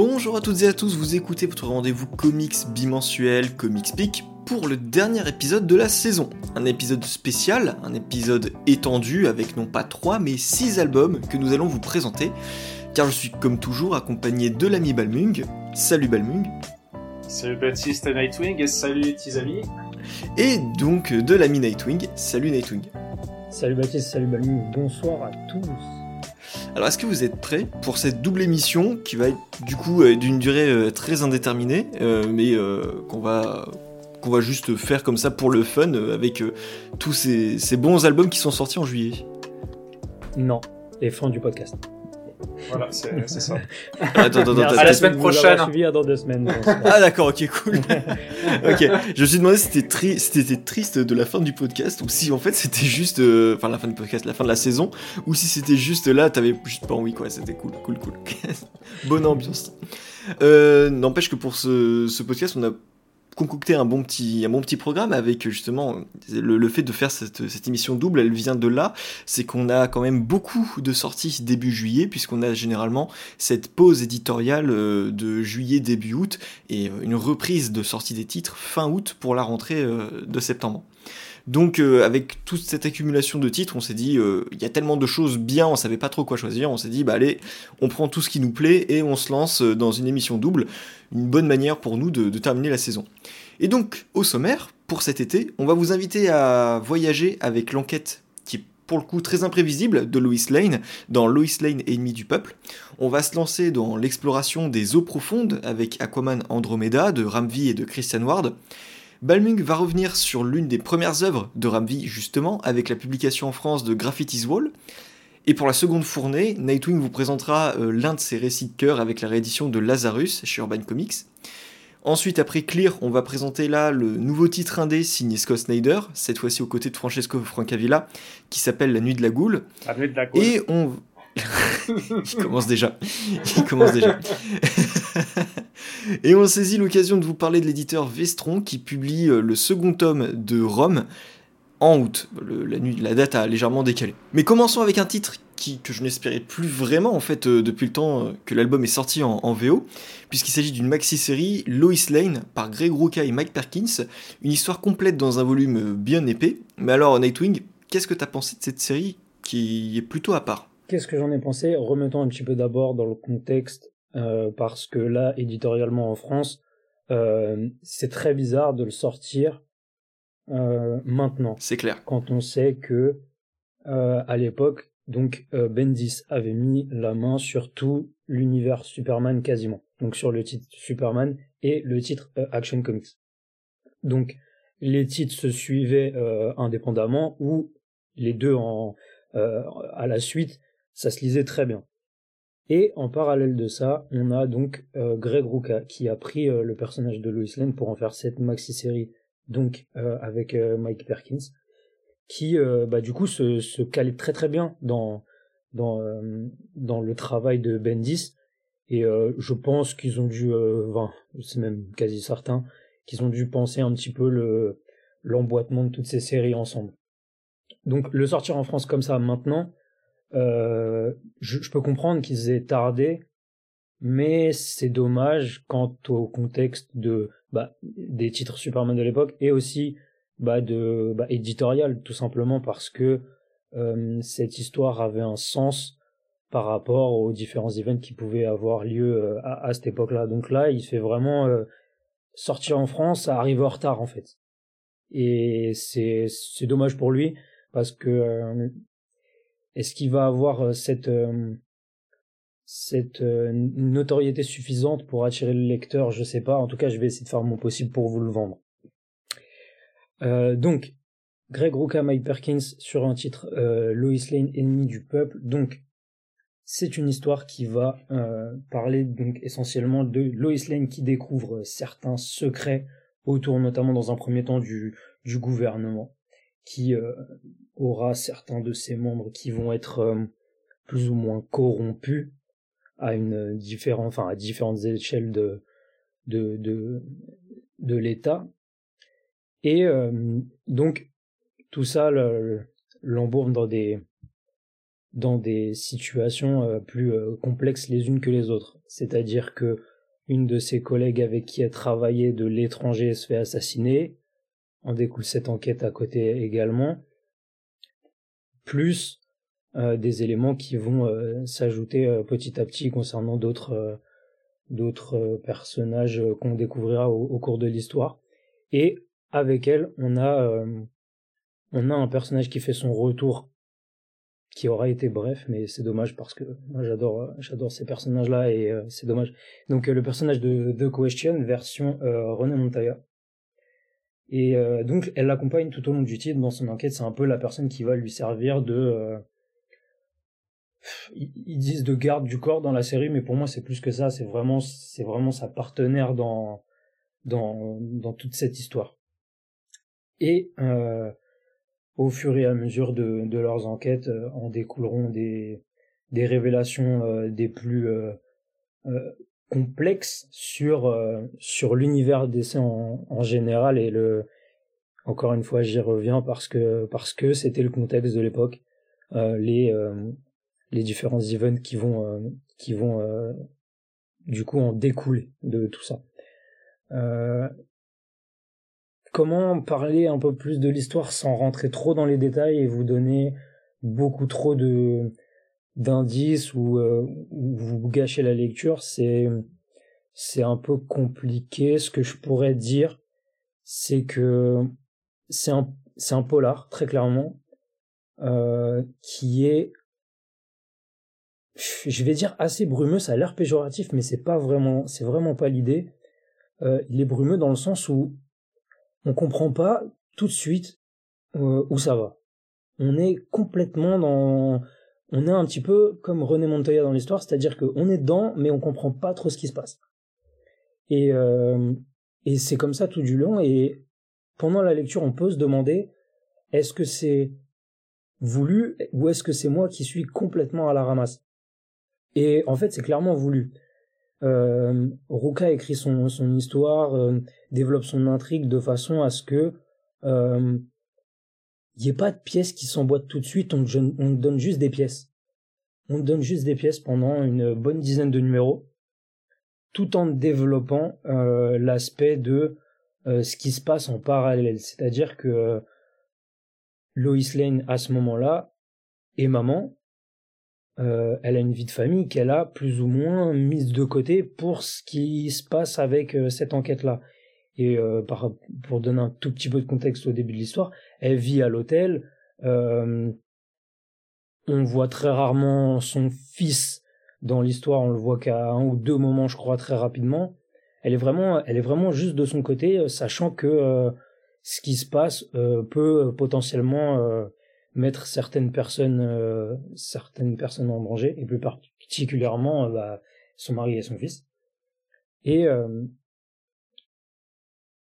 Bonjour à toutes et à tous, vous écoutez votre rendez-vous comics bimensuel Comics Peak pour le dernier épisode de la saison. Un épisode spécial, un épisode étendu avec non pas 3 mais 6 albums que nous allons vous présenter, car je suis comme toujours accompagné de l'ami Balmung. Salut Balmung. Salut Baptiste Nightwing et salut Tizami. Et donc de l'ami Nightwing. Salut Nightwing. Salut Baptiste, salut Balmung, bonsoir à tous. Alors, est-ce que vous êtes prêts pour cette double émission qui va être du coup euh, d'une durée euh, très indéterminée, euh, mais qu'on va qu'on va juste faire comme ça pour le fun avec tous ces, bons albums qui sont sortis en juillet? Non, les fins du podcast. Voilà, c'est ça. Attends, attends, attends. À la semaine prochaine. dans deux semaines. ah d'accord, ok, cool. ok, je me suis demandé si c'était c'était triste de la fin du podcast ou si en fait c'était juste, euh, enfin la fin du podcast, la fin de la saison, ou si c'était juste là, t'avais juste pas envie quoi. C'était cool, cool, cool. Bonne ambiance. Euh, N'empêche que pour ce, ce podcast, on a concocté un bon petit, un bon petit programme avec justement le, fait de faire cette, cette, émission double, elle vient de là, c'est qu'on a quand même beaucoup de sorties début juillet, puisqu'on a généralement cette pause éditoriale euh, de juillet début août et euh, une reprise de sortie des titres fin août pour la rentrée euh, de septembre. Donc avec toute cette accumulation de titres, on s'est dit, il y a tellement de choses bien, on savait pas trop quoi choisir, on s'est dit, bah allez, on prend tout ce qui nous plaît et on se lance dans une émission double une bonne manière pour nous de, terminer la saison. Et donc, au sommaire, pour cet été, on va vous inviter à voyager avec l'enquête qui pour le coup très imprévisible de Lois Lane dans Lois Lane ennemi du peuple. On va se lancer dans l'exploration des eaux profondes avec Aquaman Andromeda de Ramvi et de Christian Ward. Balmung va revenir sur l'une des premières œuvres de Ramvi justement avec la publication en France de Graffiti's Wall. Et pour la seconde fournée, Nightwing vous présentera euh, l'un de ses récits de cœur avec la réédition de Lazarus chez Urban Comics. Ensuite, après Clear, on va présenter là le nouveau titre indé signé Scott Snyder, cette fois-ci aux côtés de Francesco Francavilla, qui s'appelle La Nuit de la Goule. La Nuit de la Goule. Et on. Il commence déjà. Il commence déjà. Et on saisit l'occasion de vous parler de l'éditeur Vestron qui publie euh, le second tome de Rome, en août. la, date a légèrement décalé. Mais commençons avec un titre que je n'espérais plus vraiment en fait euh, depuis le temps euh, que l'album est sorti en, VO, puisqu'il s'agit d'une maxi-série Lois Lane par Greg Rucka et Mike Perkins, une histoire complète dans un volume bien épais. Mais alors Nightwing, qu'est-ce que tu as pensé de cette série qui est plutôt à part? Qu'est-ce que j'en ai pensé? Remettons un petit peu d'abord dans le contexte, parce que là, éditorialement en France, c'est très bizarre de le sortir euh, maintenant. C'est clair. Quand on sait que euh, à l'époque, donc euh, Bendis avait mis la main sur tout l'univers Superman quasiment. Donc sur le titre Superman et le titre Action Comics. Donc les titres se suivaient indépendamment ou les deux en à la suite, ça se lisait très bien. Et en parallèle de ça, on a donc Greg Rucka qui a pris le personnage de Lois Lane pour en faire cette maxi-série donc euh, avec euh, Mike Perkins, qui euh, bah, du coup se, se calait très très bien dans dans dans le travail de Bendis et je pense qu'ils ont dû, enfin, c'est même quasi certain qu'ils ont dû penser un petit peu le l'emboîtement de toutes ces séries ensemble. Donc le sortir en France comme ça maintenant, je, je, peux comprendre qu'ils aient tardé, mais c'est dommage quant au contexte de bah, des titres Superman de l'époque et aussi bah, de bah, éditorial tout simplement parce que euh, cette histoire avait un sens par rapport aux différents events qui pouvaient avoir lieu euh, à, cette époque-là. Donc là, il fait vraiment euh, sortir en France, ça arrive en retard en fait. Et c'est dommage pour lui parce que euh, est-ce qu'il va avoir cette cette euh, notoriété suffisante pour attirer le lecteur, je sais pas. En tout cas, je vais essayer de faire mon possible pour vous le vendre. Euh, donc, Greg Rucka, Mike Perkins sur un titre euh, Lois Lane, ennemi du peuple. Donc, c'est une histoire qui va euh, parler essentiellement de Lois Lane qui découvre certains secrets autour, notamment dans un premier temps du, du gouvernement, qui aura certains de ses membres qui vont être plus ou moins corrompus à une différentes échelles de l'État. Et euh, donc tout ça l'embourbe dans des situations plus complexes les unes que les autres. C'est-à-dire que une de ses collègues avec qui elle travaillait de l'étranger se fait assassiner. En découle cette enquête à côté également. Plus des éléments qui vont s'ajouter petit à petit concernant d'autres personnages qu'on découvrira au, cours de l'histoire. Et avec elle, on a un personnage qui fait son retour qui aura été bref mais c'est dommage parce que j'adore ces personnages là et euh, c'est dommage donc euh, le personnage de The Question version euh, René Montoya et donc elle l'accompagne tout au long du titre dans son enquête. C'est un peu la personne qui va lui servir de ils disent de garde du corps dans la série mais pour moi c'est plus que ça. C'est vraiment c'est vraiment sa partenaire dans dans dans toute cette histoire. Et euh, au fur et à mesure de, de leurs enquêtes euh, en découleront des, des révélations euh, des plus euh, complexes sur, sur l'univers d'essai en, en général et le encore une fois j'y reviens parce que parce que c'était le contexte de l'époque les les différents events qui vont qui vont du coup en découler de tout ça. Comment parler un peu plus de l'histoire sans rentrer trop dans les détails et vous donner beaucoup trop de d'indices ou, euh, vous gâcher la lecture, c'est c'est un peu compliqué. Ce que je pourrais dire, c'est que c'est un c'est un polar très clairement euh, qui est je vais dire assez brumeux. Ça a l'air péjoratif, mais c'est pas vraiment c'est vraiment pas l'idée. Euh, il est brumeux dans le sens où on comprend pas tout de suite euh, où ça va. On est complètement dans, on est un petit peu comme René Montoya dans l'histoire, c'est-à-dire qu'on est dedans, mais on comprend pas trop ce qui se passe. Et euh, et c'est comme ça tout du long. Et pendant la lecture, on peut se demander est-ce que c'est voulu ou est-ce que c'est moi qui suis complètement à la ramasse? Et en fait, c'est clairement voulu. Euh, Ruka écrit son, son histoire, euh, développe son intrigue de façon à ce que il euh, n'y ait pas de pièces qui s'emboîtent tout de suite, on, on donne juste des pièces. On donne juste des pièces pendant une bonne dizaine de numéros, tout en développant euh, l'aspect de ce qui se passe en parallèle. C'est-à-dire que Lois Lane, à ce moment-là, est maman, euh, elle a une vie de famille qu'elle a plus ou moins mise de côté pour ce qui se passe avec euh, cette enquête-là. Et euh, pour donner un tout petit peu de contexte au début de l'histoire, elle vit à l'hôtel. on voit très rarement son fils dans l'histoire. On le voit qu'à un ou deux moments, je crois, très rapidement. Elle est vraiment, elle est vraiment juste de son côté, sachant que ce qui se passe peut potentiellement mettre certaines personnes euh, certaines personnes en danger et plus particulièrement euh, bah, son mari et son fils et euh,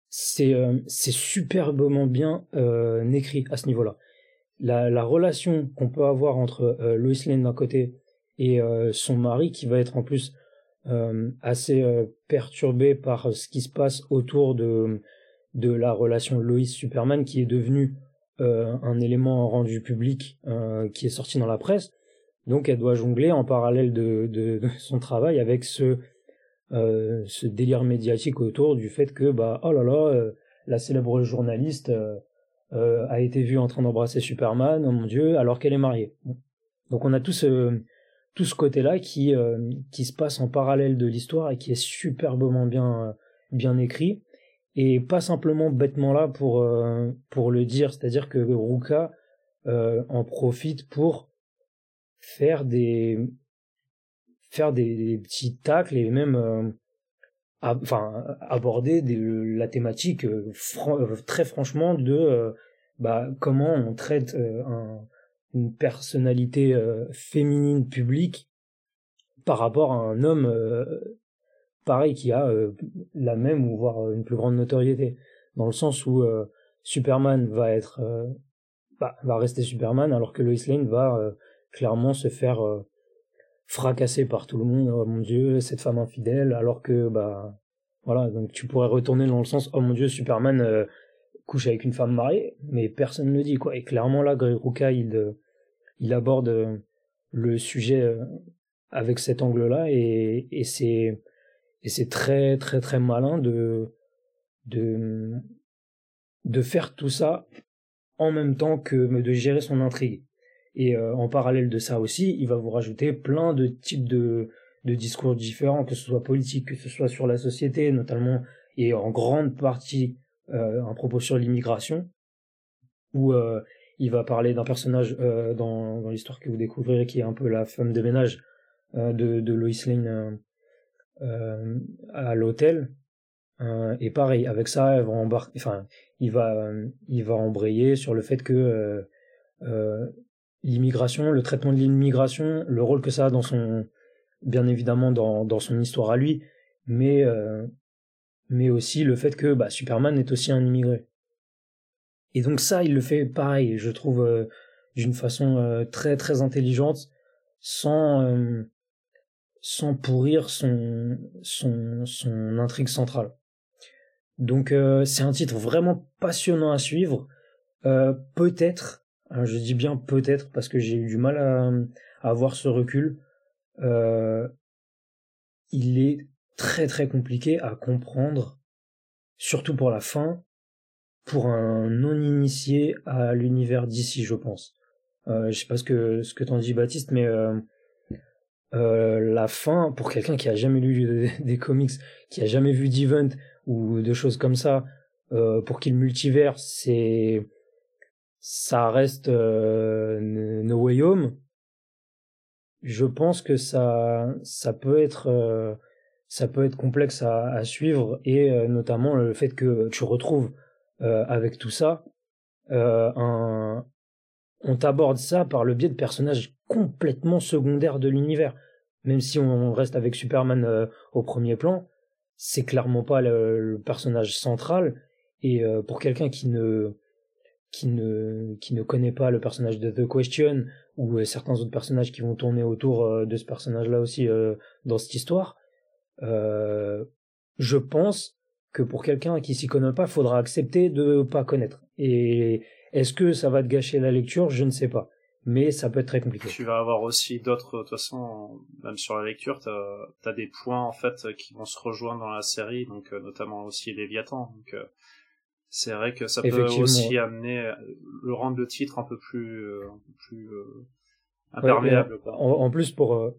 c'est c'est superbement bien écrit à ce niveau-là la, la relation qu'on peut avoir entre Lois Lane d'un côté et son mari qui va être en plus assez perturbé par ce qui se passe autour de de la relation Lois Superman qui est devenue euh, un élément rendu public euh, qui est sorti dans la presse. Donc elle doit jongler en parallèle de, de, son travail avec ce, euh, ce délire médiatique autour du fait que bah oh là là la célèbre journaliste a été vue en train d'embrasser Superman, oh mon dieu, alors qu'elle est mariée. Donc on a tout ce, tout ce côté-là qui, qui se passe en parallèle de l'histoire et qui est superbement bien, bien écrit et pas simplement bêtement là pour euh, pour le dire c'est-à-dire que Ruka euh, en profite pour faire des faire des, petits tacles et même euh, enfin aborder la thématique très franchement de bah comment on traite une personnalité féminine publique par rapport à un homme pareil qui a euh, la même ou voire euh, une plus grande notoriété. Dans le sens où euh, Superman va être bah, va rester Superman alors que Lois Lane va clairement se faire fracasser par tout le monde oh mon dieu cette femme infidèle alors que bah voilà donc tu pourrais retourner dans le sens oh mon dieu Superman couche avec une femme mariée mais personne ne le dit quoi et clairement là Greg Ruka il il aborde le sujet avec cet angle-là et, et c'est et c'est très très très malin de de de faire tout ça en même temps que de gérer son intrigue. Et euh, en parallèle de ça aussi, il va vous rajouter plein de types de, de discours différents, que ce soit politique, que ce soit sur la société, notamment, et en grande partie euh, un propos sur l'immigration, où euh, il va parler d'un personnage dans, dans l'histoire que vous découvrirez, qui est un peu la femme de ménage de, de Lois Lane à l'hôtel. et pareil, avec ça, va embarquer, enfin, il va, il va embrayer sur le fait que l'immigration, le traitement de l'immigration, le rôle que ça a dans son, bien évidemment dans, dans son histoire à lui, mais euh, mais aussi le fait que bah, Superman est aussi un immigré. Et donc ça, il le fait pareil, je trouve, euh, d'une façon euh, très très intelligente, sans sans pourrir son son son intrigue centrale. Donc c'est un titre vraiment passionnant à suivre. Peut-être euh, je dis bien peut-être parce que j'ai eu du mal à, avoir ce recul. Euh, il est très très compliqué à comprendre, surtout pour la fin, pour un non-initié à l'univers d'ici, je pense. Euh, je sais pas ce que ce que t'en dis Baptiste, mais euh, euh la fin pour quelqu'un qui a jamais lu des, comics, qui a jamais vu d'event ou de choses comme ça, pour qu'il multivers, c'est ça reste euh, No Way Home, je pense que ça, ça peut être, euh, ça peut être complexe à, suivre et euh, notamment le fait que tu retrouves euh, avec tout ça on t'aborde ça par le biais de personnages complètement secondaires de l'univers. Même si on reste avec Superman au premier plan, c'est clairement pas le personnage central. Et pour quelqu'un qui ne qui ne qui ne connaît pas le personnage de The Question ou euh, certains autres personnages qui vont tourner autour euh, de ce personnage-là aussi euh, dans cette histoire, je pense que pour quelqu'un qui s'y connaît pas, faudra accepter de pas connaître. Et est-ce que ça va te gâcher la lecture? Je ne sais pas. Mais ça peut être très compliqué. Tu vas avoir aussi d'autres, de toute façon, même sur la lecture, t'as as des points en fait qui vont se rejoindre dans la série, donc notamment aussi Léviathan. C'est vrai que ça peut aussi amener euh, le rendre le titre un peu plus, euh, un peu plus euh, imperméable. En, plus pour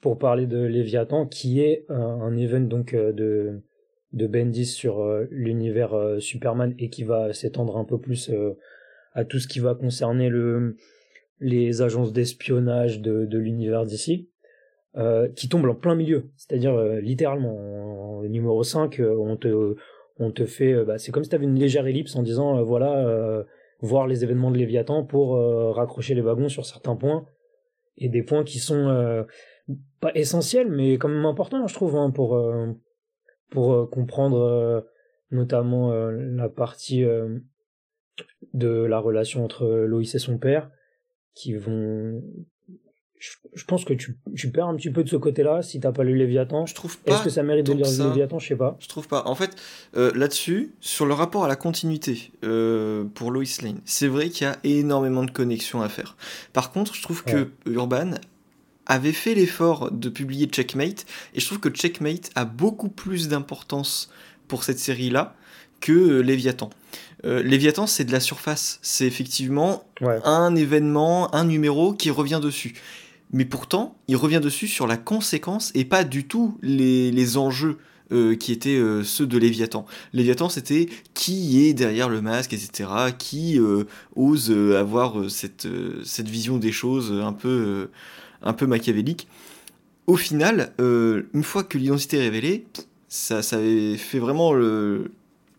pour parler de Léviathan, qui est un, event donc de de Bendis sur l'univers Superman et qui va s'étendre un peu plus à tout ce qui va concerner le les agences d'espionnage de, de l'univers d'ici, qui tombe en plein milieu. C'est-à-dire littéralement, en, numéro 5, on te on te fait, euh, bah, c'est comme si tu avais une légère ellipse en disant, euh, voilà, euh, voir les événements de Léviathan pour raccrocher les wagons sur certains points, et des points qui sont pas essentiels, mais quand même importants, je trouve, hein, pour, pour comprendre notamment la partie de la relation entre Loïs et son père, qui vont je, pense que tu, tu, perds un petit peu de ce côté-là si t'as pas lu Léviathan. Je trouve pas. Est-ce que ça mérite de lire Léviathan? Je sais pas. Je trouve pas. En fait, euh, là-dessus, sur le rapport à la continuité euh, pour Lois Lane, c'est vrai qu'il y a énormément de connexions à faire. Par contre, je trouve que Urban avait fait l'effort de publier Checkmate, et je trouve que Checkmate a beaucoup plus d'importance pour cette série-là que euh, Léviathan. Léviathan, c'est de la surface. C'est effectivement un événement, un numéro qui revient dessus mais pourtant, il revient dessus sur la conséquence et pas du tout les, les enjeux euh, qui étaient euh, ceux de Léviathan. Léviathan, c'était qui est derrière le masque, etc., qui euh, ose avoir cette, cette vision des choses un peu, un peu machiavélique. Au final, une fois que l'identité est révélée, ça, ça fait vraiment le,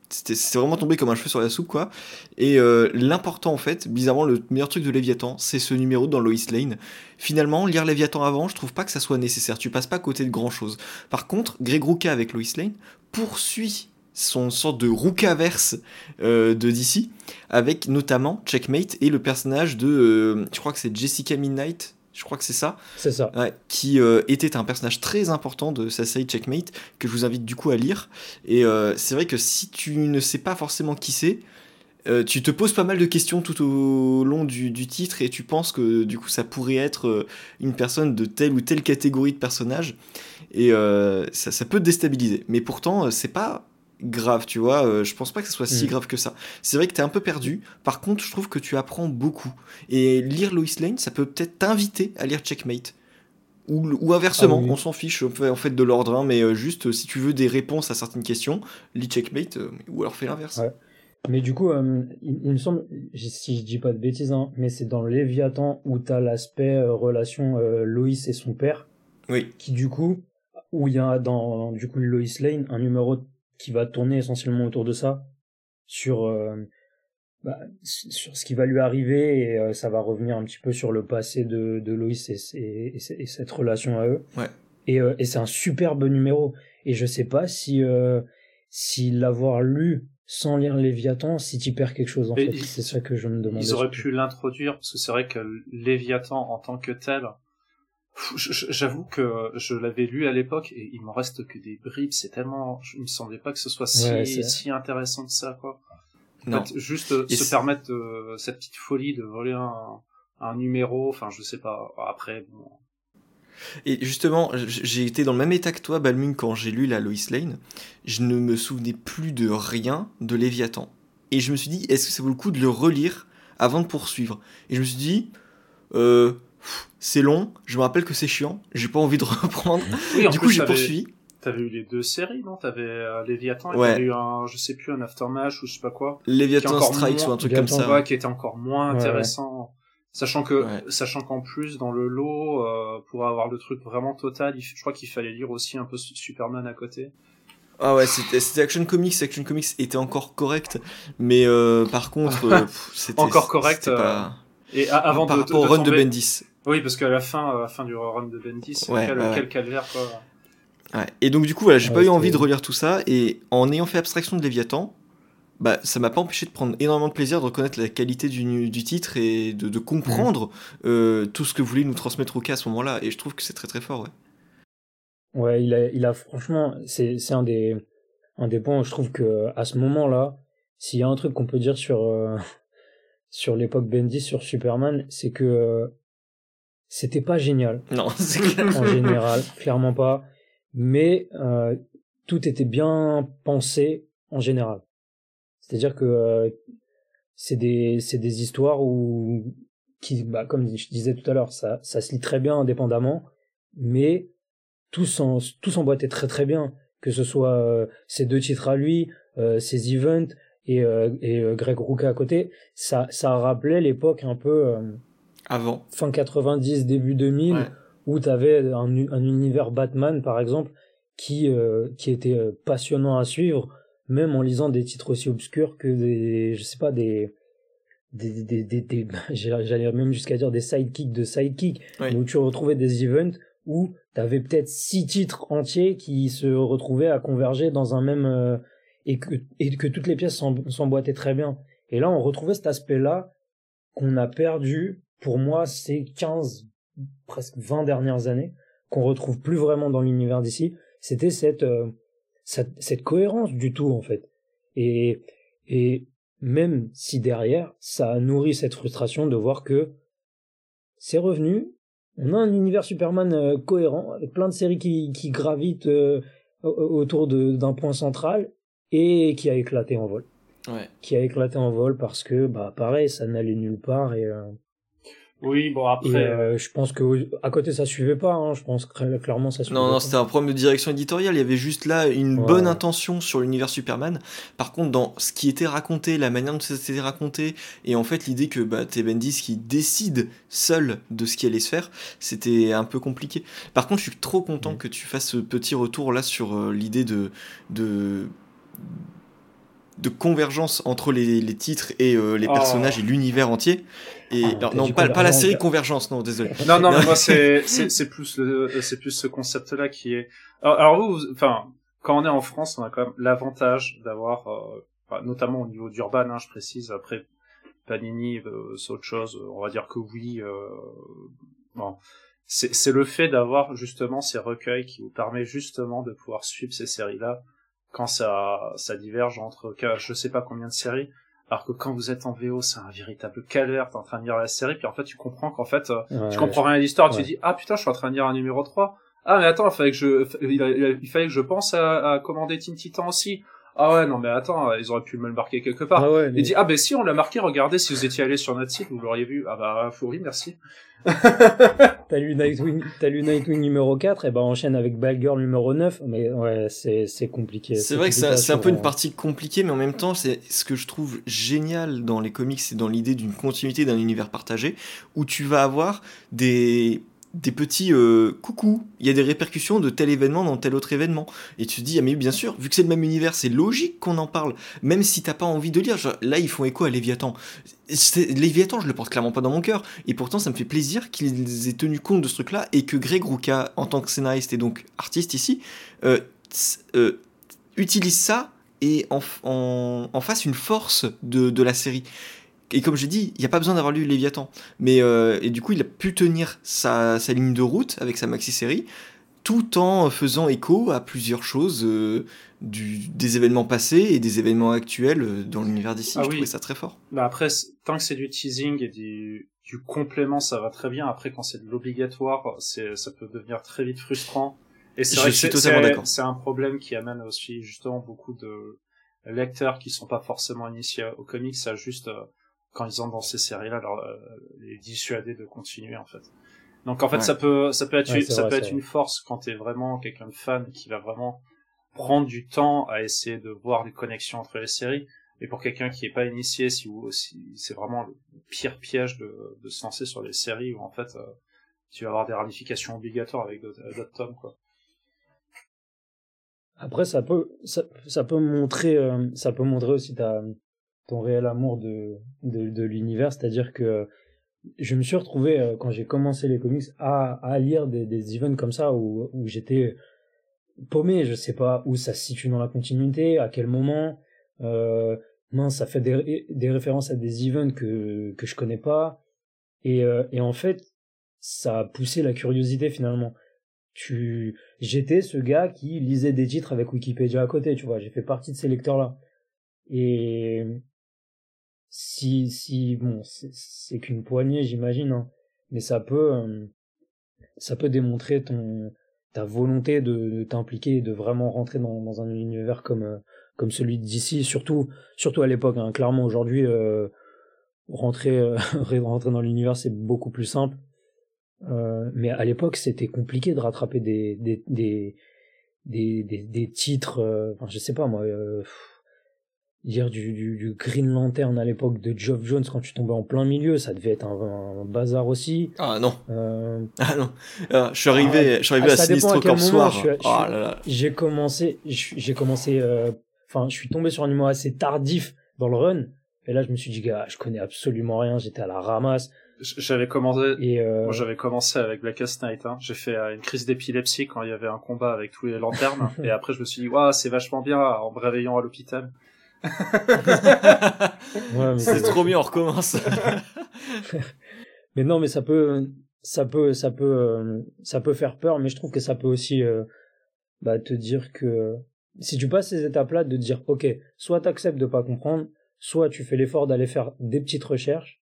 c'est vraiment tombé comme un cheveu sur la soupe quoi. Et euh, l'important en fait bizarrement le meilleur truc de Léviathan c'est ce numéro dans Lois Lane. Finalement lire Léviathan avant je trouve pas que ça soit nécessaire. Tu passes pas à côté de grand chose par contre Greg Ruka avec Lois Lane poursuit son sorte de Rukaverse euh, de DC avec notamment Checkmate et le personnage de euh, je crois que c'est Jessica Midnight je crois que c'est ça. C'est ça. qui euh, était un personnage très important de sa série Checkmate, que je vous invite du coup à lire. Et euh, c'est vrai que si tu ne sais pas forcément qui c'est, euh, tu te poses pas mal de questions tout au long du, du, titre et tu penses que du coup ça pourrait être une personne de telle ou telle catégorie de personnage et ça, ça, peut te déstabiliser. Mais pourtant, c'est pas grave, tu vois. je pense pas que ce soit si mm. grave que ça. C'est vrai que t'es un peu perdu. Par contre, je trouve que tu apprends beaucoup. Et lire Lois Lane, ça peut peut-être t'inviter à lire Checkmate. Ou, ou inversement, ah on s'en fiche en fait de l'ordre, hein, mais juste si tu veux des réponses à certaines questions, lis Checkmate ou alors fais l'inverse. Ouais. Mais du coup, euh, il, me semble, si je dis pas de bêtises, hein, mais c'est dans Léviathan où t'as l'aspect euh, relation euh, Loïs et son père. Oui. Qui du coup, où il y a dans du coup Lois Lane un numéro qui va tourner essentiellement autour de ça, sur bah, sur ce qui va lui arriver et ça va revenir un petit peu sur le passé de de Loïs et, et, cette relation à eux. Ouais. Et, et c'est un superbe numéro. Et je sais pas si si l'avoir lu sans lire Léviathan si tu perds quelque chose en fait. C'est ça que je me demande. Ils auraient pu l'introduire parce que c'est vrai que Léviathan en tant que tel, j'avoue que je l'avais lu à l'époque et il m'en reste que des bribes. C'est tellement, il me semblait pas que ce soit si, si intéressant que ça quoi. En fait, juste euh, se permettre euh, cette petite folie de voler un, un numéro, enfin je sais pas. Après bon, et justement, j'ai été dans le même état que toi, Balmung, quand j'ai lu la Lois Lane. Je ne me souvenais plus de rien de Léviathan. Et je me suis dit, est-ce que ça vaut le coup de le relire avant de poursuivre? Et je me suis dit, euh, c'est long, je me rappelle que c'est chiant, j'ai pas envie de reprendre. du coup, j'ai poursuivi. T'avais eu les deux séries, non? T'avais euh, Léviathan et t'avais eu un, je sais plus, un Aftermath ou je sais pas quoi. Léviathan Strikes ou un truc comme ça. qui était encore moins intéressant. Sachant que, sachant qu'en plus dans le lot, euh, pour avoir le truc vraiment total, je crois qu'il fallait lire aussi un peu Superman à côté. Ah ouais, c'était Action Comics. Action Comics était encore correct, mais euh, par contre, euh, c'était encore correct. Pas... Et avant par rapport au run de Bendis. Oui, parce qu'à la fin, à la fin du run de Bendis, quel, quel calvaire quoi. Ouais. Et donc du coup, voilà, j'ai pas eu envie de relire tout ça, et en ayant fait abstraction de Léviathan, bah, ça m'a pas empêché de prendre énormément de plaisir de reconnaître la qualité du, du titre et de, de comprendre mmh. euh, tout ce que voulait nous transmettre Oka à ce moment-là. Et je trouve que c'est très très fort, ouais. Ouais, il a, il a franchement, c'est, c'est un des, un des points où je trouve que à ce moment-là, s'il y a un truc qu'on peut dire sur, euh, sur l'époque Bendy, sur Superman, c'est que euh, c'était pas génial. Non, c'est clair. En général, clairement pas. Mais tout était bien pensé en général. C'est-à-dire que euh, c'est des c'est des histoires où qui bah, comme je disais tout à l'heure ça ça se lit très bien indépendamment mais tout s'emboîtait très très bien que ce soit euh, ces deux titres à lui euh, ces events et et Greg Ruka à côté ça ça rappelait l'époque un peu avant. fin 90 début 2000 où tu avais un, un univers Batman par exemple qui qui était passionnant à suivre même en lisant des titres aussi obscurs que des, je sais pas, des, des, des, des, j'allais même jusqu'à dire des sidekicks de sidekicks, où tu retrouvais des events où tu avais peut-être six titres entiers qui se retrouvaient à converger dans un même, euh, et que, et que toutes les pièces s'emboîtaient très bien. Et là, on retrouvait cet aspect-là qu'on a perdu, pour moi, ces 15, presque 20 dernières années, qu'on retrouve plus vraiment dans l'univers d'ici. C'était cette, euh, cette, cette cohérence du tout en fait. Et, et même si derrière, ça a nourri cette frustration de voir que c'est revenu, on a un univers Superman euh, cohérent, avec plein de séries qui, qui gravitent euh, autour d'un point central, et qui a éclaté en vol. Ouais. Qui a éclaté en vol parce que, bah pareil, ça n'allait nulle part, et... Oui, bon après. Euh, je pense que à côté ça suivait pas. Hein. Je pense que clairement ça suivait. Non, non, c'était un problème de direction éditoriale. Il y avait juste là une bonne intention sur l'univers Superman. Par contre, dans ce qui était raconté, la manière dont c'était raconté, et en fait l'idée que bah, t'es Bendis qui décide seul de ce qui allait se faire, c'était un peu compliqué. Par contre, je suis trop content que tu fasses ce petit retour là sur euh, l'idée de de de convergence entre les, les titres et euh, les oh. personnages et l'univers entier. Et ah, non, pas, pas la série Convergence, non, désolé. Non, non, moi c'est c'est plus le c'est plus ce concept-là qui est. Alors, vous, enfin, quand on est en France, on a quand même l'avantage d'avoir, euh, notamment au niveau d'Urban, hein, je précise. Après, Panini, euh, c'est autre chose. On va dire que oui. Euh, bon, c'est le fait d'avoir justement ces recueils qui vous permet justement de pouvoir suivre ces séries-là quand ça ça diverge entre je sais pas combien de séries Alors que quand vous êtes en VO, c'est un véritable calvaire, t'es en train de lire la série, puis en fait, tu comprends qu'en fait, euh, tu comprends rien à l'histoire, tu te dis, ah putain, je suis en train de lire un numéro 3. Ah, mais attends, il fallait que je, il, fallait que je pense à, à commander Teen Titan aussi. Ah ouais, non mais attends, ils auraient pu me le marquer quelque part. Ah ouais, Il dit, ah ben si, on l'a marqué, regardez, si vous étiez allé sur notre site, vous l'auriez vu. Ah bah, oui, merci. t'as lu Nightwing, t'as lu Nightwing numéro 4, et ben enchaîne avec Girl numéro 9, mais ouais, c'est, c'est compliqué. C'est vrai que c'est un peu une partie compliquée, mais en même temps, c'est ce que je trouve génial dans les comics, c'est dans l'idée d'une continuité d'un univers partagé, où tu vas avoir des des petits euh, coucou, il y a des répercussions de tel événement dans tel autre événement. Et tu te dis, ah mais bien sûr, vu que c'est le même univers, c'est logique qu'on en parle, même si t'as pas envie de lire. là, ils font écho à Léviathan. Léviathan, je le porte clairement pas dans mon cœur. Et pourtant, ça me fait plaisir qu'ils aient tenu compte de ce truc-là et que Greg Ruka, en tant que scénariste et donc artiste ici, euh, euh, utilise ça et en, fasse une force de la série et comme j'ai dit, il n'y a pas besoin d'avoir lu Léviathan. Mais, euh, et du coup, il a pu tenir sa, sa ligne de route avec sa maxi-série, tout en faisant écho à plusieurs choses euh, du, des événements passés et des événements actuels euh, dans l'univers d'ici. Ah je trouvais ça très fort. Bah après, tant que c'est du teasing et du, du complément, ça va très bien. Après, quand c'est de l'obligatoire, ça peut devenir très vite frustrant. Et c'est vrai que c'est un problème qui amène aussi justement beaucoup de lecteurs qui sont pas forcément initiés aux comics à juste quand ils entrent dans ces séries-là, euh, les dissuader de continuer en fait. Donc en fait, ça peut ça peut être ça peut être une force quand t'es vraiment quelqu'un de fan qui va vraiment prendre du temps à essayer de voir les connexions entre les séries. Et pour quelqu'un qui est pas initié, si, si c'est vraiment le pire piège de, de se lancer sur les séries où en fait euh, tu vas avoir des ramifications obligatoires avec d'autres tomes quoi. Après, ça peut, ça, ça peut montrer, euh, ça peut montrer aussi ta, ton réel amour de, de, l'univers, c'est-à-dire que je me suis retrouvé euh, quand j'ai commencé les comics à, à lire des, des events comme ça où, où j'étais paumé, je sais pas où ça se situe dans la continuité, à quel moment. Euh, mince, ça fait des, des références à des events que que je connais pas. Et, euh, et en fait, ça a poussé la curiosité finalement. Tu, j'étais ce gars qui lisait des titres avec Wikipédia à côté, tu vois. J'ai fait partie de ces lecteurs là. Et si si bon c'est qu'une poignée j'imagine hein, mais ça peut euh, ça peut démontrer ton ta volonté de, t'impliquer de vraiment rentrer dans, un univers comme euh, comme celui d'ici. Surtout surtout à l'époque hein. clairement aujourd'hui euh, rentrer rentrer dans l'univers c'est beaucoup plus simple. Mais à l'époque c'était compliqué de rattraper des des, des, des titres enfin je sais pas moi dire du, du, du, Green Lantern à l'époque de Geoff Jones quand tu tombais en plein milieu, ça devait être un, bazar aussi. Ah non. Euh... Ah non. Ah, je suis arrivé, ah, je suis arrivé à Sinistro Corps Soir. J'ai commencé, j'ai commencé, euh, enfin, je suis tombé sur un numéro assez tardif dans le run. Et là, je me suis dit, gars, je connais absolument rien, j'étais à la ramasse. J'avais commencé, et euh... moi j'avais commencé avec Blackest Night. Hein. J'ai fait euh, une crise d'épilepsie quand il y avait un combat avec tous les lanternes. et après, je me suis dit, waouh, c'est vachement bien en me réveillant à l'hôpital c'est trop bien, on recommence. mais non, mais ça peut, ça peut, ça peut, euh, ça peut faire peur, mais je trouve que ça peut aussi euh, bah, te dire que si tu passes ces étapes-là, de dire ok, soit t'acceptes de pas comprendre, soit tu fais l'effort d'aller faire des petites recherches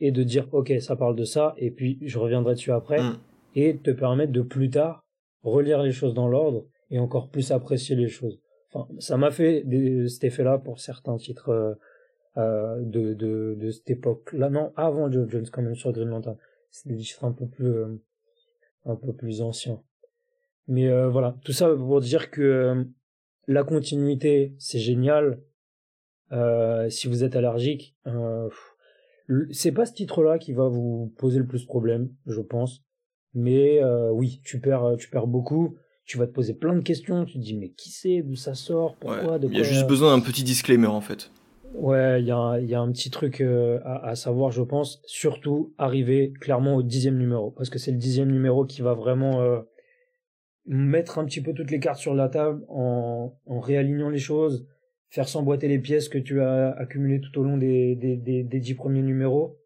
et de dire ok, ça parle de ça, et puis je reviendrai dessus après, mm. et te permettre de plus tard relire les choses dans l'ordre et encore plus apprécier les choses ça m'a fait cet effet-là pour certains titres euh, euh, de, cette époque-là. Non, avant Joe Jones, quand même, sur Green Lantern. C'est des titres un peu plus, euh, anciens. Mais voilà, tout ça pour dire que la continuité, c'est génial. si vous êtes allergique, c'est pas ce titre-là qui va vous poser le plus de problème, je pense. Mais oui, tu perds, tu perds beaucoup tu vas te poser plein de questions, tu te dis mais qui c'est, d'où ça sort, pourquoi, Il y a juste besoin d'un petit disclaimer en fait. Ouais, il y a, y a un petit truc euh, à, à, savoir, je pense, surtout arriver clairement au dixième numéro, parce que c'est le dixième numéro qui va vraiment euh, mettre un petit peu toutes les cartes sur la table en, en réalignant les choses, faire s'emboîter les pièces que tu as accumulées tout au long des, des, des, des dix premiers numéros,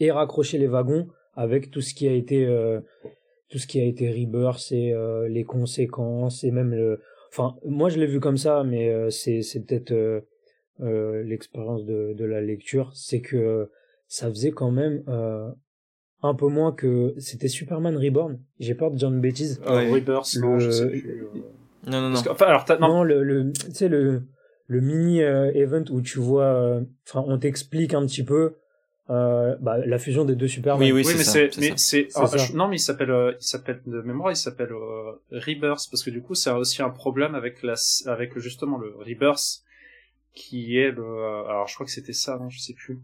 et raccrocher les wagons avec tout ce qui a été euh, tout ce qui a été Rebirth et euh, les conséquences et même le enfin moi je l'ai vu comme ça mais euh, c'est c'est peut-être euh, l'expérience de, de la lecture, c'est que ça faisait quand même un peu moins que c'était Superman Reborn. J'ai peur de dire une bêtise. Rebirth, non, je sais plus. Non, non, non. enfin, alors, non. non, le, le tu sais, le, le mini euh, event où tu vois, euh, enfin, on t'explique un petit peu euh, bah, la fusion des deux Superman. Oui, oui, oui mais c'est, mais c'est, c'est non, mais il s'appelle, euh, il s'appelle de mémoire, il s'appelle euh, Rebirth parce que du coup, c'est aussi un problème avec la, avec justement le Rebirth qui est le, alors je crois que c'était ça, non, je sais plus.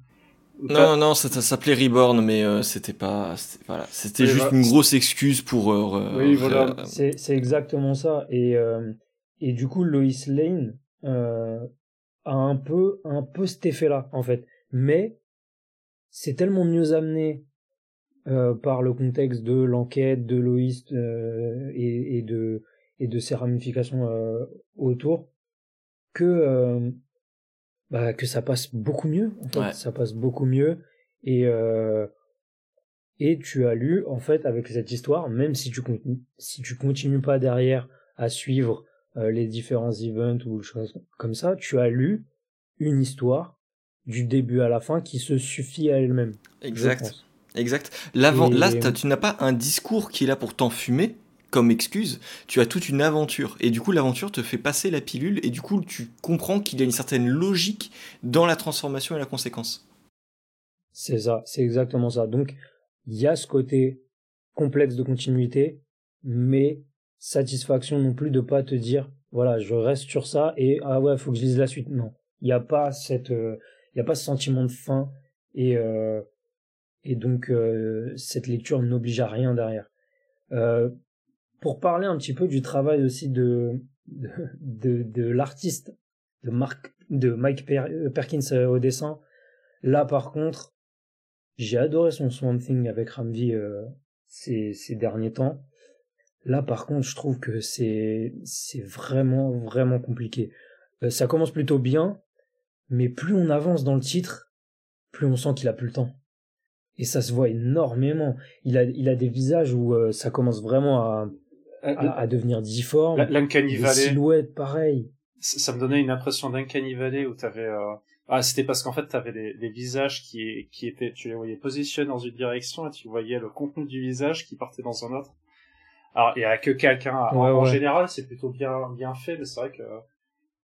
Non, non, ça, ça s'appelait Reborn, mais euh, c'était pas, voilà, c'était juste une grosse excuse pour. Euh, oui, voilà. C'est, c'est exactement ça. Et et du coup, Lois Lane euh, a un peu, un peu cet effet-là, en fait. Mais c'est tellement mieux amené euh, par le contexte de l'enquête de Loïs euh, et, et, de et de ses ramifications euh, autour que bah, que ça passe beaucoup mieux en fait. Ça passe beaucoup mieux. Et et tu as lu en fait avec cette histoire même si tu si tu continues pas derrière à suivre les différents events ou choses comme ça, tu as lu une histoire du début à la fin qui se suffit à elle-même. Exact. Exact. L'avant, là, tu n'as pas un discours qui est là pour t'enfumer comme excuse, tu as toute une aventure. Et du coup, l'aventure te fait passer la pilule et du coup, tu comprends qu'il y a une certaine logique dans la transformation et la conséquence. C'est ça, c'est exactement ça. Donc, il y a ce côté complexe de continuité, mais satisfaction non plus de pas te dire voilà je reste sur ça et ah ouais faut que je lise la suite non il n'y a pas cette euh, il y a pas ce sentiment de fin et euh, et donc euh, cette lecture n'oblige à rien derrière pour parler un petit peu du travail aussi de de, de, l'artiste de Mark de Mike Perkins au dessin là par contre j'ai adoré son Swamp Thing avec Ramvi ces, ces derniers temps Là, par contre, je trouve que c'est c'est vraiment vraiment compliqué. Euh, ça commence plutôt bien, mais plus on avance dans le titre, plus on sent qu'il a plus le temps. Et ça se voit énormément. Il a il a des visages où euh, ça commence vraiment à à, devenir difforme. L'Uncanny Valley. silhouettes, pareil. Ça, me donnait une impression d'Uncanny Valley où t'avais euh... ah c'était parce qu'en fait t'avais des, des visages qui qui étaient tu les voyais positionnés dans une direction et tu voyais le contenu du visage qui partait dans un autre. Alors, il y a que quelqu'un. en, général, c'est plutôt bien bien fait, mais c'est vrai que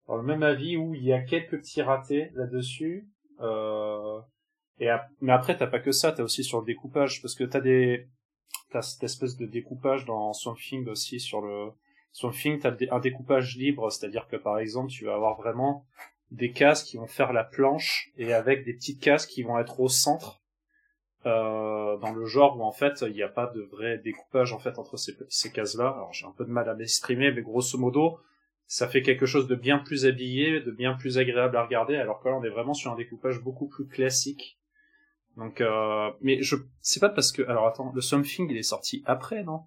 dans le même avis où il y a quelques petits ratés là-dessus. Euh, et mais après, t'as pas que ça, t'as aussi sur le découpage, parce que t'as des t'as cette espèce de découpage dans Swamp aussi sur le Swamp Thing, t'as un découpage libre, c'est-à-dire que par exemple, tu vas avoir vraiment des cases qui vont faire la planche et avec des petites cases qui vont être au centre euh, dans le genre où en fait il n'y a pas de vrai découpage en fait entre ces, ces cases-là. Alors j'ai un peu de mal à m'exprimer, mais grosso modo, ça fait quelque chose de bien plus habillé, de bien plus agréable à regarder, alors que là on est vraiment sur un découpage beaucoup plus classique. Donc, euh, mais je c'est pas parce que alors attends, le Something il est sorti après, non?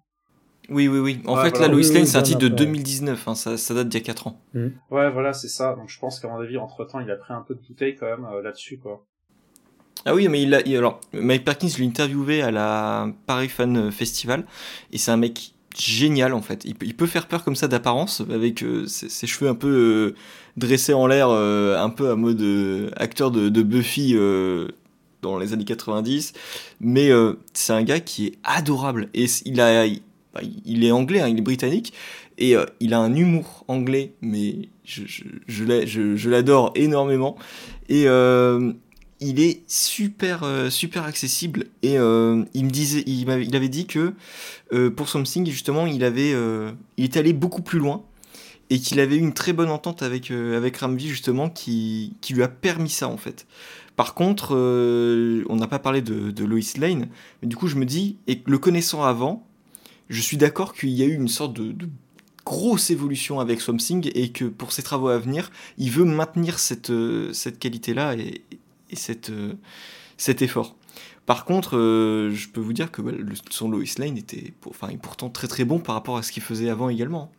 Oui, oui, oui. En fait, la Lois Lane, c'est un titre de 2019. Hein, ça, ça date d'il y a 4 ans. Mm. Ouais, voilà, c'est ça. Donc, je pense qu'à mon avis, entre-temps, il a pris un peu de bouteille quand même euh, là-dessus, quoi. Ah oui, mais il a, alors, Mike Perkins l'a interviewé à la Paris Fan Festival, et c'est un mec génial en fait. Il, peut faire peur comme ça d'apparence, avec euh, ses, cheveux un peu euh, dressés en l'air, euh, un peu à mode acteur de, Buffy dans les années 90. Mais c'est un gars qui est adorable, et bah, il, est anglais, hein, il est britannique, et il a un humour anglais, mais je, je, je l'adore énormément. Et il est super euh, super accessible et euh, il me disait il, avait dit que euh, pour Something justement il avait il est allé beaucoup plus loin et qu'il avait eu une très bonne entente avec avec Ramvi justement qui, qui lui a permis ça en fait. Par contre, on n'a pas parlé de, Lois Lane, mais du coup je me dis et le connaissant avant, je suis d'accord qu'il y a eu une sorte de, grosse évolution avec Something et que pour ses travaux à venir, il veut maintenir cette, cette qualité-là et cette, euh, cet effort. Par contre, euh, je peux vous dire que le, son Lois Lane était enfin, pourtant très très bon par rapport à ce qu'il faisait avant également.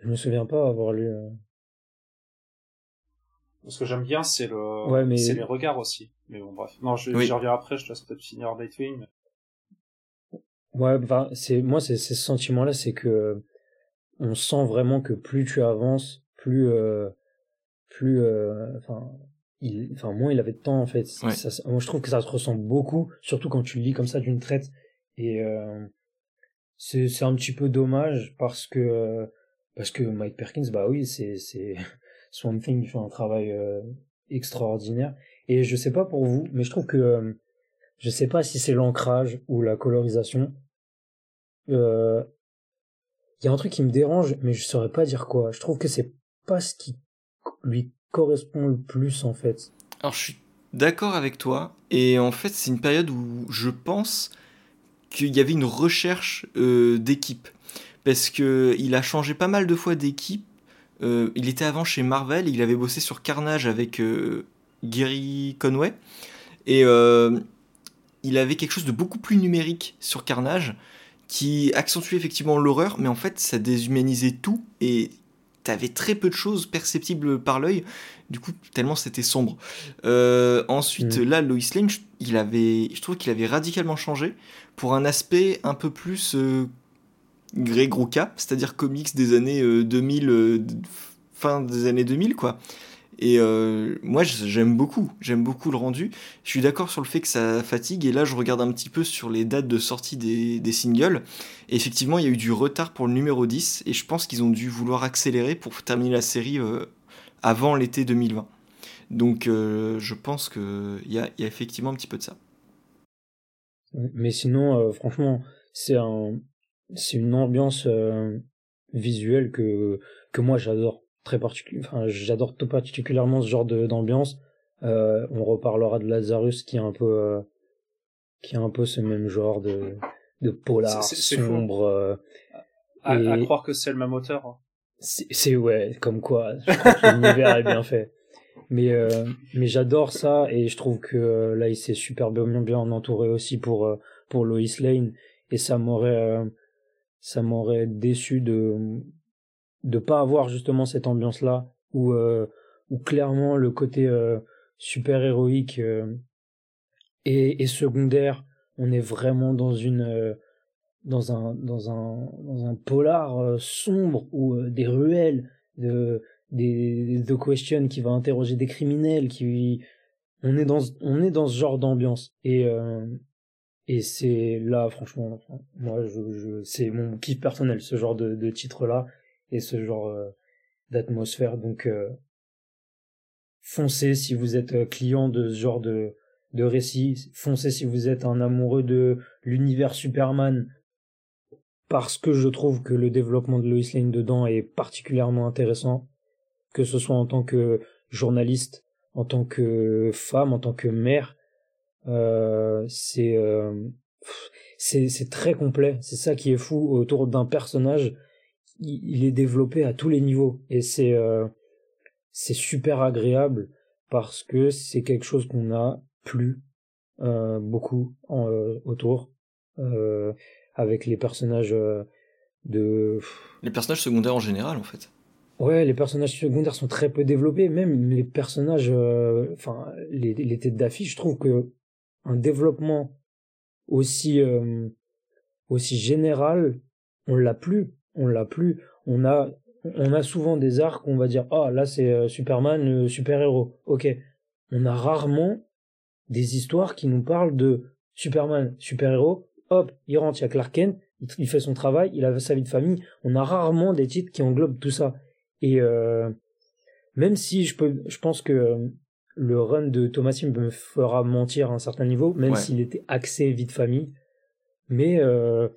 Je me souviens pas avoir lu. Euh, ce que j'aime bien, c'est le, c'est les regards aussi. Mais bon, bref. Non, je, j'y reviens après. Je te laisse peut-être finir Nightwing. Ouais, enfin, c'est moi, c'est ce sentiment-là, c'est que on sent vraiment que plus tu avances, plus plus, enfin, il, enfin, moins il avait de temps en fait. moi, je trouve que ça se ressent beaucoup, surtout quand tu le lis comme ça d'une traite. Et c'est c'est un petit peu dommage parce que parce que Mike Perkins, bah oui, c'est c'est Swamp Thing il fait un travail extraordinaire. Et je sais pas pour vous, mais je trouve que je sais pas si c'est l'ancrage ou la colorisation. Il euh, y a un truc qui me dérange, mais je saurais pas dire quoi. Je trouve que c'est pas ce qui lui correspond le plus en fait. Alors je suis d'accord avec toi, et en fait c'est une période où je pense qu'il y avait une recherche euh, d'équipe, parce que il a changé pas mal de fois d'équipe. Euh, il était avant chez Marvel, il avait bossé sur Carnage avec Gary Conway, et il avait quelque chose de beaucoup plus numérique sur Carnage qui accentuait effectivement l'horreur, mais en fait ça déshumanisait tout et t'avais très peu de choses perceptibles par l'œil, du coup tellement c'était sombre. Euh, ensuite mm. là Lois Lane, il avait, je trouve qu'il avait radicalement changé pour un aspect un peu plus euh, cap, c'est-à-dire comics des années 2000, euh, fin des années 2000 quoi. Et euh, moi, j'aime beaucoup, j'aime beaucoup le rendu. Je suis d'accord sur le fait que ça fatigue. Et là, je regarde un petit peu sur les dates de sortie des, des singles. Effectivement, il y a eu du retard pour le numéro 10. Et je pense qu'ils ont dû vouloir accélérer pour terminer la série euh, avant l'été 2020. Donc, euh, je pense qu'il y a, effectivement un petit peu de ça. Mais sinon, franchement, c'est un, une ambiance visuelle que, que moi j'adore très particulier. Enfin, j'adore tout particulièrement ce genre d'ambiance. Euh, on reparlera de Lazarus qui est un peu euh, qui est un peu ce même genre de de polar sombre. Euh, à, et... à, croire que c'est le même auteur. Hein. C'est ouais, comme quoi. L'univers est bien fait. Mais euh, mais j'adore ça et je trouve que là il s'est super bien bien entouré aussi pour pour Lois Lane et ça m'aurait ça m'aurait déçu de de pas avoir justement cette ambiance là où euh, où clairement le côté euh, super héroïque euh, est, secondaire on est vraiment dans une dans un dans un dans un polar sombre ou des ruelles de des The Question qui va interroger des criminels qui on est dans on est dans ce genre d'ambiance. Et et c'est là franchement moi je c'est mon kiff personnel ce genre de, de titre là et ce genre euh, d'atmosphère. Donc euh, foncez si vous êtes euh, client de ce genre de, de récit, foncez si vous êtes un amoureux de l'univers Superman, parce que je trouve que le développement de Lois Lane dedans est particulièrement intéressant, que ce soit en tant que journaliste, en tant que femme, en tant que mère, euh, c'est c'est très complet. C'est ça qui est fou autour d'un personnage il est développé à tous les niveaux. Et c'est euh, c'est super agréable parce que c'est quelque chose qu'on a plus euh, beaucoup en, euh, autour avec les personnages de les personnages secondaires en général en fait. Ouais les personnages secondaires sont très peu développés. Même les personnages enfin les, les têtes d'affiche je trouve que un développement aussi aussi général on l'a plus on l'a plus. On a, on a souvent des arcs où on va dire, ah, là c'est euh, Superman, le super-héros. Ok. On a rarement des histoires qui nous parlent de Superman, super-héros. Hop, il rentre, il y a Clark Kent, il fait son travail, il a sa vie de famille. On a rarement des titres qui englobent tout ça. Et euh, même si je peux, je pense que euh, le run de Thomasin me fera mentir à un certain niveau, même s'il était axé vie de famille. Mais euh,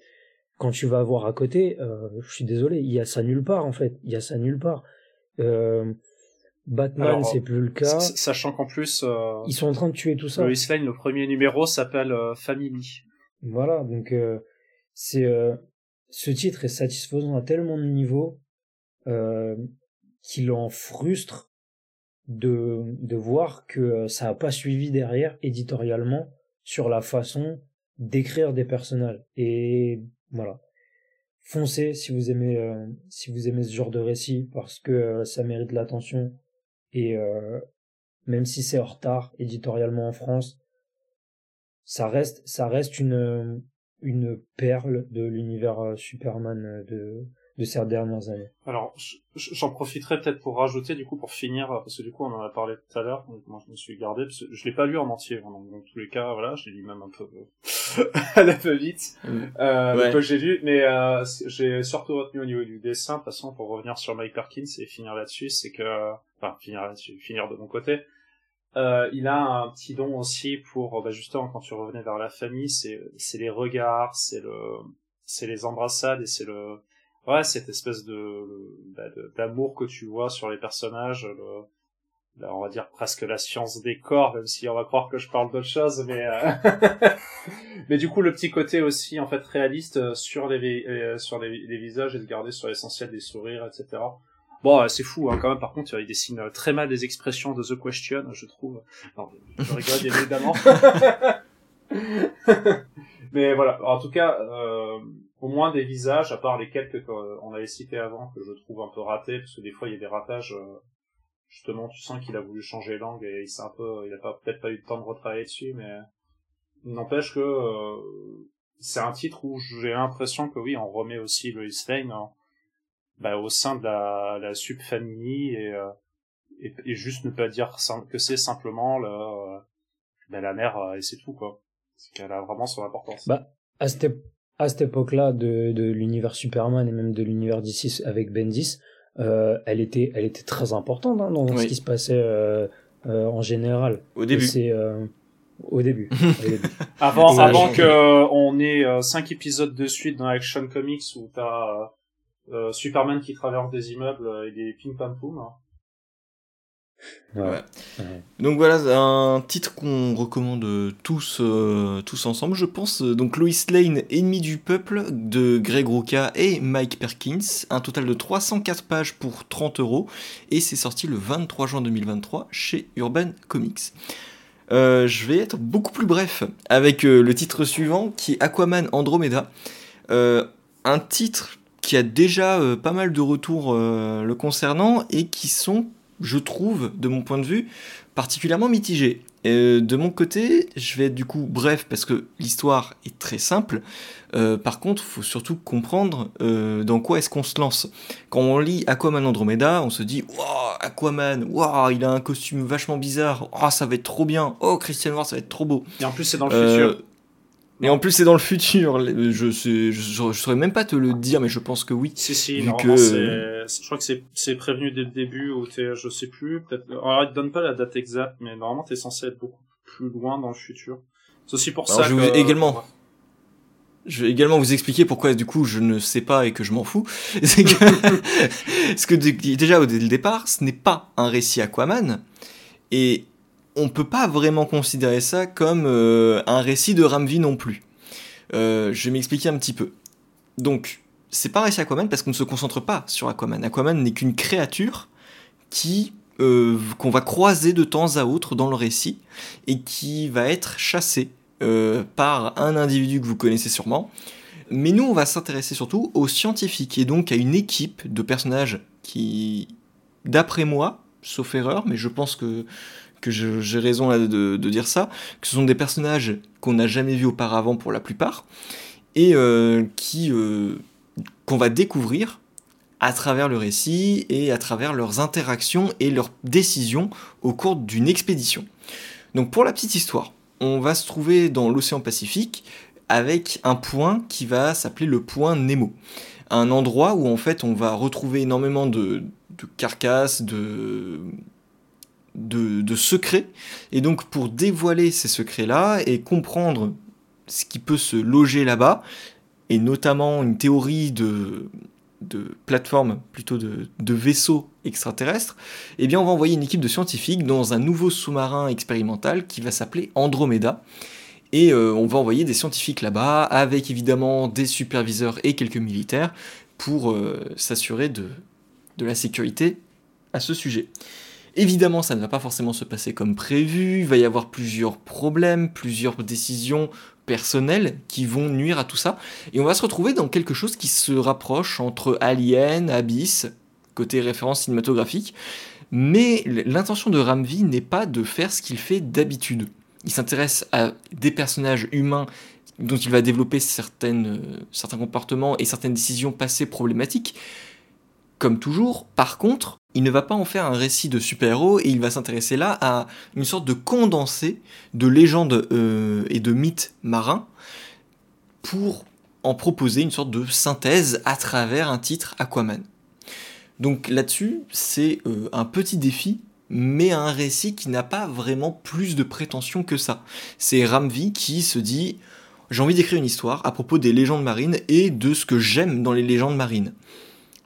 quand tu vas voir à côté, euh, je suis désolé, il y a ça nulle part en fait, il y a ça nulle part. Euh, Batman, c'est plus le cas. Sachant qu'en plus, euh, ils sont en train de tuer tout ça. Le Lane, le premier numéro s'appelle Family. Voilà, donc c'est ce titre est satisfaisant à tellement de niveaux qu'il en frustre de de voir que ça a pas suivi derrière éditorialement sur la façon d'écrire des personnages et voilà. Foncez si vous aimez euh, si vous aimez ce genre de récit parce que euh, ça mérite l'attention et euh, même si c'est en retard éditorialement en France, ça reste ça reste une une perle de l'univers Superman de de ces dernières années. Alors, j'en profiterai peut-être pour rajouter, du coup, pour finir, parce que du coup, on en a parlé tout à l'heure, donc moi, je me suis gardé, parce que je l'ai pas lu en entier, donc, dans tous les cas, voilà, je l'ai lu même un peu à la peu vite, euh, ouais. que j'ai lu, mais euh, j'ai surtout retenu au niveau du dessin, de toute façon, pour revenir sur Mike Perkins et finir là-dessus, c'est que, enfin, finir là-dessus, finir de mon côté, euh, il a un petit don aussi pour, bah, justement, quand tu revenais vers la famille, c'est, c'est les regards, c'est le, c'est les embrassades et c'est le, ouais, cette espèce bah, de d'amour que tu vois sur les personnages, le, on va dire presque la science des corps, même si on va croire que je parle d'autre chose, mais euh, mais du coup le petit côté aussi en fait réaliste euh, sur les euh, sur les, visages et de garder sur l'essentiel des sourires, etc. Bon, c'est fou, hein, quand même. Par contre, il dessine très mal des expressions de The Question, je trouve. Non, je rigole évidemment. Mais voilà, en tout cas, euh, au moins des visages, à part les quelques qu'on avait cités avant, que je trouve un peu ratés, parce que des fois il y a des ratages, euh, justement, tu sens qu'il a voulu changer langue et il s'est un peu, il a peut-être pas eu le temps de retravailler dessus, mais n'empêche que euh, c'est un titre où j'ai l'impression que oui, on remet aussi Lois Lane bah, au sein de la, la subfamille et, euh, et, juste ne pas dire que c'est simplement la, bah, la mère et c'est tout quoi. C'est qu'elle a vraiment son importance. Bah, à cette, à cette époque-là de, de l'univers Superman et même de l'univers DC avec Bendis, euh, elle était, elle était très importante hein, dans ce qui se passait euh, euh, en général. Au début. C'est euh, au début. avant, avant que on ait cinq épisodes de suite dans Action Comics où t'as Superman qui traverse des immeubles et des ping pam Ouais. Donc voilà, un titre qu'on recommande tous, euh, tous ensemble, je pense. Donc Lois Lane, Ennemi du peuple, de Greg Rucka et Mike Perkins. Un total de 304 pages pour 30 euros. Et c'est sorti le 23 juin 2023 chez Urban Comics. Euh, je vais être beaucoup plus bref avec euh, le titre suivant qui est Aquaman Andromeda. un titre qui a déjà pas mal de retours le concernant et qui sont je trouve, de mon point de vue, particulièrement mitigé. Euh, de mon côté, je vais être du coup bref parce que l'histoire est très simple. Euh, par contre, il faut surtout comprendre euh, dans quoi est-ce qu'on se lance. Quand on lit Aquaman Andromeda, on se dit Waouh, Aquaman, waouh, il a un costume vachement bizarre, oh, ça va être trop bien, oh, Christian Noir, ça va être trop beau. Et en plus, c'est dans le futur. Et en plus, c'est dans le futur. Je, sais, je, je, saurais même pas te le dire, mais je pense que oui. Si, si, normalement, que... je crois que c'est prévenu dès le début, ou je sais plus, peut-être, alors, il te donne pas la date exacte, mais normalement, t'es censé être beaucoup plus loin dans le futur. C'est aussi pour ça je que... Également, je vais également vous expliquer pourquoi, du coup, je ne sais pas et que je m'en fous. C'est que, parce que déjà, dès le départ, ce n'est pas un récit Aquaman. Et on peut pas vraiment considérer ça comme euh, un récit de Ramvi non plus. Euh, je vais m'expliquer un petit peu. Donc, c'est pas un récit Aquaman parce qu'on ne se concentre pas sur Aquaman. Aquaman n'est qu'une créature qui euh, qu'on va croiser de temps à autre dans le récit et qui va être chassée par un individu que vous connaissez sûrement. Mais nous, on va s'intéresser surtout aux scientifiques et donc à une équipe de personnages qui, d'après moi, sauf erreur, mais je pense que que j'ai raison de, dire ça, que ce sont des personnages qu'on n'a jamais vus auparavant pour la plupart, et euh, qui euh, qu'on va découvrir à travers le récit et à travers leurs interactions et leurs décisions au cours d'une expédition. Donc pour la petite histoire, on va se trouver dans l'océan Pacifique avec un point qui va s'appeler le point Nemo. Un endroit où en fait on va retrouver énormément de, de carcasses, de, de, secrets. Et donc pour dévoiler ces secrets-là et comprendre ce qui peut se loger là-bas, et notamment une théorie de, de plateforme, plutôt de, de vaisseaux extraterrestres, eh bien on va envoyer une équipe de scientifiques dans un nouveau sous-marin expérimental qui va s'appeler Andromeda. Et euh, on va envoyer des scientifiques là-bas, avec évidemment des superviseurs et quelques militaires, pour euh, s'assurer de, de la sécurité à ce sujet. Évidemment, ça ne va pas forcément se passer comme prévu, il va y avoir plusieurs problèmes, plusieurs décisions personnelles qui vont nuire à tout ça, et on va se retrouver dans quelque chose qui se rapproche entre Alien, Abyss, côté référence cinématographique, mais l'intention de Ramvi n'est pas de faire ce qu'il fait d'habitude. Il s'intéresse à des personnages humains dont il va développer certaines, certains comportements et certaines décisions passées problématiques, comme toujours. Par contre, il ne va pas en faire un récit de super-héros et il va s'intéresser là à une sorte de condensé de légendes euh, et de mythes marins pour en proposer une sorte de synthèse à travers un titre Aquaman. Donc là-dessus, c'est euh, un petit défi, mais un récit qui n'a pas vraiment plus de prétention que ça. C'est Ramvi qui se dit j'ai envie d'écrire une histoire à propos des légendes marines et de ce que j'aime dans les légendes marines.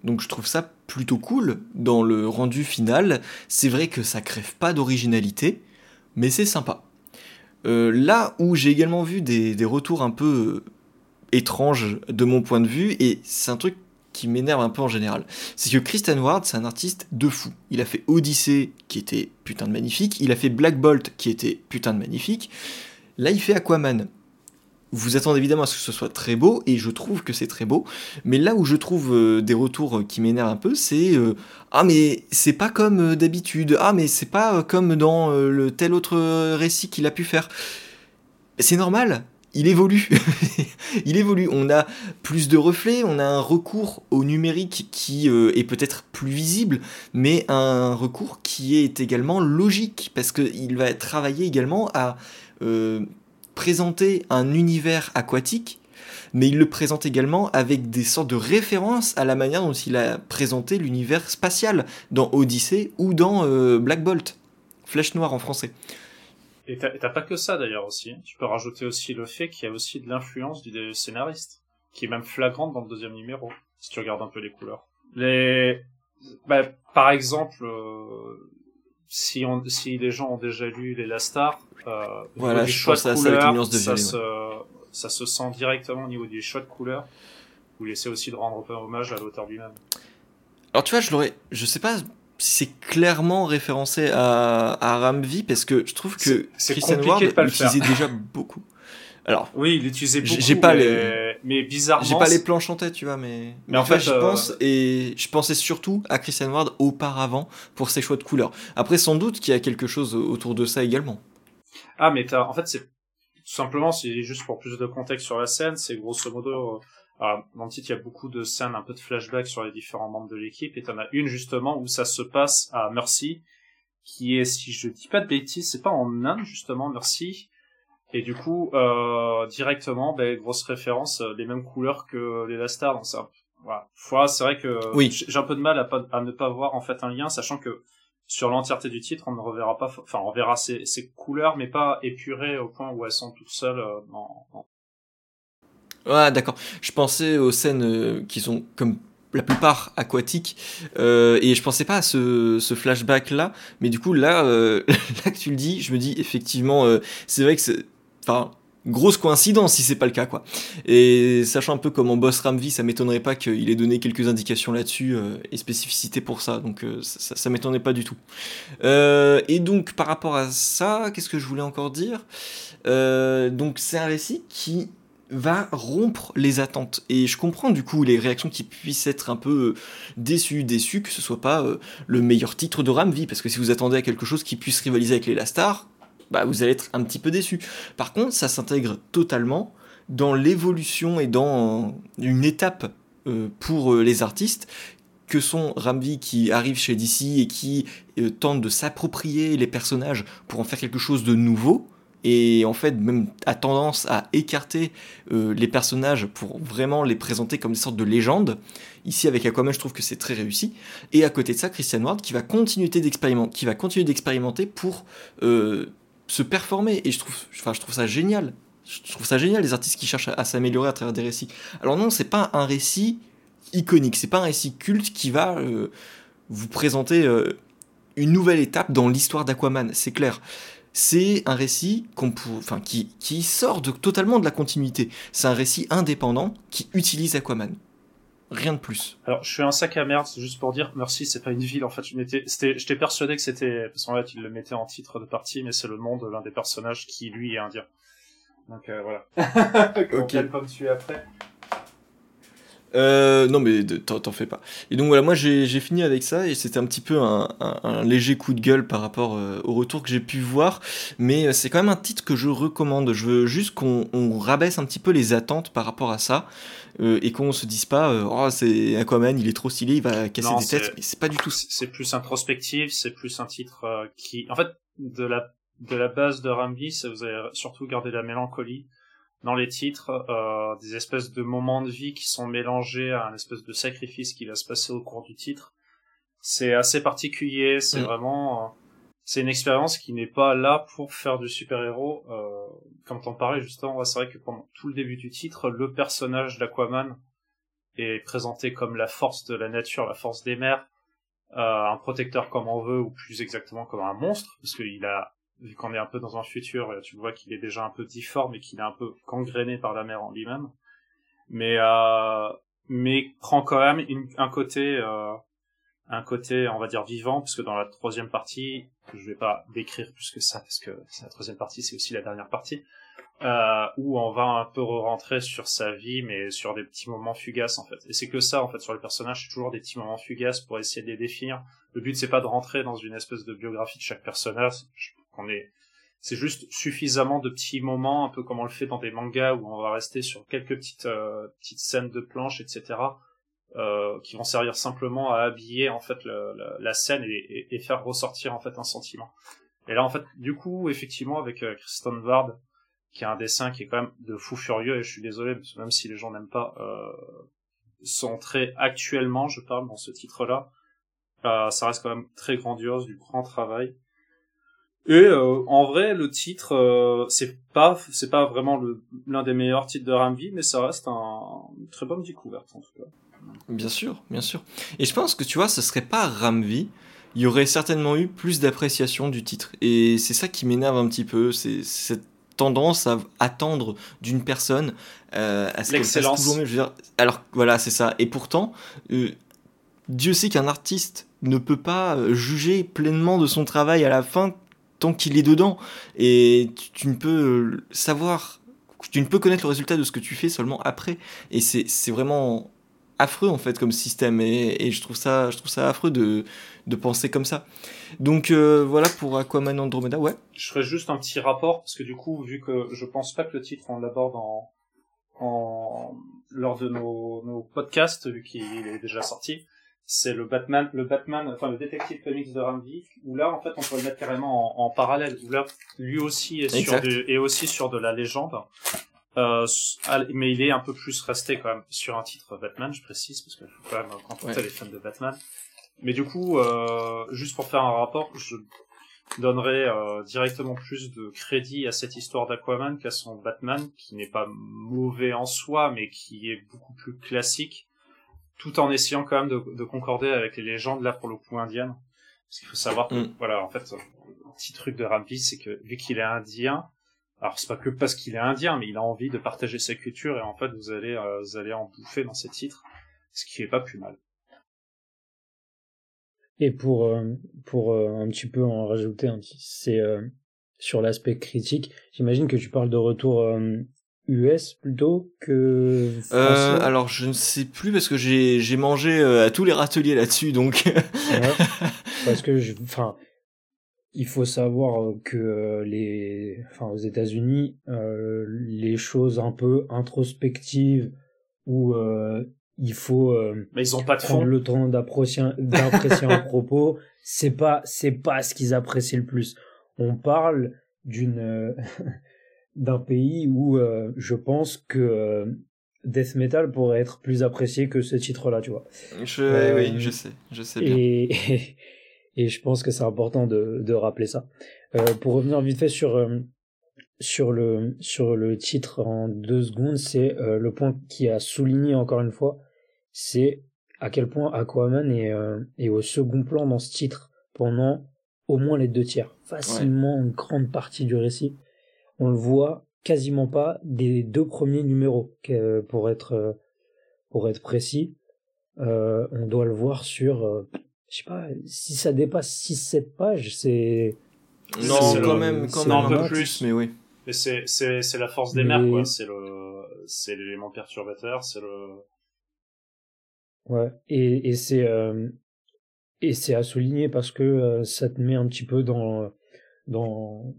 Donc je trouve ça plutôt cool dans le rendu final. C'est vrai que ça crève pas d'originalité, mais c'est sympa. Euh, là où j'ai également vu des, retours un peu euh, étranges de mon point de vue, et c'est un truc qui m'énerve un peu en général, c'est que Christian Ward, c'est un artiste de fou. Il a fait Odyssey, qui était putain de magnifique, il a fait Black Bolt, qui était putain de magnifique, là il fait Aquaman vous attendez évidemment à ce que ce soit très beau, et je trouve que c'est très beau, mais là où je trouve euh, des retours qui m'énervent un peu, c'est euh, Ah mais c'est pas comme euh, d'habitude, ah mais c'est pas comme dans le tel autre récit qu'il a pu faire. C'est normal, il évolue. il évolue. On a plus de reflets, on a un recours au numérique qui est peut-être plus visible, mais un recours qui est également logique, parce qu'il va travailler également à présenter un univers aquatique, mais il le présente également avec des sortes de références à la manière dont il a présenté l'univers spatial dans Odyssey ou dans euh, Black Bolt, Flèche Noire en français. Et t'as pas que ça d'ailleurs aussi. Hein. Tu peux rajouter aussi le fait qu'il y a aussi de l'influence du scénariste, qui est même flagrante dans le deuxième numéro, si tu regardes un peu les couleurs. Les, bah, par exemple, euh, si, on, si les gens ont déjà lu les Lastar, euh, voilà, je pense à couleurs, ça, ça, se, ça se sent directement au niveau des choix de couleurs. Vous laissez aussi de rendre un peu hommage à l'auteur lui-même. Alors tu vois, je l'aurais, je sais pas si c'est clairement référencé à, à Ramvi parce que je trouve que Christian Ward l'utilisait déjà beaucoup. Alors, oui, il utilisait beaucoup. J'ai pas mais, les, mais bizarrement. J'ai pas les planches en tête, tu vois, mais. Mais en fait, je euh, pense et je pensais surtout à Christian Ward auparavant pour ses choix de couleurs. Après, sans doute qu'il y a quelque chose autour de ça également. Ah, mais t'as, en fait, c'est tout simplement, c'est juste pour plus de contexte sur la scène, c'est grosso modo. Euh, dans le titre, il y a beaucoup de scènes, un peu de flashback sur les différents membres de l'équipe, et t'en as une justement où ça se passe à Mercy, qui est, si je dis pas de bêtises, c'est pas en Inde justement, Mercy, et du coup, euh, directement, ben, grosse référence, euh, les mêmes couleurs que les Lastar. Donc ça, voilà. c'est vrai que oui. j'ai un peu de mal à, pas, à ne pas voir en fait un lien, sachant que sur l'entièreté du titre, on ne reverra pas, enfin, on verra ces, ces, couleurs, mais pas épurées au point où elles sont toutes seules euh, dans, Ouais, d'accord. Je pensais aux scènes euh, qui sont comme la plupart aquatiques euh, et je pensais pas à ce, ce flashback là mais du coup là euh, là que tu le dis je me dis effectivement euh, c'est vrai que Enfin, grosse coïncidence si c'est pas le cas quoi. Et sachant un peu comment boss Ramvi, ça m'étonnerait pas qu'il ait donné quelques indications là-dessus euh, et spécificités pour ça. Donc euh, ça, ça m'étonnait pas du tout. Euh, et donc par rapport à ça, qu'est-ce que je voulais encore dire? Donc c'est un récit qui va rompre les attentes. Et je comprends du coup les réactions qui puissent être un peu déçues, déçues que ce soit pas le meilleur titre de Ramvi, parce que si vous attendez à quelque chose qui puisse rivaliser avec les Lastar, bah, vous allez être un petit peu déçu. Par contre, ça s'intègre totalement dans l'évolution et dans une étape euh, pour euh, les artistes que sont Ramvi qui arrive chez DC et qui euh, tente de s'approprier les personnages pour en faire quelque chose de nouveau et en fait même a tendance à écarter les personnages pour vraiment les présenter comme des sortes de légendes. Ici avec Aquaman, je trouve que c'est très réussi. Et à côté de ça, Christian Ward qui va continuer d'expérimenter, qui va continuer d'expérimenter pour se performer. Et je trouve, enfin, je trouve ça génial. Je trouve ça génial, les artistes qui cherchent à, s'améliorer à travers des récits. Alors non, c'est pas un récit iconique, c'est pas un récit culte qui va euh, vous présenter euh, une nouvelle étape dans l'histoire d'Aquaman, c'est clair. C'est un récit qui, qui sort de, totalement de la continuité. C'est un récit indépendant qui utilise Aquaman. Rien de plus. Alors, je suis un sac à merde, juste pour dire, merci, c'est pas une ville, en fait, je m'étais, c'était, j'étais persuadé que c'était, parce qu'en fait, il le mettait en titre de partie, mais c'est le nom de l'un des personnages qui, lui, est indien. Donc, euh, voilà. ok. Quelle pomme tu es après? Euh, non, mais t'en fais pas. Et donc voilà, moi j'ai fini avec ça et c'était un petit peu un, un, léger coup de gueule par rapport euh, au retour que j'ai pu voir. Mais euh, c'est quand même un titre que je recommande. Je veux juste qu'on rabaisse un petit peu les attentes par rapport à ça euh, et qu'on se dise pas, oh, c'est Aquaman, il est trop stylé, il va casser des têtes. C'est pas du tout. C'est plus introspectif, c'est plus un titre qui, en fait, de la de la base de Rambi, vous avez surtout gardé la mélancolie dans les titres euh, des espèces de moments de vie qui sont mélangés à un espèce de sacrifice qui va se passer au cours du titre. C'est assez particulier, c'est mm. vraiment... Euh, c'est une expérience qui n'est pas là pour faire du super-héros. Euh, comme t'en parlais justement, c'est vrai que pendant tout le début du titre, le personnage d'Aquaman est présenté comme la force de la nature, la force des mers, euh, un protecteur comme on veut, ou plus exactement comme un monstre, parce qu'il a vu qu'on est un peu dans un futur, euh, tu vois qu'il est déjà un peu difforme et qu'il est un peu gangréné par la mer en lui-même. Mais euh, mais prend quand même un côté euh, un côté on va dire vivant parce que dans la troisième partie je vais pas décrire plus que ça parce que la troisième partie c'est aussi la dernière partie euh, où on va un peu rentrer sur sa vie mais sur des petits moments fugaces en fait et c'est que ça en fait sur le personnage c'est toujours des petits moments fugaces pour essayer de les définir le but c'est pas de rentrer dans une espèce de biographie de chaque personnage est, c'est juste suffisamment de petits moments, un peu comme on le fait dans des mangas où on va rester sur quelques petites euh, petites scènes de planches, etc. Euh, qui vont servir simplement à habiller en fait la, scène et, faire ressortir en fait un sentiment. Et là en fait, du coup, effectivement, avec euh, Kristen Vard, qui a un dessin qui est quand même de fou furieux, et je suis désolé, parce que même si les gens n'aiment pas, euh, son trait actuellement, je parle dans ce titre-là, euh, ça reste quand même très grandiose, du grand travail. Et euh, en vrai, le titre, euh, c'est pas, c'est pas vraiment l'un des meilleurs titres de Ramvi, mais ça reste un, une très bonne découverte en tout cas. Bien sûr, bien sûr. Et je pense que tu vois, ce serait pas Ramvi, il y aurait certainement eu plus d'appréciation du titre. Et c'est ça qui m'énerve un petit peu, c'est cette tendance à attendre d'une personne euh, à ce qu'elle fasse toujours mieux. Je veux dire, alors voilà, c'est ça. Et pourtant, euh, Dieu sait qu'un artiste ne peut pas juger pleinement de son travail à la fin tant qu'il est dedans. Et tu, ne peux savoir, tu ne peux connaître le résultat de ce que tu fais seulement après. Et c'est vraiment affreux en fait comme système et, je trouve ça je trouve ça affreux de, de penser comme ça donc euh, voilà pour Aquaman Andromeda ouais je ferai juste un petit rapport parce que du coup vu que je pense pas que le titre on l'aborde en, en lors de nos, nos podcasts vu qu'il est déjà sorti c'est le Batman, le Batman, enfin le détective comics de Ramvi, où là en fait on peut le mettre carrément en, parallèle, où là lui aussi est sur de, est aussi sur de la légende, euh, mais il est un peu plus resté quand même sur un titre Batman, je précise, parce que quand même rencontrer les fans de Batman. Mais du coup, euh, juste pour faire un rapport, je donnerais euh, directement plus de crédit à cette histoire d'Aquaman qu'à son Batman, qui n'est pas mauvais en soi, mais qui est beaucoup plus classique tout en essayant quand même de, concorder avec les légendes là pour le coup indiennes. Parce qu'il faut savoir que, mm. voilà, en fait, un petit truc de Rampi, c'est que vu qu'il est indien, alors c'est pas que parce qu'il est indien, mais il a envie de partager sa culture et en fait vous allez euh, vous allez en bouffer dans ses titres, ce qui est pas plus mal. Et pour euh, pour euh, un petit peu en rajouter un petit, c'est sur l'aspect critique. J'imagine que tu parles de retour US plutôt que euh, alors je ne sais plus parce que j'ai j'ai mangé euh, à tous les râteliers là-dessus donc parce que je enfin il faut savoir que euh, les enfin aux États-Unis euh, les choses un peu introspectives où il faut mais ils ont pas de prendre le temps d'apprécier d'apprécier un propos c'est pas c'est pas ce qu'ils apprécient le plus. On parle d'une d'un pays où euh, je pense que euh, death metal pourrait être plus apprécié que ce titre-là, tu vois. Je, euh, oui, je sais, je sais bien. Et, et, je pense que c'est important de, de rappeler ça. pour revenir vite fait sur sur le sur le titre en deux secondes, c'est le point qui a souligné encore une fois, c'est à quel point Aquaman est, est au second plan dans ce titre pendant au moins les deux tiers, facilement une grande partie du récit on le voit quasiment pas des deux premiers numéros pour être euh, pour être précis. Euh, on doit le voir sur euh, je sais pas si ça dépasse 6 7 pages c'est non quand même quand même un, peu plus, mais oui. Mais c'est c'est c'est la force des mers quoi. c'est le c'est l'élément perturbateur c'est le Ouais, et, et c'est euh, et c'est à souligner parce que euh, ça te met un petit peu dans dans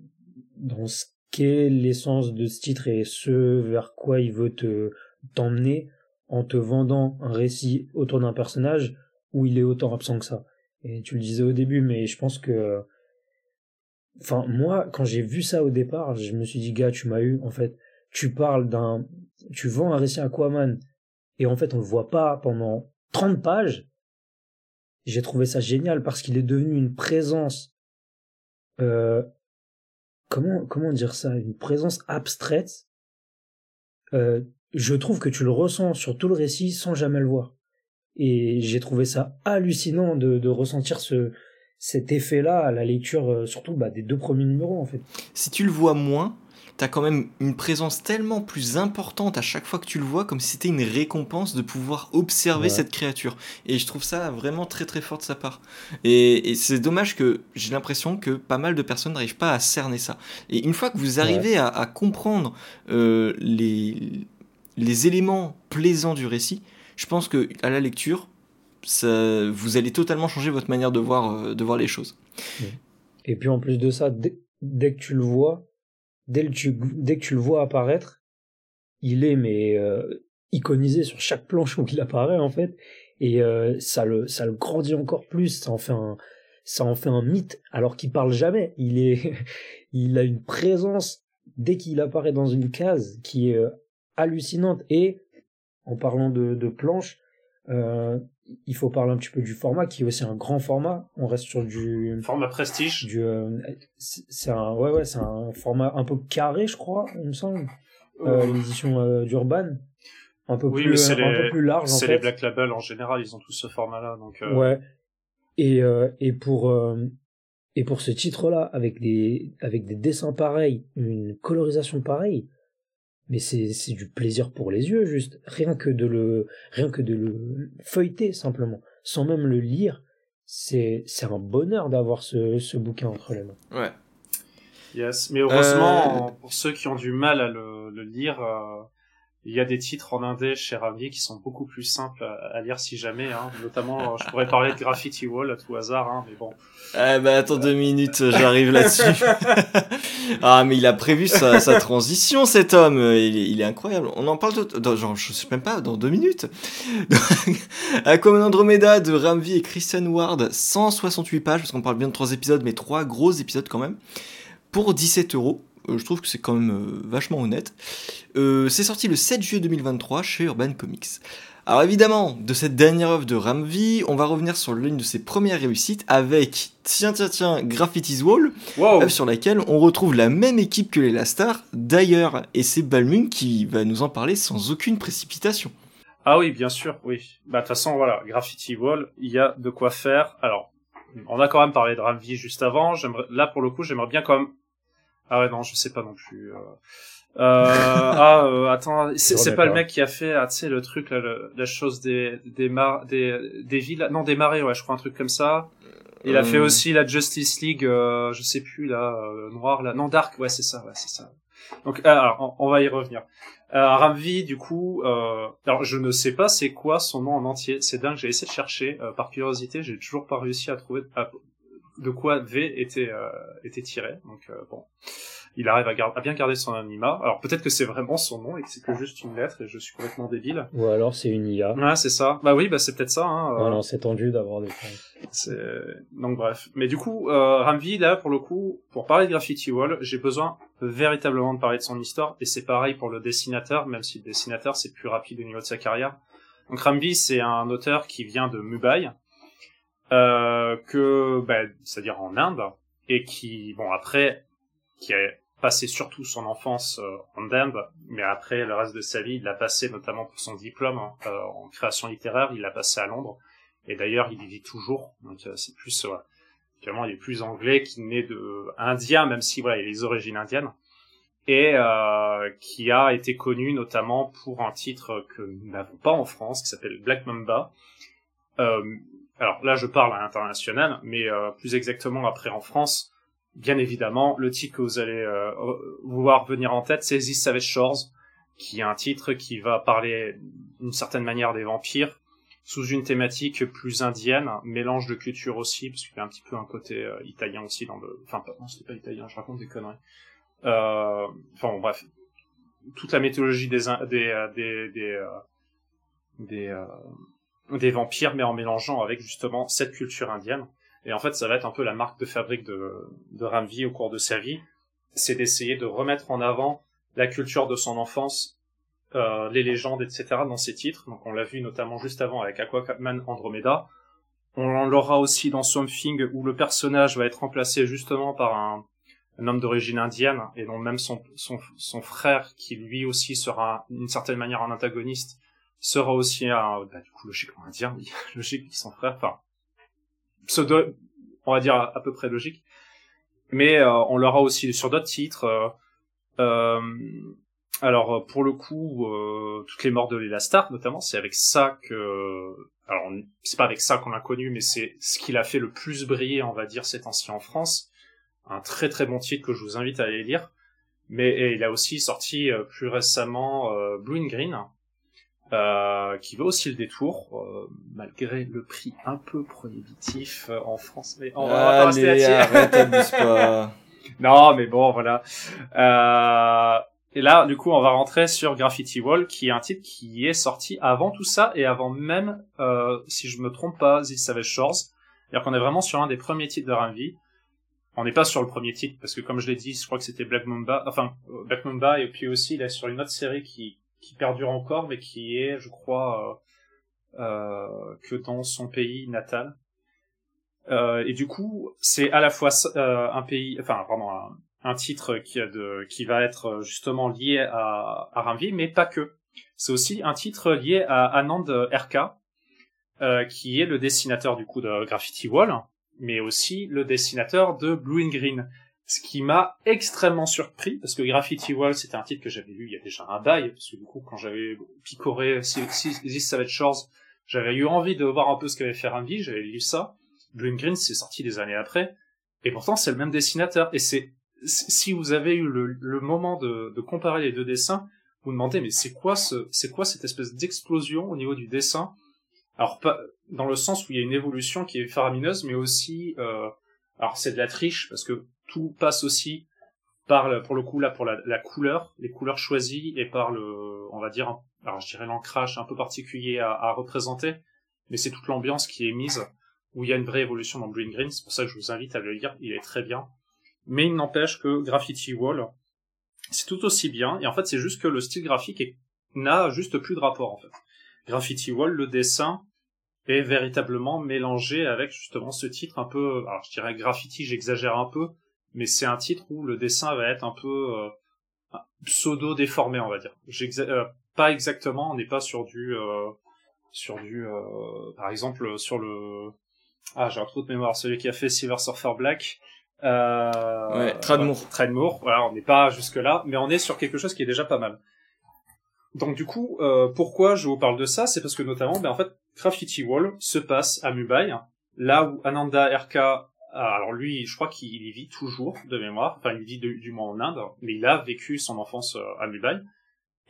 dans ce qu'est l'essence de ce titre et ce vers quoi il veut te t'emmener en te vendant un récit autour d'un personnage où il est autant absent que ça. Et tu le disais au début, mais je pense que enfin moi quand j'ai vu ça au départ, je me suis dit gars, tu m'as eu en fait. Tu parles d'un tu vends un récit Aquaman et en fait on le voit pas pendant 30 pages, j'ai trouvé ça génial parce qu'il est devenu une présence. Euh, comment comment dire ça Une présence abstraite. Euh, je trouve que tu le ressens sur tout le récit sans jamais le voir. Et j'ai trouvé ça hallucinant de, ressentir ce cet effet-là à la lecture, euh, surtout bah, des deux premiers numéros en fait. Si tu le vois moins, t'as quand même une présence tellement plus importante à chaque fois que tu le vois, comme si c'était une récompense de pouvoir observer cette créature. Et je trouve ça vraiment très très fort de sa part. Et, c'est dommage que j'ai l'impression que pas mal de personnes n'arrivent pas à cerner ça. Et une fois que vous arrivez à, comprendre euh, les, les éléments plaisants du récit, je pense que à la lecture, ça, vous allez totalement changer votre manière de voir, euh, de voir les choses. Et puis en plus de ça, dès que tu le vois, dès, que tu, dès que tu le vois apparaître, il est mais euh, iconisé sur chaque planche où il apparaît en fait, et euh, ça le ça le grandit encore plus, ça en fait un ça en fait un mythe alors qu'il parle jamais. Il est il a une présence dès qu'il apparaît dans une case qui est euh, hallucinante. Et en parlant de, de planches, euh, il faut parler un petit peu du format qui est aussi un grand format. On reste sur du format prestige. Du euh, c'est un ouais ouais c'est un format un peu carré je crois il me semble. Euh, L'édition euh, d'Urban un peu plus un peu plus large. C'est les Black Label en général ils ont tous ce format là donc. Ouais et et pour et pour ce titre là avec des avec des dessins pareils une colorisation pareille mais c'est c'est du plaisir pour les yeux juste. Rien que de le rien que de le feuilleter simplement. Sans même le lire c'est c'est un bonheur d'avoir ce ce bouquin entre les mains. Ouais. Yes. Mais heureusement euh, pour ceux qui ont du mal à le, le lire euh, il y a des titres en indé chez Ravi qui sont beaucoup plus simples à, lire si jamais, hein. notamment je pourrais parler de Graffiti Wall à tout hasard, hein, mais bon. Ah bah attends deux minutes, j'arrive là-dessus. ah mais il a prévu sa, sa transition cet homme, il, il, est incroyable. On en parle dans, genre je sais même pas dans deux minutes. Aquaman Andromeda de Ramvi et Christian Ward, 168 pages parce qu'on parle bien de trois épisodes mais trois gros épisodes quand même pour 17 euros. Euh, je trouve que c'est quand même euh, vachement honnête. Euh, c'est sorti le 7 juillet 2023 chez Urban Comics. Alors évidemment, de cette dernière œuvre de Ramvi, on va revenir sur l'une de ses premières réussites avec Tiens Tiens Tiens Graffiti's Wall, œuvre sur laquelle on retrouve la même équipe que les Lastar d'ailleurs, et c'est Balmung qui va nous en parler sans aucune précipitation. Ah oui, bien sûr, oui. Bah de toute façon, voilà, Graffiti Wall, il y a de quoi faire. Alors, on a quand même parlé de Ramvi juste avant. Là, pour le coup, j'aimerais bien quand même ah ouais, non, je sais pas non plus. Euh... Euh, ah, euh, attends, c'est pas le mec qui a fait, ah, tu sais, le truc, là, la chose des des mar des des villes, non des marais, ouais, je crois un truc comme ça. Il a fait euh. aussi la Justice League, euh, je sais plus là, euh, noir là, non Dark, ouais c'est ça, ouais c'est ça. Donc alors on, va y revenir. Euh, Ramvi du coup, alors je ne sais pas c'est quoi son nom en entier, c'est dingue, j'ai essayé de chercher par curiosité, j'ai toujours pas réussi à trouver, de quoi V était euh, était tiré. Donc euh, bon, il arrive à, à, bien garder son anonymat. Alors peut-être que c'est vraiment son nom et que c'est que juste une lettre et je suis complètement débile. Ou alors c'est une IA. Ouais, c'est ça. Bah oui, bah c'est peut-être ça. Hein, euh... non, c'est tendu d'avoir des. C'est donc bref. Mais du coup, euh, Ramvi là pour le coup, pour parler de Graffiti Wall, j'ai besoin véritablement de parler de son histoire et c'est pareil pour le dessinateur, même si le dessinateur c'est plus rapide au niveau de sa carrière. Donc Ramvi c'est un auteur qui vient de Mumbai euh, que, ben, c'est-à-dire en Inde, et qui, bon, après, qui a passé surtout son enfance euh, en Inde, mais après le reste de sa vie, il l'a passé notamment pour son diplôme hein, euh, en création littéraire, il l'a passé à Londres, et d'ailleurs il y vit toujours, donc c'est plus, finalement, il est plus anglais qu'il n'est de indien, même si voilà, il a les origines indiennes. Et qui a été connu notamment pour un titre que nous n'avons pas en France, qui s'appelle Black Mamba, euh, alors là je parle à l'international, mais euh, plus exactement après en France, bien évidemment, le titre que vous allez euh, voir venir en tête, c'est The Savage Shores, qui est un titre qui va parler d'une certaine manière des vampires, sous une thématique plus indienne, mélange de culture aussi, parce qu'il y a un petit peu un côté euh, italien aussi dans le... Enfin, non, c'était pas italien, je raconte des conneries. Euh... Enfin, bref. Toute la mythologie des... des... Euh, des... des, euh, des, des vampires, mais en mélangeant avec justement cette culture indienne. Et en fait, ça va être un peu la marque de fabrique de, de Ramvi au cours de sa vie. C'est d'essayer de remettre en avant la culture de son enfance euh, les légendes, etc. dans ses titres. Donc on l'a vu notamment juste avant avec Aquaman Andromeda. On l'aura aussi dans Swamp Thing où le personnage va être remplacé justement par un, homme d'origine indienne et dont même son, son, son, frère qui lui aussi sera d'une certaine manière un antagoniste sera aussi un, bah, du coup logiquement indien, logique son frère, enfin pseudo, on va dire à, peu près logique. Mais euh, on l'aura aussi sur d'autres titres. Euh, euh alors euh, pour le coup, euh, toutes les morts de Léla Stark notamment, c'est avec ça que, alors c'est pas avec ça qu'on l'a connu, mais c'est ce qui l'a fait le plus briller, on va dire, cet ancien en France. Un très très bon titre que je vous invite à aller lire. Mais il a aussi sorti euh, plus récemment Blue and Green, qui va aussi le détour, malgré le prix un peu prohibitif en France. Mais on va pas rester arrête, Non, mais bon, voilà. Euh, et là, du coup, on va rentrer sur Graffiti Wall, qui est un titre qui est sorti avant tout ça et avant même, euh, si je me trompe pas, The Savage Shores. C'est-à-dire qu'on est vraiment sur un des premiers titres de Ramvi. On n'est pas sur le premier titre, parce que comme je l'ai dit, je crois que c'était Black Mamba, enfin, euh, Black Mamba, et puis aussi, il est sur une autre série qui, qui perdure encore, mais qui est, je crois, euh, euh que dans son pays natal. Euh, et du coup, c'est à la fois un pays, enfin, un, titre qui, a de, qui va être justement lié à, à mais pas que. C'est aussi un titre lié à Anand RK, euh, qui est le dessinateur du coup de Graffiti Wall, mais aussi le dessinateur de Blue and Green. Ce qui m'a extrêmement surpris, parce que Graffiti Wall, c'était un titre que j'avais lu il y a déjà un bail, parce que du coup, quand j'avais picoré This Savage Shores, j'avais eu envie de voir un peu ce qu'avait fait Ramvi, j'avais lu ça. Blue and Green, c'est sorti des années après, et pourtant, c'est le même dessinateur, et c'est si vous avez eu le, moment de, comparer les deux dessins, vous demandez mais c'est quoi ce, c'est quoi cette espèce d'explosion au niveau du dessin? Alors pas dans le sens où il y a une évolution qui est faramineuse, mais aussi, euh, alors c'est de la triche parce que tout passe aussi par pour le coup là pour la, couleur, les couleurs choisies et par le, on va dire, alors je dirais l'ancrage un peu particulier à, à représenter, mais c'est toute l'ambiance qui est mise où il y a une vraie évolution dans Green Green. C'est pour ça que je vous invite à le lire. Il est très bien. Mais il n'empêche que Graffiti Wall, c'est tout aussi bien. Et en fait, c'est juste que le style graphique n'a juste plus de rapport, en fait. Graffiti Wall, le dessin est véritablement mélangé avec justement ce titre un peu, alors je dirais graffiti, j'exagère un peu, mais c'est un titre où le dessin va être un peu euh, pseudo déformé, on va dire. Euh, pas exactement, on n'est pas sur du, euh, sur du, par exemple sur le, ah j'ai un trou de mémoire, celui qui a fait Silver Surfer Black, euh, ouais, Tradmoor. Tradmoor, voilà, on n'est pas jusque là, mais on est sur quelque chose qui est déjà pas mal. Donc du coup, pourquoi je vous parle de ça? C'est parce que notamment, ben, en fait, Graffiti Wall se passe à Mumbai, là où Ananda RK, alors lui, je crois qu'il y vit toujours de mémoire, enfin il vit du moins en Inde, mais il a vécu son enfance euh, à Mumbai,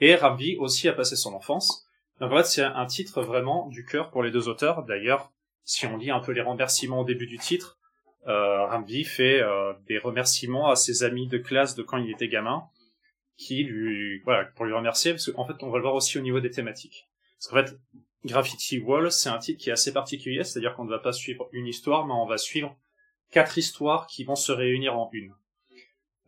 et Ramvi aussi a passé son enfance. Donc en fait, c'est un titre vraiment du cœur pour les deux auteurs. D'ailleurs, si on lit un peu les remerciements au début du titre, euh, Ramvi fait euh, des remerciements à ses amis de classe de quand il était gamin, qui lui, voilà, pour lui remercier, parce qu'en fait, on va le voir aussi au niveau des thématiques. Parce qu'en fait, Graffiti Wall, c'est un titre qui est assez particulier, c'est-à-dire qu'on ne va pas suivre une histoire, mais on va suivre quatre histoires qui vont se réunir en une.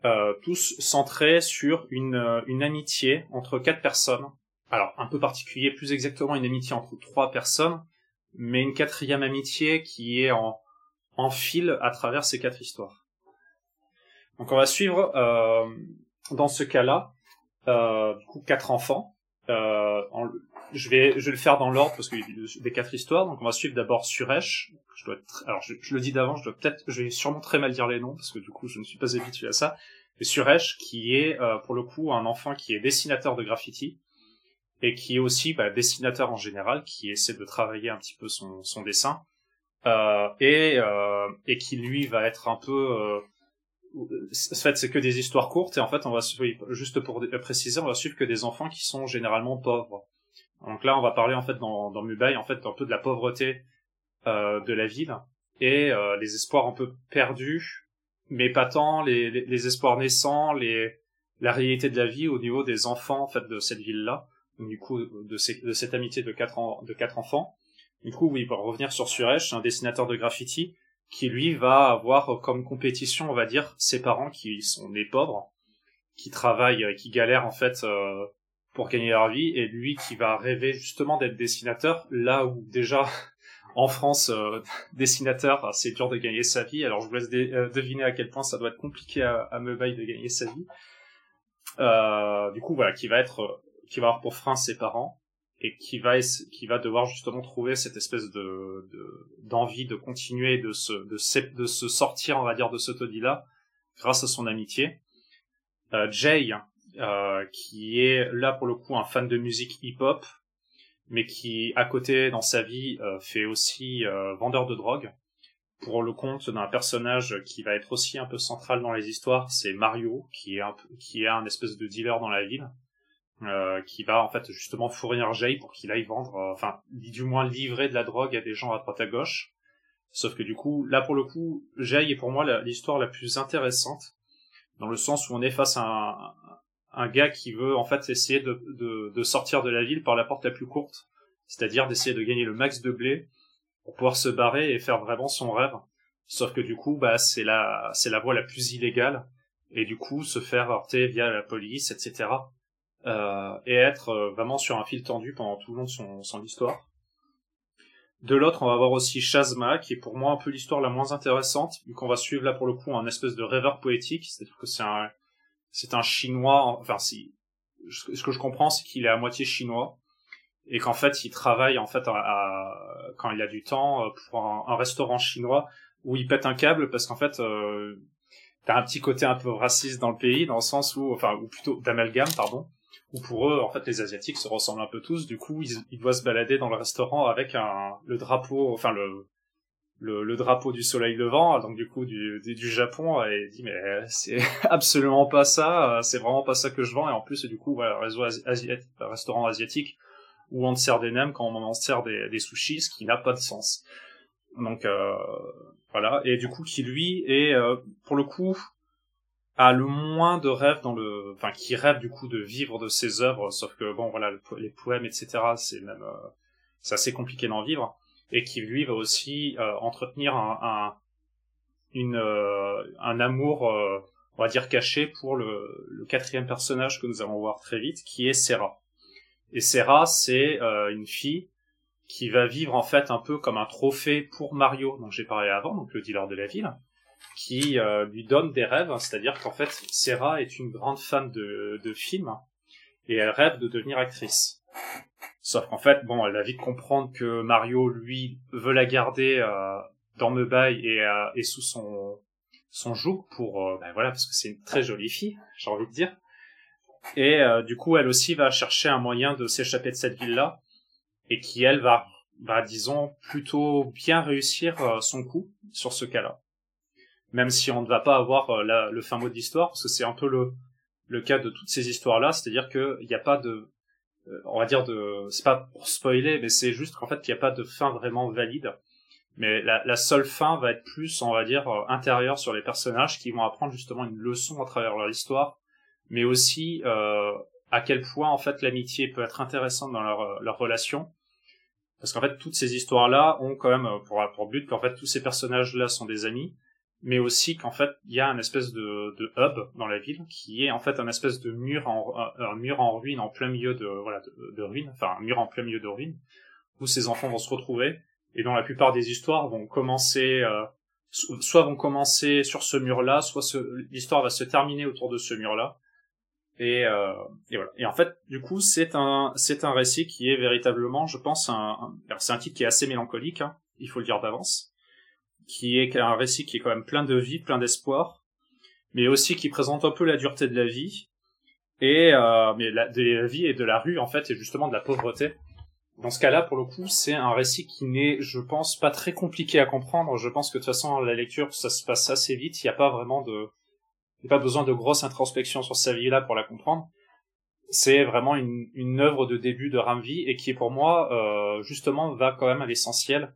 Euh, tous centrés sur une, euh, une amitié entre quatre personnes. Alors, un peu particulier, plus exactement une amitié entre trois personnes, mais une quatrième amitié qui est en, fil à travers ces quatre histoires. Donc on va suivre euh, dans ce cas-là quatre enfants. Je vais je vais le faire dans l'ordre parce que des quatre histoires. Donc on va suivre d'abord Suresh. Je dois alors je, le dis d'avant, je dois peut-être je vais sûrement très mal dire les noms parce que du coup je ne suis pas habitué à ça. Mais Suresh qui est euh, pour le coup un enfant qui est dessinateur de graffiti et qui est aussi bah, dessinateur en général, qui essaie de travailler un petit peu son, son dessin euh, et euh, et qui lui va être un peu euh, en fait, c'est que des histoires courtes et en fait, on va juste pour préciser, on va suivre que des enfants qui sont généralement pauvres. Donc là, on va parler en fait dans, dans Mubai, en fait, un peu de la pauvreté euh, de la ville et euh, les espoirs un peu perdus, mais pas tant les, les, espoirs naissants, les la réalité de la vie au niveau des enfants en fait de cette ville-là. Du coup, de, ces, de cette amitié de quatre, de quatre enfants. Du coup, oui, pour revenir sur Suresh, un dessinateur de graffiti qui lui va avoir comme compétition, on va dire, ses parents qui sont nés pauvres, qui travaillent, qui galèrent en fait euh, pour gagner leur vie, et lui qui va rêver justement d'être dessinateur, là où déjà en France, euh, dessinateur, c'est dur de gagner sa vie. Alors je vous laisse euh, deviner à quel point ça doit être compliqué à, à de gagner sa vie. Euh, du coup, voilà, qui va être, qui va avoir pour frein ses parents et qui va qui va devoir justement trouver cette espèce de d'envie de, continuer de se de, de se sortir on va dire de ce taudis là grâce à son amitié Jay qui est là pour le coup un fan de musique hip hop mais qui à côté dans sa vie euh, fait aussi euh, vendeur de drogue pour le compte d'un personnage qui va être aussi un peu central dans les histoires c'est Mario qui est un qui est un espèce de dealer dans la ville euh, qui va en fait justement fournir Jay pour qu'il aille vendre, euh, enfin du moins livrer de la drogue à des gens à droite à gauche. Sauf que du coup, là pour le coup, Jay est pour moi l'histoire la, plus intéressante dans le sens où on est face à un, un gars qui veut en fait essayer de, de, sortir de la ville par la porte la plus courte, c'est-à-dire d'essayer de gagner le max de blé pour pouvoir se barrer et faire vraiment son rêve. Sauf que du coup, bah c'est la c'est la voie la plus illégale et du coup se faire heurter via la police, etc euh, et être euh, vraiment sur un fil tendu pendant tout le long de son, son histoire. De l'autre, on va voir aussi Shazma, qui est pour moi un peu l'histoire la moins intéressante, vu qu'on va suivre là pour le coup un espèce de rêveur poétique, c'est-à-dire que c'est un, c'est un chinois, enfin si, ce que je comprends, c'est qu'il est à moitié chinois, et qu'en fait, il travaille en fait à, quand il a du temps euh, pour un, restaurant chinois où il pète un câble parce qu'en fait, euh, t'as un petit côté un peu raciste dans le pays, dans le sens où, enfin, ou plutôt d'amalgame, pardon, où pour eux, en fait, les Asiatiques se ressemblent un peu tous. Du coup, ils, ils doivent se balader dans le restaurant avec un, le drapeau, enfin le, le, le, drapeau du soleil levant, donc du coup du, du, Japon, et dit mais c'est absolument pas ça, c'est vraiment pas ça que je vends, et en plus du coup voilà, réseau asiatique, restaurant asiatique où on te sert des nems quand on en sert des, des sushis, ce qui n'a pas de sens. Donc euh, voilà, et du coup qui lui est euh, pour le coup a le moins de rêves dans le, enfin qui rêve du coup de vivre de ses œuvres, sauf que bon voilà les poèmes etc c'est même euh, c'est assez compliqué d'en vivre et qui lui va aussi euh, entretenir un, un une euh, un amour on va dire caché pour le, le quatrième personnage que nous allons voir très vite qui est Serra et Serra c'est une fille qui va vivre en fait un peu comme un trophée pour Mario dont j'ai parlé avant donc le dealer de la ville qui euh, lui donne des rêves, c'est-à-dire qu'en fait, Sarah est une grande fan de, de films et elle rêve de devenir actrice. Sauf qu'en fait, bon, elle va vite comprendre que Mario, lui, veut la garder euh, dans Meubail et, euh, et sous son son joug pour, euh, ben voilà, parce que c'est une très jolie fille, j'ai envie de dire. Et du coup, elle aussi va chercher un moyen de s'échapper de cette ville-là et qui, elle, va, bah, disons, plutôt bien réussir son coup sur ce cas-là même si on ne va pas avoir euh, le fin mot de l'histoire, parce que c'est un peu le, le cas de toutes ces histoires-là, c'est-à-dire qu'il n'y a pas de, euh, on va dire de, c'est pas pour spoiler, mais c'est juste qu'en fait il n'y a pas de fin vraiment valide. Mais la, la, seule fin va être plus, on va dire, euh, intérieure sur les personnages qui vont apprendre justement une leçon à travers leur histoire, mais aussi euh, à quel point en fait l'amitié peut être intéressante dans leur, leur relation. Parce qu'en fait toutes ces histoires-là ont quand même pour, pour but qu'en fait tous ces personnages-là sont des amis, mais aussi qu'en fait il y a un espèce de, hub dans la ville qui est en fait un espèce de mur en mur en ruine en plein milieu de ruines enfin un mur en plein milieu de ruines où ces enfants vont se retrouver. Et dont la plupart des histoires vont commencer euh, soit vont commencer sur ce mur là soit l'histoire va se terminer autour de ce mur là et, euh, et voilà. Et en fait du coup c'est un c'est un récit qui est véritablement je pense un c'est un titre qui est assez mélancolique hein, il faut le dire d'avance qui est un récit qui est quand même plein de vie, plein d'espoir, mais aussi qui présente un peu la dureté de la vie et euh, mais de la vie et de la rue en fait et justement de la pauvreté. Dans ce cas-là, pour le coup, c'est un récit qui n'est, je pense, pas très compliqué à comprendre. Je pense que de toute façon, la lecture, ça se passe assez vite. Il n'y a pas vraiment de, il a pas besoin de grosse introspection sur sa vie là pour la comprendre. c'est vraiment une, une œuvre de début de Ramvi et qui pour moi euh, justement va quand même à l'essentiel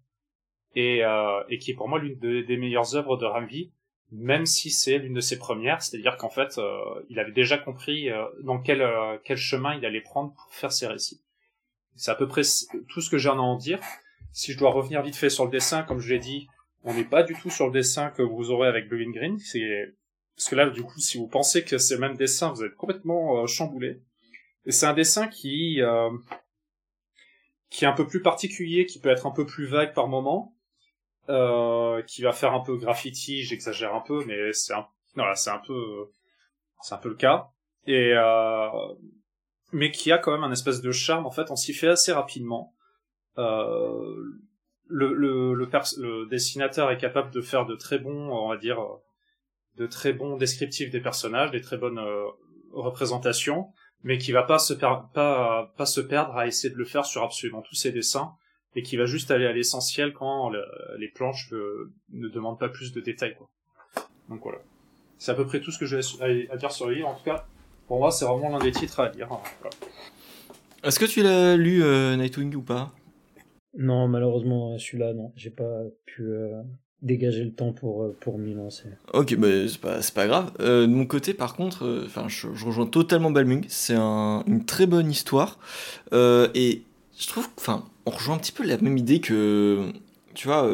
et, euh, et qui est pour moi l'une des meilleures œuvres de Ramvi même si c'est l'une de ses premières. C'est-à-dire qu'en fait euh, il avait déjà compris euh, dans quel euh, quel chemin il allait prendre pour faire ses récits. C'est à peu près tout ce que j'ai à en dire. Si je dois revenir vite fait sur le dessin comme je l'ai dit on n'est pas du tout sur le dessin que vous aurez avec Blue and Green. C'est parce que là du coup si vous pensez que c'est le même dessin vous êtes complètement chamboulé. Et c'est un dessin qui euh, qui est un peu plus particulier, qui peut être un peu plus vague par moment, euh, qui va faire un peu graffiti, j'exagère un peu, mais c'est un voilà, c'est un peu c'est un peu le cas. Et euh, mais qui a quand même un espèce de charme. En fait, on s'y fait assez rapidement. Euh, le, dessinateur est capable de faire de très bons, on va dire, de très bons descriptifs des personnages, des très bonnes représentations mais qui va pas se perdre à essayer de le faire sur absolument tous ses dessins, et qui va juste aller à l'essentiel quand les planches ne demandent pas plus de détails. Quoi. Donc voilà. C'est à peu près tout ce que j'ai à, dire sur le livre. En tout cas, pour moi, c'est vraiment l'un des titres à lire. Est-ce que tu l'as lu euh, Nightwing ou pas? Non, malheureusement, celui-là, non. J'ai pas pu euh, dégager le temps pour, euh, pour m'y lancer. Ok, mais c'est pas, pas grave. Euh, de mon côté, par contre, euh, enfin, je, rejoins totalement Balmung. C'est un, une très bonne histoire. et je trouve enfin, on rejoint un petit peu la même idée que, tu vois,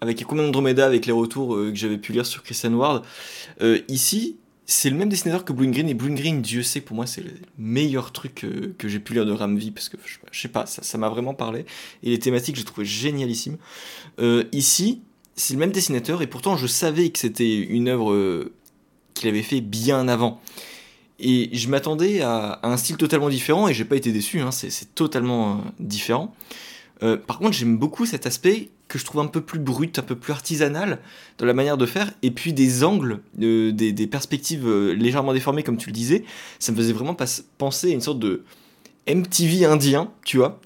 avec Ecomen Andromeda, avec les retours que j'avais pu lire sur Christian Ward. ici, c'est le même dessinateur que Blue Green. Et Blue Green, Dieu sait, pour moi, c'est le meilleur truc que, j'ai pu lire de Ramvi. Parce que, je, sais pas, ça m'a vraiment parlé. Et les thématiques, j'ai trouvé génialissimes. ici, c'est le même dessinateur et pourtant je savais que c'était une œuvre euh, qu'il avait fait bien avant. Et je m'attendais à, un style totalement différent et j'ai pas été déçu, hein, c'est totalement euh, différent. Euh, par contre, j'aime beaucoup cet aspect que je trouve un peu plus brut, un peu plus artisanal dans la manière de faire, et puis des angles, des, perspectives légèrement déformées, comme tu le disais, ça me faisait vraiment penser à une sorte de, MTV indien, tu vois.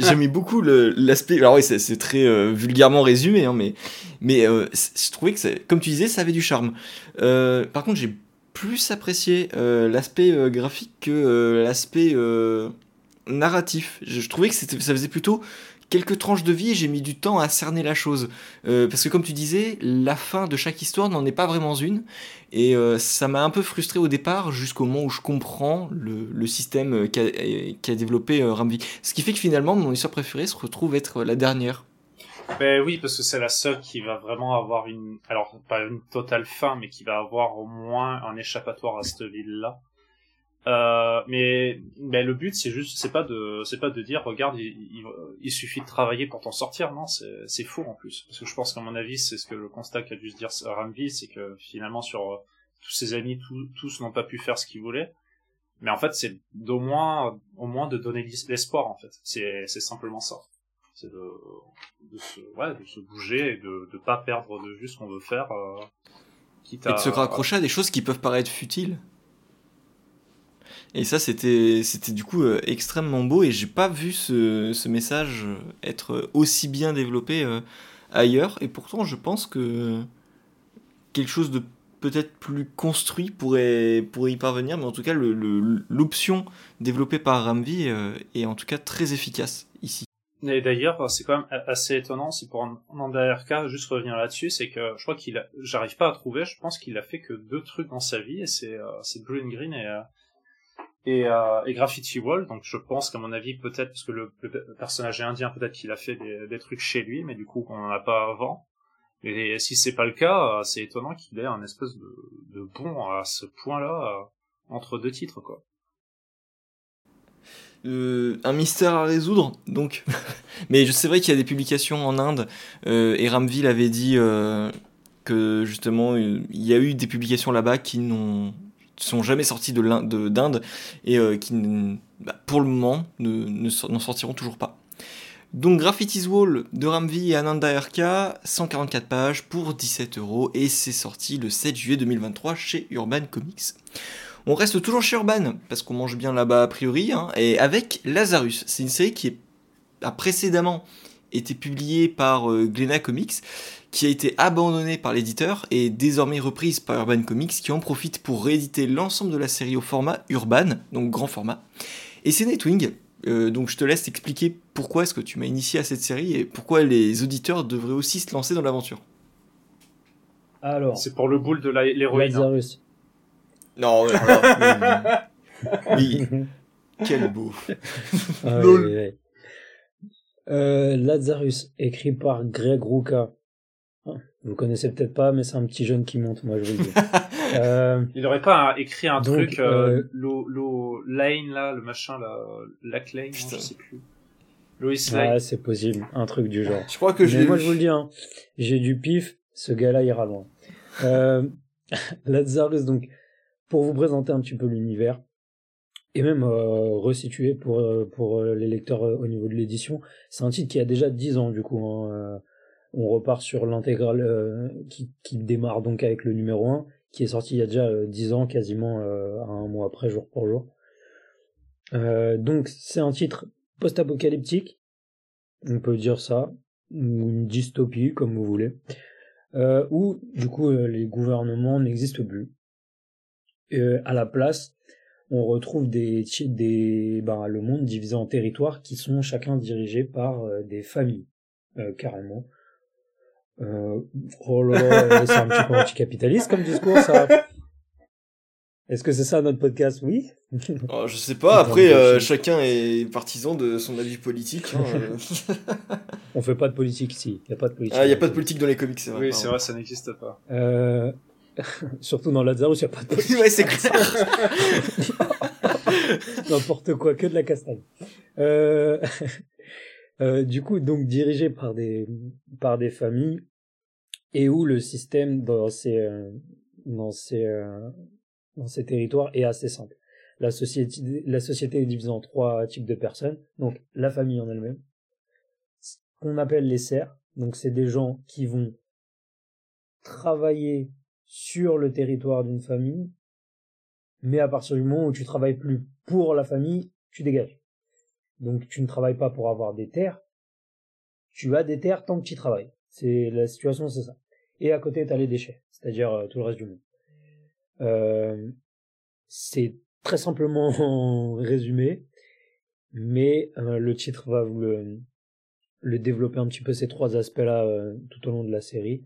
J'aimais beaucoup l'aspect. Alors oui, c'est très euh, vulgairement résumé, hein, mais, mais euh, je trouvais que, comme tu disais, ça avait du charme. Euh, par contre, j'ai plus apprécié l'aspect graphique que l'aspect narratif. Je, trouvais que ça faisait plutôt quelques tranches de vie j'ai mis du temps à cerner la chose. Euh, parce que comme tu disais, la fin de chaque histoire n'en est pas vraiment une. Et euh, ça m'a un peu frustré au départ jusqu'au moment où je comprends le, système qu'a développé euh. Ce qui fait que finalement mon histoire préférée se retrouve être la dernière. Ben oui, parce que c'est la seule qui va vraiment avoir une, alors pas une totale fin, mais qui va avoir au moins un échappatoire à cette ville-là. Euh, mais, mais le but c'est juste c'est pas de c'est pas de dire regarde il, suffit de travailler pour t'en sortir. Non c'est c'est faux en plus. Parce que je pense qu'à mon avis c'est ce que le constat qu'a dû se dire Ramvi c'est que finalement sur euh, tous ses amis tous n'ont pas pu faire ce qu'ils voulaient. Mais en fait c'est d'au moins au moins de donner l'espoir en fait. C'est c'est simplement ça c'est de de se ouais de se bouger et de de pas perdre de vue ce qu'on veut faire euh, quitte et de se raccrocher à des choses qui peuvent paraître futiles et ça, c'était, c'était du coup euh, extrêmement beau et j'ai pas vu ce, ce, message être aussi bien développé euh, ailleurs. Et pourtant, je pense que quelque chose de peut-être plus construit pourrait, pourrait y parvenir, mais en tout cas, le, l'option développée par Ramvi euh, est en tout cas très efficace. Et d'ailleurs, c'est quand même assez étonnant, si pour un, un juste revenir là-dessus, c'est que je crois qu'il a, j'arrive pas à trouver, je pense qu'il a fait que deux trucs dans sa vie, et c'est, c'est Green Green et, et, euh, et Graffiti Wall. Donc je pense qu'à mon avis peut-être parce que le, personnage est indien, peut-être qu'il a fait des, trucs chez lui, mais du coup on n'en a pas avant. Et si c'est pas le cas, euh, c'est étonnant qu'il ait un espèce de, de bon à ce point-là euh, entre deux titres quoi. Euh, un mystère à résoudre, donc. Mais c'est vrai qu'il y a des publications en Inde, euh, et Ramville avait dit euh, que justement il y a eu des publications là-bas qui n'ont sont jamais sortis de d'Inde et qui, bah, pour le moment, n'en sortiront toujours pas. Donc Graffiti's Wall de Ramvi et Ananda RK, 144 pages pour 17 euros et c'est sorti le 7 juillet 2023 chez Urban Comics. On reste toujours chez Urban parce qu'on mange bien là-bas a priori hein, et avec Lazarus. C'est une série qui a précédemment était publiée par euh, Glena Comics, qui a été abandonnée par l'éditeur et désormais reprise par Urban Comics, qui en profite pour rééditer l'ensemble de la série au format Urban, donc grand format. Et c'est Nightwing, euh, donc je te laisse expliquer pourquoi est-ce que tu m'as initié à cette série et pourquoi les auditeurs devraient aussi se lancer dans l'aventure. Alors. C'est pour le boule de l'héroïne. Hein. Non, oui. Quel beau. Ah euh, Lazarus, écrit par Greg Ruka. Vous connaissez peut-être pas, mais c'est un petit jeune qui monte, moi je vous le dis. euh, Il aurait pas écrit un truc, euh, euh Lane là, le machin là, Lack Lane, je sais plus. Lois Lane. Ah, c'est possible, un truc du genre. Je crois que j'ai. Moi je vous le dis, hein, j'ai du pif, ce gars-là ira loin. Euh, Lazarus, donc, pour vous présenter un petit peu l'univers, et même euh, resituer pour, euh, pour euh, les lecteurs au niveau de l'édition, c'est un titre qui a déjà 10 ans du coup. Hein, on repart sur l'intégrale qui, qui démarre donc avec le numéro 1, qui est sorti il y a déjà 10 ans, quasiment un mois après, jour pour jour. donc c'est un titre post-apocalyptique, on peut dire ça, ou une dystopie comme vous voulez, où du coup les gouvernements n'existent plus. Euh, à la place, on retrouve des, des ben, le monde divisé en territoires qui sont chacun dirigés par euh, des familles, euh, carrément. Euh, oh là c'est un petit peu anticapitaliste comme discours, ça. Est-ce que c'est ça notre podcast? Oui. Oh, je sais pas. Après, chacun est partisan de son avis politique. Hein, On fait pas de politique ici. Il y a pas de politique. Ah, il y a pas de politique dans les comics, c'est vrai. Oui, c'est vrai, ça n'existe pas. Euh, Surtout dans Lazarus, il n'y a pas de ouais, c'est clair. N'importe quoi, que de la castagne. Euh... Euh, du coup, donc dirigé par des par des familles et où le système dans ces euh, dans ces dans ces territoires est assez simple. La société la société est divisée en trois types de personnes. Donc la famille en elle-même, ce qu'on appelle les serfs. Donc c'est des gens qui vont travailler sur le territoire d'une famille, mais à partir du moment où tu travailles plus pour la famille, tu dégages. Donc tu ne travailles pas pour avoir des terres, tu as des terres tant que tu travailles. C'est la situation, c'est ça. Et à côté, tu as les déchets, c'est-à-dire euh, tout le reste du monde. Euh, c'est très simplement résumé, mais euh, le titre va vous le, le, développer un petit peu ces trois aspects-là tout au long de la série.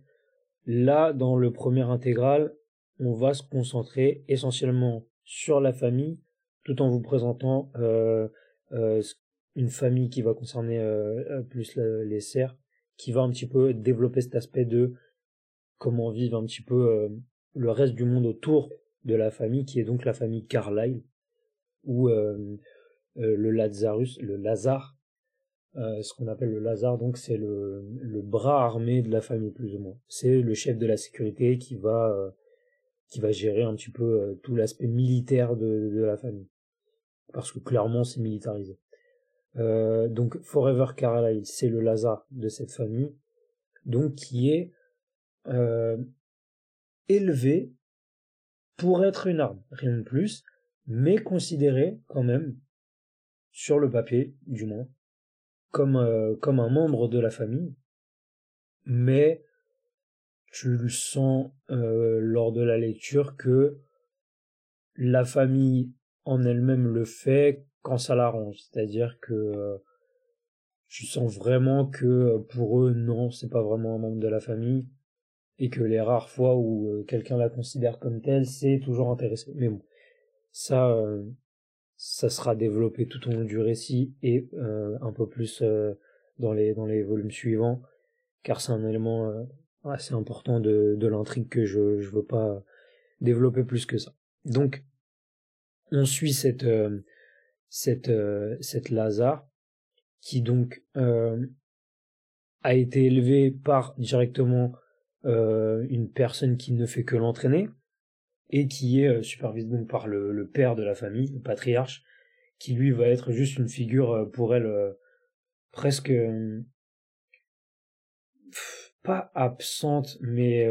Là, dans le premier intégral, on va se concentrer essentiellement sur la famille, tout en vous présentant euh, euh, une famille qui va concerner euh, plus les serfs, qui va un petit peu développer cet aspect de comment vivre un petit peu le reste du monde autour de la famille, qui est donc la famille Carlyle, où le Lazarus, le Lazare, euh, ce qu'on appelle le Lazare, donc c'est le, le bras armé de la famille plus ou moins. C'est le chef de la sécurité qui va euh, qui va gérer un petit peu euh, tout l'aspect militaire de, de la famille, parce que clairement c'est militarisé. donc Forever Carlyle, c'est le Lazare de cette famille, donc qui est élevé pour être une arme, rien de plus, mais considéré quand même sur le papier, du moins, comme, euh, comme un membre de la famille, mais tu le sens euh, lors de la lecture que la famille en elle-même le fait quand ça l'arrange. C'est-à-dire que euh, tu sens vraiment que pour eux, non, c'est pas vraiment un membre de la famille, et que les rares fois où quelqu'un la considère comme telle, c'est toujours intéressé. Mais bon, ça, ça sera développé tout au long du récit et euh, un peu plus euh, dans les dans les volumes suivants car c'est un élément euh, assez important de, de l'intrigue que je je veux pas développer plus que ça. Donc on suit cette cette cette Lazare qui donc a été élevé par directement une personne qui ne fait que l'entraîner et qui est euh, supervisé donc par le, le, père de la famille, le patriarche, qui lui va être juste une figure euh, pour elle euh, presque pas absente, mais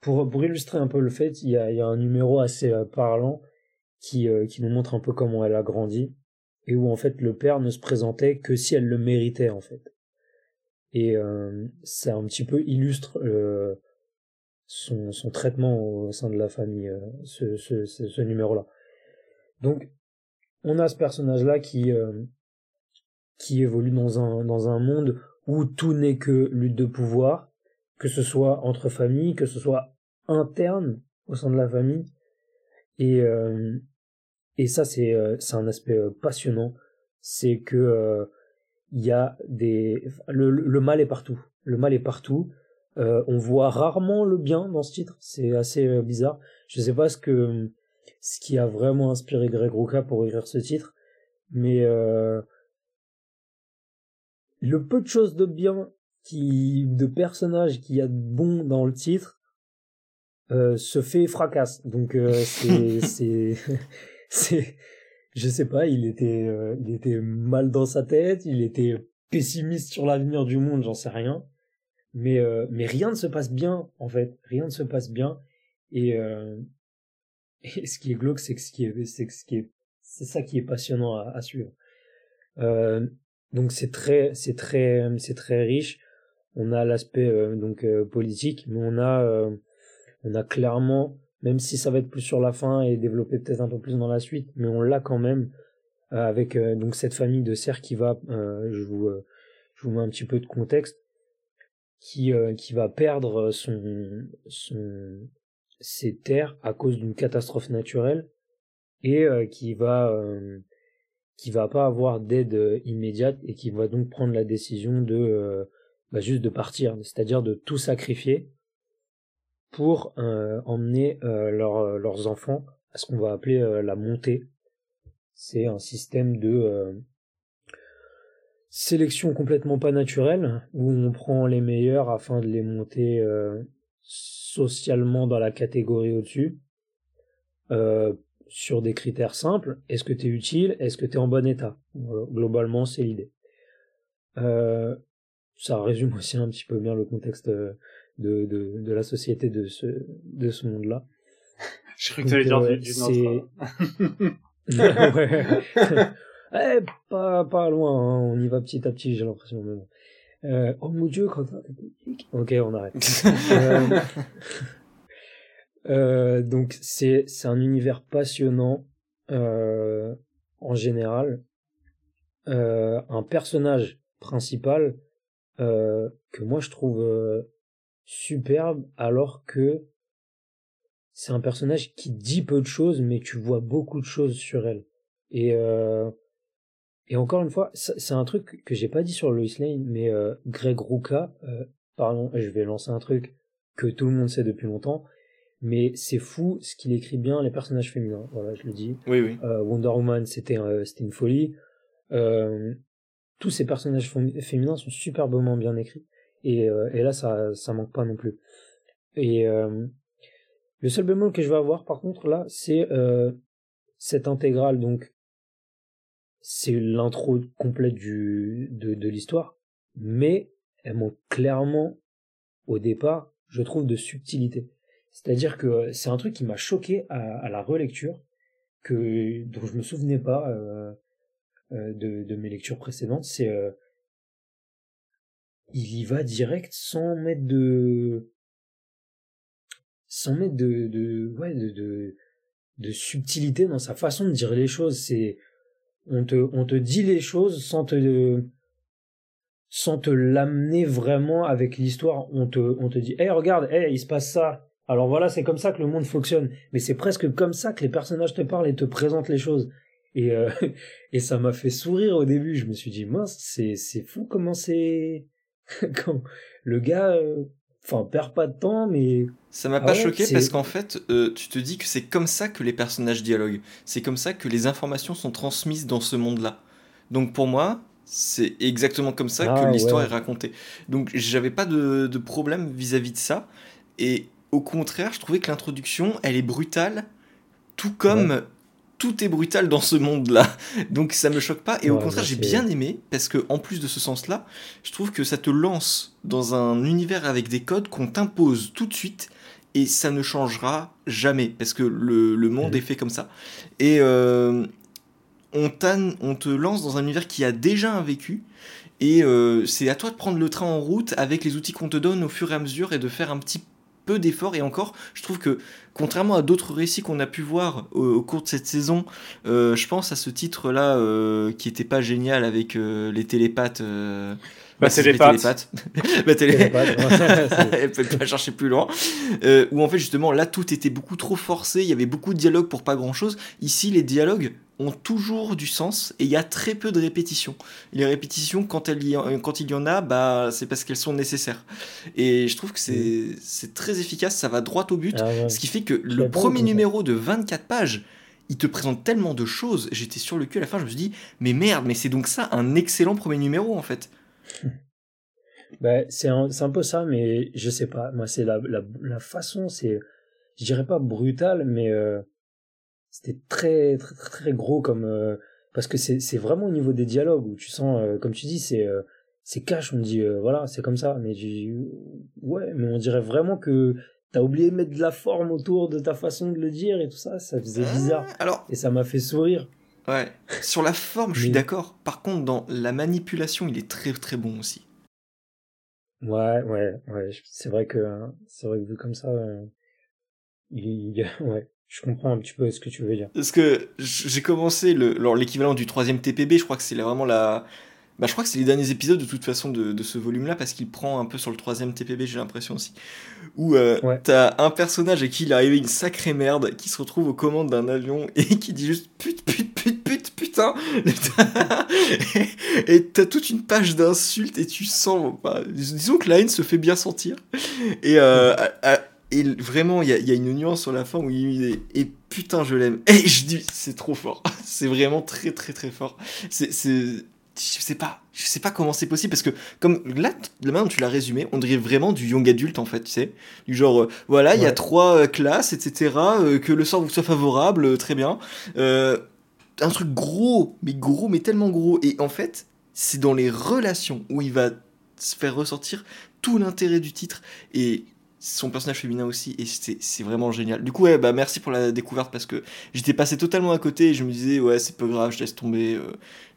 pour, pour illustrer un peu le fait, il y a, y a un numéro assez parlant qui, qui nous montre un peu comment elle a grandi et où en fait le père ne se présentait que si elle le méritait en fait. Et ça un petit peu illustre son, traitement au sein de la famille, ce, ce, ce, numéro-là. Donc, on a ce personnage-là qui, qui évolue dans un, dans un monde où tout n'est que lutte de pouvoir, que ce soit entre familles, que ce soit interne au sein de la famille. Et, et ça, c'est c'est un aspect passionnant. C'est que il y a des le, le, mal est partout le mal est partout euh, on voit rarement le bien dans ce titre. C'est assez euh, bizarre. Je sais pas ce que ce qui a vraiment inspiré Greg Rucka pour écrire ce titre mais euh, le peu de choses de bien qui de personnages qu'il y a de bon dans le titre euh, se fait fracasse. Donc c'est c'est c'est je sais pas, il était, il était mal dans sa tête, il était pessimiste sur l'avenir du monde, j'en sais rien. Mais, euh, mais rien ne se passe bien, en fait. Rien ne se passe bien. Et, euh, et ce qui est glauque, c'est que ce qui est, c'est ce qui est, c'est ça qui est passionnant à, suivre. donc c'est très, c'est très, c'est très riche. On a l'aspect donc politique, mais on a, on a clairement même si ça va être plus sur la fin et développer peut-être un peu plus dans la suite, mais on l'a quand même euh, avec euh, donc cette famille de cerfs qui va, euh, je vous, je vous mets un petit peu de contexte, qui qui va perdre son son ses terres à cause d'une catastrophe naturelle et qui va qui va pas avoir d'aide immédiate et qui va donc prendre la décision de bah, juste de partir, c'est-à-dire de tout sacrifier pour euh, emmener euh, euh, leurs enfants à ce qu'on va appeler la montée. C'est un système de sélection complètement pas naturelle où on prend les meilleurs afin de les monter socialement dans la catégorie au-dessus. sur des critères simples, est-ce que tu es utile, est-ce que tu es en bon état? Globalement, c'est l'idée. ça résume aussi un petit peu bien le contexte de, de, de la société de ce, de ce monde-là. Je crois que tu allais dire du, du ouais. eh, pas, pas loin, hein. on y va petit à petit, j'ai l'impression. Mais bon. Euh, oh mon dieu, quand Ok, on arrête. euh, euh, donc c'est c'est un univers passionnant euh, en général. Euh, un personnage principal euh, que moi je trouve superbe alors que c'est un personnage qui dit peu de choses mais tu vois beaucoup de choses sur elle et euh, et encore une fois c'est un truc que j'ai pas dit sur Lois Lane mais euh, Greg Ruka euh, pardon je vais lancer un truc que tout le monde sait depuis longtemps mais c'est fou ce qu'il écrit bien les personnages féminins voilà je le dis oui oui euh, Wonder Woman c'était c'était une folie tous ces personnages féminins sont superbement bien écrits et, euh, et là, ça, ça manque pas non plus. Et euh, le seul bémol que je vais avoir, par contre, là, c'est euh, cette intégrale. Donc, c'est l'intro complète du, de, de l'histoire, mais elle manque clairement, au départ, je trouve, de subtilité. C'est-à-dire que c'est un truc qui m'a choqué à, à, la relecture, que dont je me souvenais pas euh, de, de mes lectures précédentes. C'est il y va direct sans mettre de sans mettre de de ouais de de, de subtilité dans sa façon de dire les choses c'est on te dit les choses sans te sans te l'amener vraiment avec l'histoire. On te dit hey regarde hey il se passe ça. Alors voilà c'est comme ça que le monde fonctionne. Mais c'est presque comme ça que les personnages te parlent et te présentent les choses. Et euh, et ça m'a fait sourire au début. Je me suis dit mince c'est c'est fou comment c'est quand le gars euh, enfin perd pas de temps mais ça m'a pas ah choqué parce qu'en fait euh, tu te dis que c'est comme ça que les personnages dialoguent. C'est comme ça que les informations sont transmises dans ce monde là donc pour moi c'est exactement comme ça que ah l'histoire est racontée. Donc j'avais pas de, de problème vis-à-vis de ça. Et au contraire je trouvais que l'introduction elle est brutale tout comme tout est brutal dans ce monde-là. Donc ça me choque pas. Et au contraire, j'ai bien aimé, parce que en plus de ce sens-là, je trouve que ça te lance dans un univers avec des codes qu'on t'impose tout de suite. Et ça ne changera jamais, parce que le, le monde est fait comme ça. Et euh, on, on te lance dans un univers qui a déjà un vécu. et c'est à toi de prendre le train en route avec les outils qu'on te donne au fur et à mesure et de faire un petit peu d'efforts. Et encore je trouve que contrairement à d'autres récits qu'on a pu voir au, cours de cette saison je pense à ce titre là qui était pas génial avec les télépathes bah, c'est les pattes. bah, télé... Elle peut pas chercher plus loin. Euh, où en fait, justement, là, tout était beaucoup trop forcé. Il y avait beaucoup de dialogues pour pas grand chose. Ici, les dialogues ont toujours du sens et il y a très peu de répétitions. Les répétitions, quand, elles y, quand il y en a, bah, c'est parce qu'elles sont nécessaires. Et je trouve que c'est c'est très efficace, ça va droit au but. Ah ce qui fait que le premier numéro de 24 pages, il te présente tellement de choses. J'étais sur le cul à la fin, je me suis dit, mais merde, mais c'est donc ça un excellent premier numéro en fait. bah, c'est un, un, peu ça, mais je sais pas. Moi, c'est la, la, la, façon, c'est, je dirais pas brutal, mais euh, c'était très, très, très, gros comme. Euh, parce que c'est vraiment au niveau des dialogues où tu sens, euh, comme tu dis, c'est c'est cash. On dit, voilà, c'est comme ça. Mais ouais, mais on dirait vraiment que t'as oublié de mettre de la forme autour de ta façon de le dire et tout ça. Ça faisait bizarre. alors, et ça m'a fait sourire. Ouais. Sur la forme, je suis d'accord. Par contre, dans la manipulation, il est très très bon aussi. Ouais, ouais, ouais. C'est vrai que c'est vrai que vu comme ça, euh, il, ouais. Je comprends un petit peu ce que tu veux dire. Parce que j'ai commencé le, l'équivalent du troisième TPB, je crois que c'est vraiment la, bah, je crois que c'est les derniers épisodes de toute façon de, de ce volume-là, parce qu'il prend un peu sur le troisième TPB, j'ai l'impression aussi. Où euh, t'as un personnage à qui il est arrivé une sacrée merde, qui se retrouve aux commandes d'un avion et qui dit juste pute, pute, pute, putain. et t'as toute une page d'insultes et tu sens. Bah, disons que la haine se fait bien sentir. Et, euh, et vraiment, il y a, y a, une nuance sur la fin où il est. Et putain, je l'aime. Et je dis, c'est trop fort. c'est vraiment très, très, très fort. C'est je sais pas, je sais pas comment c'est possible parce que comme là, la dont tu l'as résumé, on dirait vraiment du young adulte en fait, tu sais, du genre euh, voilà, il y a trois euh, classes, etc. Euh, que le sort vous soit favorable, très bien. Un truc gros, mais gros, mais tellement gros. Et en fait, c'est dans les relations où il va se faire ressortir tout l'intérêt du titre et son personnage féminin aussi et c'est vraiment génial. Du coup ouais bah merci pour la découverte parce que j'étais passé totalement à côté et je me disais ouais c'est peu grave je laisse tomber.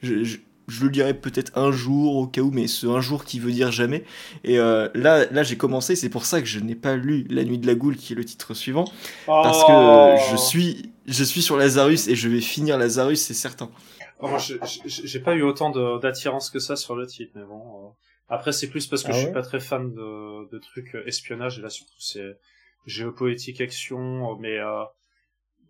je le lirai peut-être un jour au cas où, mais ce un jour qui veut dire jamais. Et euh, là, là j'ai commencé, c'est pour ça que je n'ai pas lu La Nuit de la Goule, qui est le titre suivant, parce que oh. je suis, je suis sur Lazarus et je vais finir Lazarus, c'est certain. Oh, moi, j'ai pas eu autant d'attirance que ça sur le titre, mais bon. Euh. Après, c'est plus parce que ah je suis pas très fan de, de trucs euh, espionnage, et là surtout c'est géopolitique action, mais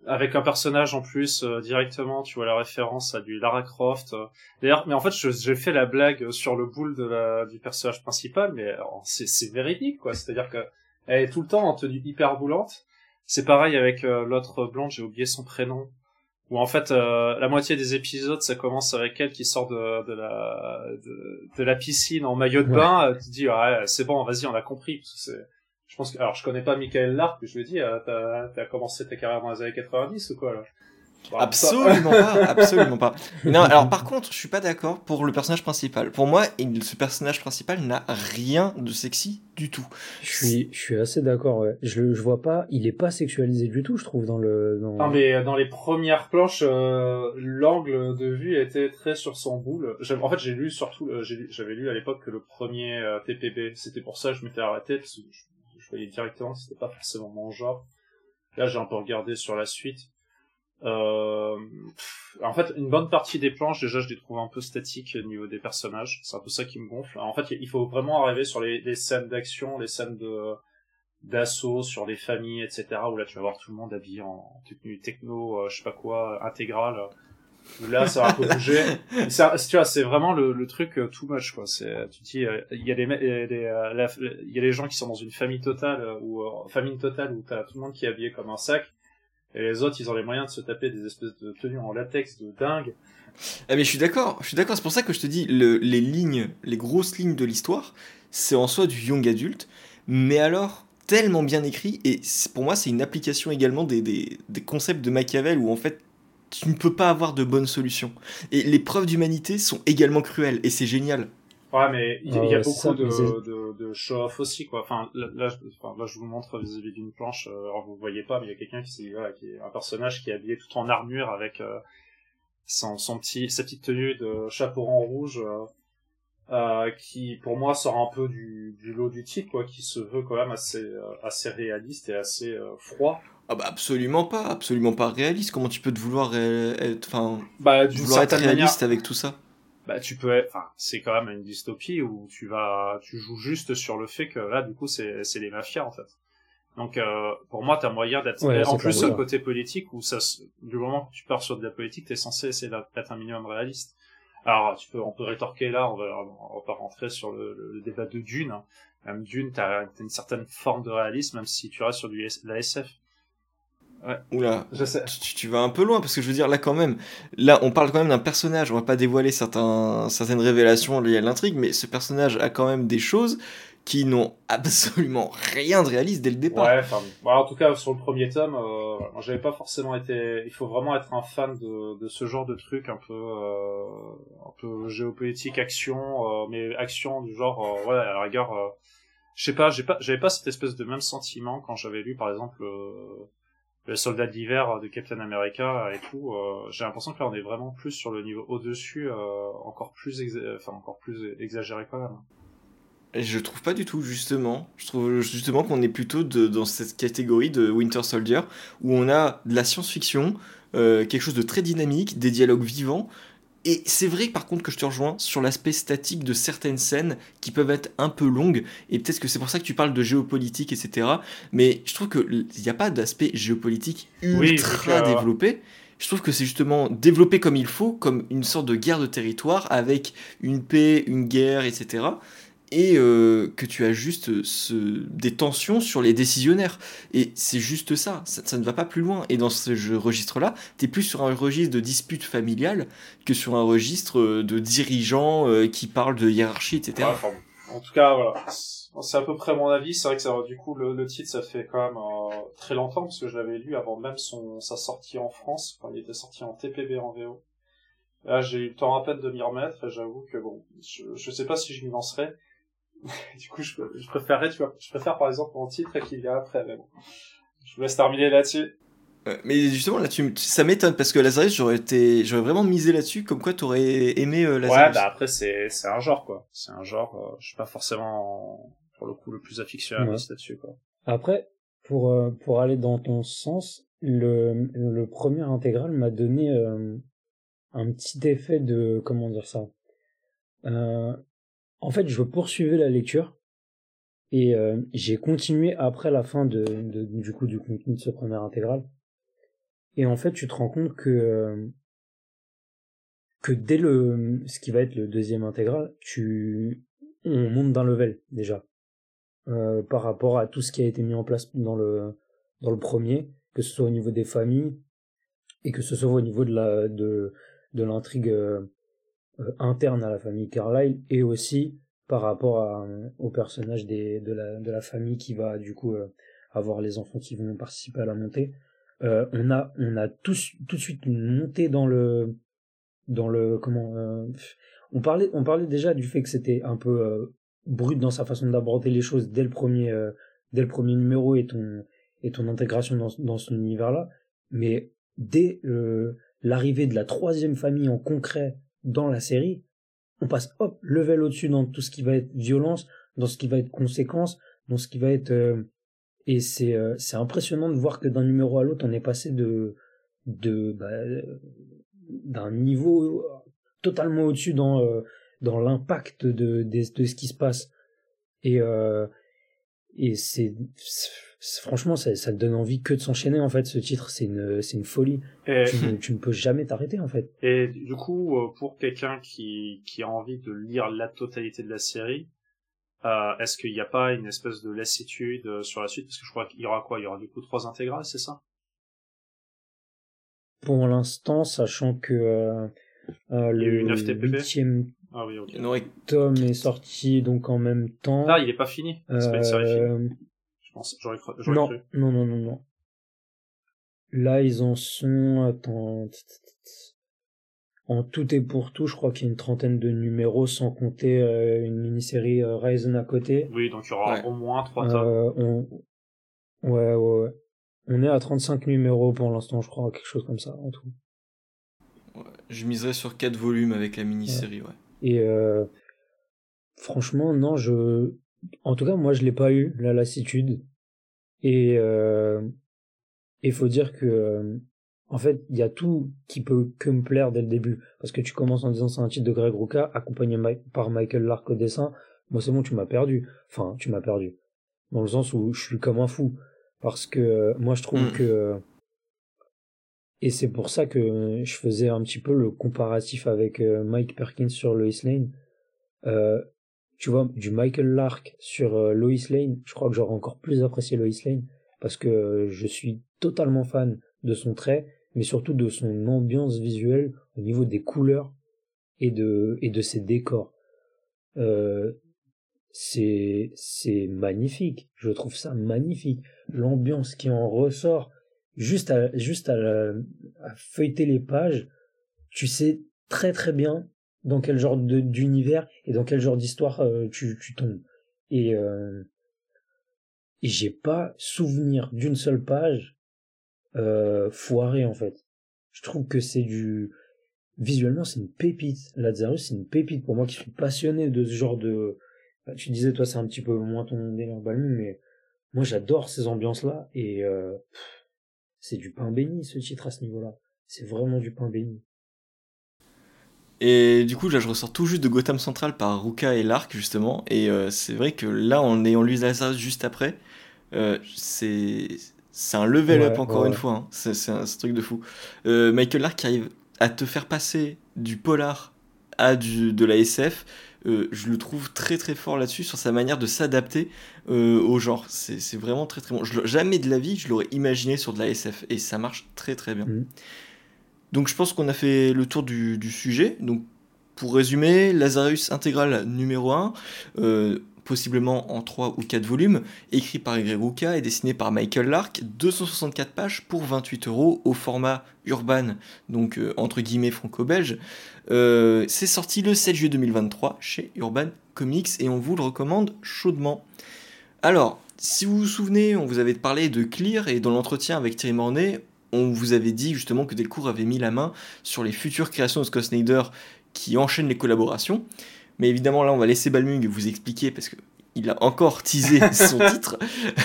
avec un personnage en plus euh, directement, tu vois la référence à du Lara Croft. Euh. D'ailleurs, mais en fait, j'ai fait la blague sur le boule de la, du personnage principal, mais c'est véridique quoi. C'est-à-dire que elle est tout le temps en tenue hyper boulante. C'est pareil avec euh, l'autre blonde, j'ai oublié son prénom. Où en fait, la moitié des épisodes, ça commence avec elle qui sort de, de la de, la piscine en maillot de bain. Tu te dis, ouais, c'est bon, vas-y, on a compris. Je pense que, alors je connais pas Michael Lark, mais je lui dis, euh, t'as, as commencé ta carrière dans les années 90 ou quoi là? Absolument pas, absolument pas. Non, alors par contre, je suis pas d'accord pour le personnage principal. Pour moi, ce personnage principal n'a rien de sexy du tout. Je suis, je suis assez d'accord. Ouais. Je, je vois pas, il est pas sexualisé du tout, je trouve dans le. Dans... Non, mais dans les premières planches, euh, l'angle de vue était très sur son boule. En fait, j'ai lu surtout, euh, j'avais lu à l'époque que le premier TPB, c'était pour ça que je m'étais arrêté parce que directement c'était pas forcément mon genre. Là, j'ai un peu regardé sur la suite. Euh, en fait, une bonne partie des planches, déjà, je les trouve un peu statiques au niveau des personnages. C'est un peu ça qui me gonfle. En fait, il faut vraiment arriver sur les, scènes d'action, les scènes d'assaut, sur les familles, etc. Où là, tu vas voir tout le monde habillé en tenue techno, euh, je sais pas quoi, intégrale. Là, ça va un peu bouger. Ça, tu vois, c'est vraiment le, le truc euh, too much, quoi. C'est, tu dis, euh, il y a des, euh, il y a des gens qui sont dans une famille totale ou famille totale où t'as tout le monde qui est habillé comme un sac, et les autres, ils ont les moyens de se taper des espèces de tenues en latex de dingue. Ah mais je suis d'accord, je suis d'accord. C'est pour ça que je te dis, le, les lignes, les grosses lignes de l'histoire, c'est en soi du young adulte, mais alors tellement bien écrit et pour moi c'est une application également des, des, des concepts de Machiavel où en fait tu ne peux pas avoir de bonnes solutions. Et les preuves d'humanité sont également cruelles, et c'est génial. Ouais, mais il y, a euh, beaucoup de, de, de show-off aussi, quoi. Enfin, là, enfin, là, je vous montre vis-à-vis d'une planche. Euh, alors, vous voyez pas, mais il y a quelqu'un qui, voilà, qui est un personnage qui est habillé tout en armure avec euh, son, son petit, sa petite tenue de chapeau rouge. euh, qui pour moi sort un peu du, du lot du titre, quoi, qui se veut quand même assez, euh, assez réaliste et assez euh, froid. Ah bah absolument pas, absolument pas réaliste. Comment tu peux te vouloir être, enfin, bah, vouloir être réaliste avec tout ça? Bah tu peux enfin c'est quand même une dystopie où tu vas tu joues juste sur le fait que là du coup c'est c'est les mafias en fait. Donc euh, pour moi t'as moyen d'être en plus un côté politique où ça du moment que tu pars sur de la politique t'es censé essayer d'être un minimum réaliste. Alors tu peux on peut rétorquer là on va on va pas rentrer sur le, le débat de Dune hein. même Dune t'as as une certaine forme de réalisme même si tu restes sur du la SF Ouais. Oula, je sais. Tu, vas un peu loin parce que je veux dire là quand même, là on parle quand même d'un personnage. On va pas dévoiler certains, certaines révélations liées à l'intrigue, mais ce personnage a quand même des choses qui n'ont absolument rien de réaliste dès le départ. Ouais, enfin, en tout cas sur le premier tome, euh, j'avais pas forcément été. Il faut vraiment être un fan de, de ce genre de truc un peu, euh, un peu géopolitique, action, euh, mais action du genre, euh, ouais, à la rigueur. Euh, je sais pas, j'ai pas, j'avais pas cette espèce de même sentiment quand j'avais lu par exemple le soldat d'hiver de Captain America et tout, euh, j'ai l'impression que là on est vraiment plus sur le niveau au-dessus, euh, encore plus enfin encore plus exagéré quand même. Je trouve pas du tout justement. Je trouve justement qu'on est plutôt de, dans cette catégorie de Winter Soldier où on a de la science-fiction, euh, quelque chose de très dynamique, des dialogues vivants, et c'est vrai par contre que je te rejoins sur l'aspect statique de certaines scènes qui peuvent être un peu longues, et peut-être que c'est pour ça que tu parles de géopolitique, etc. Mais je trouve qu'il n'y a pas d'aspect géopolitique ultra développé. Je trouve que c'est justement développé comme il faut, comme une sorte de guerre de territoire, avec une paix, une guerre, etc et euh, que tu as juste ce, des tensions sur les décisionnaires. Et c'est juste ça. ça, ne va pas plus loin. Et dans ce registre-là, tu es plus sur un registre de dispute familiale que sur un registre euh, de dirigeants euh, qui parlent de hiérarchie, etc. en tout cas, voilà. C'est à peu près mon avis. C'est vrai que ça, du coup, le, titre, ça fait quand même très longtemps, parce que je l'avais lu avant même son, sa sortie en France. Enfin, il était sorti en TPB en VO. Là, j'ai eu le temps à peine de m'y remettre, et j'avoue que bon, je, je sais pas si je m'y lancerai. du coup, je, je préférerais, tu vois, je préfère par exemple mon titre qu'il y a après, mais bon. Je vous laisse terminer là-dessus. mais justement, là, tu, ça m'étonne parce que Lazarus, j'aurais été, j'aurais vraiment misé là-dessus, comme quoi t'aurais aimé euh, Lazarus. Ouais, bah après, c'est, c'est un genre, quoi. C'est un genre, euh, je suis pas forcément, pour le coup, le plus aficionné là-dessus, quoi. Après, pour, euh, pour aller dans ton sens, le, le premier intégral m'a donné un petit effet de, comment dire ça, en fait, je poursuivais la lecture et euh, j'ai continué après la fin de, du coup du contenu de ce premier intégral. Et en fait, tu te rends compte que euh, que dès le ce qui va être le deuxième intégral, tu on monte d'un level déjà euh, par rapport à tout ce qui a été mis en place dans le dans le premier, que ce soit au niveau des familles et que ce soit au niveau de la de de l'intrigue interne à la famille Carlyle et aussi par rapport à, au personnage de, la, famille qui va du coup euh, avoir les enfants qui vont participer à la montée. Euh, on a on a tous tout de suite une montée dans le dans le comment on parlait on parlait déjà du fait que c'était un peu brut dans sa façon d'aborder les choses dès le premier dès le premier numéro et ton et ton intégration dans dans son univers là mais dès l'arrivée de la troisième famille en concret dans la série, on passe hop, level au-dessus dans tout ce qui va être violence, dans ce qui va être conséquence, dans ce qui va être euh, et c'est euh, c'est impressionnant de voir que d'un numéro à l'autre on est passé de de bah, d'un niveau totalement au-dessus dans euh, dans l'impact de, de, de ce qui se passe. Et et c'est franchement ça, ça te donne envie que de s'enchaîner en fait ce titre. C'est une c'est une folie. Tu, tu, ne peux jamais t'arrêter en fait. Et du coup euh, pour quelqu'un qui qui a envie de lire la totalité de la série euh, est-ce qu'il n'y a pas une espèce de lassitude euh, sur la suite? Parce que je crois qu'il y aura quoi? Il y aura du coup trois intégrales c'est ça? Pour l'instant sachant que euh, euh le huitième ah oui, ok. tome est sorti donc en même temps. Ah, il est pas fini. C'est pas une série non, non, non, non, non. Là, ils en sont. Attends. En tout et pour tout, je crois qu'il y a une trentaine de numéros, sans compter euh, une mini-série euh, Ryzen à côté. Oui, donc il y aura au moins trois tomes. Euh, ouais, ouais, ouais. On est à 35 numéros pour l'instant, je crois, quelque chose comme ça, en tout. je miserais sur 4 volumes avec la mini-série, ouais. Et franchement, non, je, en tout cas, moi, je l'ai pas eu, la lassitude. Et, euh, il faut dire que, euh, en fait, il y a tout qui peut que me plaire dès le début. Parce que tu commences en disant c'est un titre de Greg Ruka, accompagné par Michael Lark au dessin. Moi, c'est bon, tu m'as perdu. Enfin, tu m'as perdu. Dans le sens où je suis comme un fou. Parce que, euh, moi, je trouve hmm. que, et c'est pour ça que je faisais un petit peu le comparatif avec Mike Perkins sur Lois Lane. Euh, tu vois, du Michael Lark sur euh, Lois Lane, je crois que j'aurais encore plus apprécié Lois Lane parce que je suis totalement fan de son trait, mais surtout de son ambiance visuelle au niveau des couleurs et de, et de ses décors. Euh, c'est magnifique. Je trouve ça magnifique. L'ambiance qui en ressort, juste à, juste à, feuilleter les pages, tu sais très très bien dans quel genre d'univers et dans quel genre d'histoire euh, tu, tu tombes. Et, euh, et j'ai pas souvenir d'une seule page euh, foirée en fait. Je trouve que c'est du visuellement c'est une pépite. Lazarus c'est une pépite pour moi qui suis passionné de ce genre de. Bah, tu disais toi c'est un petit peu moins ton délire Balmu, mais moi j'adore ces ambiances là et c'est du pain béni ce titre à ce niveau-là. C'est vraiment du pain béni. Et du coup, là, je ressors tout juste de Gotham Central par Ruka et Lark, justement. Et euh, c'est vrai que là, en ayant lu Lazarus juste après, euh, c'est un level up encore une fois. Hein. C'est un, truc de fou. Euh, Michael Lark arrive à te faire passer du polar à du, de la SF. Je le trouve très très fort là-dessus sur sa manière de s'adapter au genre. C'est vraiment très très bon. Je, jamais de la vie je l'aurais imaginé sur de la SF et ça marche très très bien. Mmh. Donc je pense qu'on a fait le tour du, sujet. Donc pour résumer, Lazarus intégral numéro 1, euh, possiblement en 3 ou 4 volumes, écrit par Greg Ruka et dessiné par Michael Lark, 264 pages pour 28 euros au format urban, donc euh, entre guillemets franco-belge. Euh, c'est sorti le 7 juillet 2023 chez Urban Comics et on vous le recommande chaudement. Alors, si vous vous souvenez, on vous avait parlé de Clear et dans l'entretien avec Thierry Mornay, on vous avait dit justement que Delcourt avait mis la main sur les futures créations de Scott Snyder qui enchaînent les collaborations. Mais évidemment, là, on va laisser Balmung vous expliquer, parce qu'il a encore teasé son titre,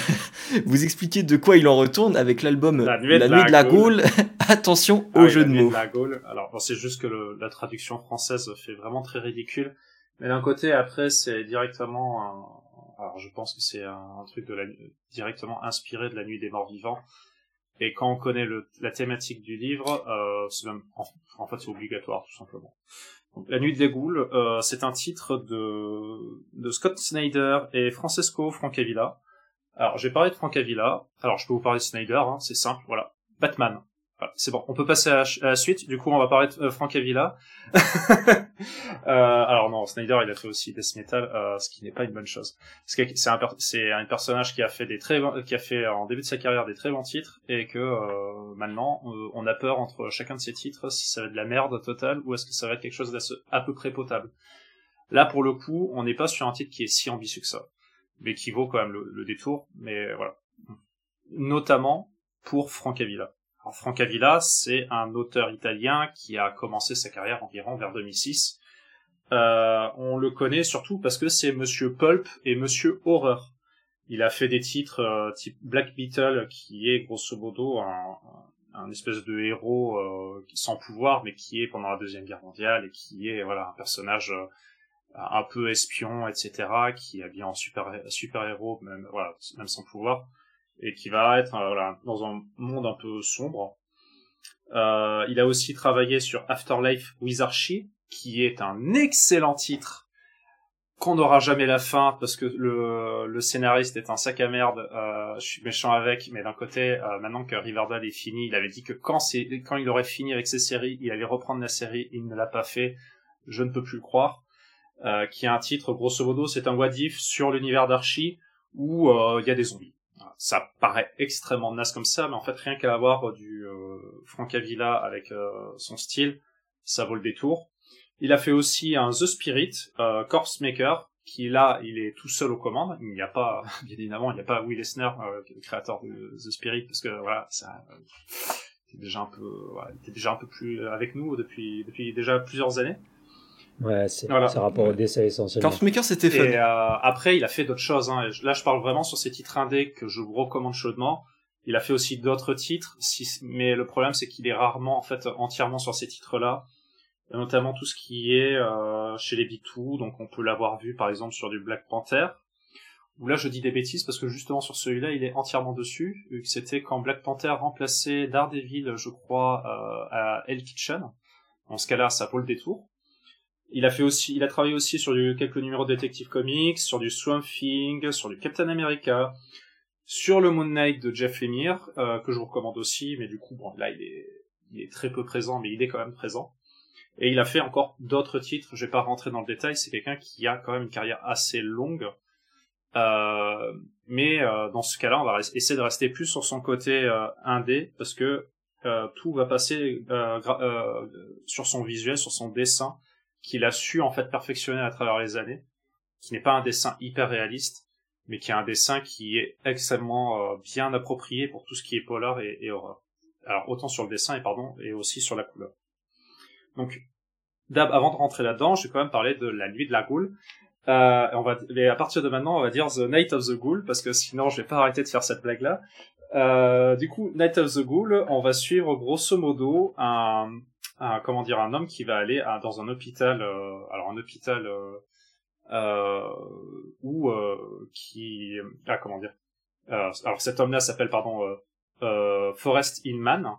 vous expliquer de quoi il en retourne avec l'album La Nuit de la, Gaule. Attention ah au jeu de mots. la Alors, c'est juste que la traduction française fait vraiment très ridicule. Mais d'un côté, après, c'est directement Alors, je pense que c'est un, truc de la... directement inspiré de La Nuit des Morts Vivants et quand on connaît le, la thématique du livre, euh, c'est même, en, fait, c'est obligatoire, tout simplement. La Nuit des Goules, euh, c'est un titre de, de Scott Snyder et Francesco Francavilla. Alors, j'ai parlé de Francavilla. Alors, je peux vous parler de Snyder, hein, c'est simple, voilà. Batman c'est bon, on peut passer à la, suite. Du coup, on va parler de euh, Frank Avila. euh, alors non, Snyder, il a fait aussi Death Metal, euh, ce qui n'est pas une bonne chose. C'est un, un personnage qui a fait des très, qui a fait en début de sa carrière des très bons titres et que euh, maintenant, euh, on a peur entre chacun de ces titres si ça va être de la merde totale ou est-ce que ça va être quelque chose d'à peu près potable. Là, pour le coup, on n'est pas sur un titre qui est si ambitieux que ça, mais qui vaut quand même le, le détour. Mais voilà, notamment pour Frank Avila. Alors Avila, c'est un auteur italien qui a commencé sa carrière environ vers 2006. Euh, on le connaît surtout parce que c'est Monsieur Pulp et Monsieur Horreur. Il a fait des titres euh, type Black Beetle, qui est grosso modo un, espèce de héros euh, sans pouvoir, mais qui est pendant la deuxième guerre mondiale et qui est voilà un personnage un peu espion, etc., qui est bien en super super héros, même voilà même sans pouvoir et qui va être euh, dans un monde un peu sombre. Euh, il a aussi travaillé sur Afterlife with Archie, qui est un excellent titre qu'on n'aura jamais la fin parce que le, scénariste est un sac à merde. Euh, je suis méchant avec, mais d'un côté, maintenant que Riverdale est fini, il avait dit que quand il aurait fini avec ses séries, il allait reprendre la série. Il ne l'a pas fait. Je ne peux plus le croire. Qui a un titre, grosso modo, c'est un what if sur l'univers d'Archie où il y a des zombies ça paraît extrêmement naze comme ça, mais en fait, rien qu'à avoir du euh, Avila avec euh, son style, ça vaut le détour. Il a fait aussi un The Spirit, euh, Corpse Maker, qui là, il est tout seul aux commandes. Il n'y a pas, bien évidemment, il n'y a pas Will Eisner, euh, le créateur de The Spirit, parce que voilà, ça, était déjà un peu, était déjà un peu plus avec nous depuis depuis déjà plusieurs années. Ouais, c'est voilà. rapport au dessin essentiellement. Maker, c'était fait. Et euh, après, il a fait d'autres choses. Hein. Là, je parle vraiment sur ces titres indés que je vous recommande chaudement. Il a fait aussi d'autres titres, mais le problème, c'est qu'il est rarement, en fait, entièrement sur ces titres-là. Notamment tout ce qui est euh, chez les B2, donc on peut l'avoir vu, par exemple, sur du Black Panther. Où là, je dis des bêtises parce que justement sur celui-là, il est entièrement dessus. C'était quand Black Panther remplaçait Daredevil, je crois, euh, à Hell Kitchen. Dans ce cas-là, ça vaut le détour. Il a fait aussi, il a travaillé aussi sur du, quelques numéros de Detective Comics, sur du Swamp Thing, sur du Captain America, sur le Moon Knight de Jeff Lemire, euh, que je vous recommande aussi, mais du coup, bon, là, il est, il est très peu présent, mais il est quand même présent. Et il a fait encore d'autres titres, je vais pas rentrer dans le détail, c'est quelqu'un qui a quand même une carrière assez longue. Euh, mais euh, dans ce cas-là, on va essayer de rester plus sur son côté euh, indé, parce que euh, tout va passer sur son visuel, sur son dessin, qu'il a su en fait perfectionner à travers les années, qui n'est pas un dessin hyper réaliste, mais qui est un dessin qui est extrêmement euh, bien approprié pour tout ce qui est polar et, horreur. Alors autant sur le dessin et pardon, et aussi sur la couleur. Donc, avant de rentrer là-dedans, je vais quand même parler de la nuit de la goule. Euh, on va, mais à partir de maintenant, on va dire The Night of the Ghoul, parce que sinon je vais pas arrêter de faire cette blague-là. Euh, du coup, Night of the Ghoul, on va suivre grosso modo un, un, comment dire un homme qui va aller dans un hôpital euh, alors un hôpital euh, euh, où qui ah comment dire alors cet homme-là s'appelle pardon Forrest Inman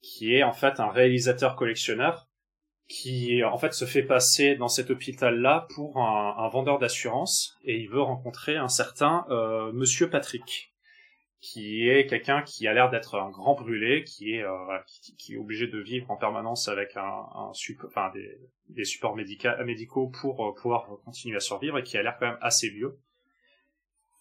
qui est en fait un réalisateur collectionneur qui en fait se fait passer dans cet hôpital-là pour un, un vendeur d'assurance et il veut rencontrer un certain Monsieur Patrick qui est quelqu'un qui a l'air d'être un grand brûlé, qui est euh, qui, est obligé de vivre en permanence avec un, des supports médicaux pour euh, pouvoir continuer à survivre et qui a l'air quand même assez vieux.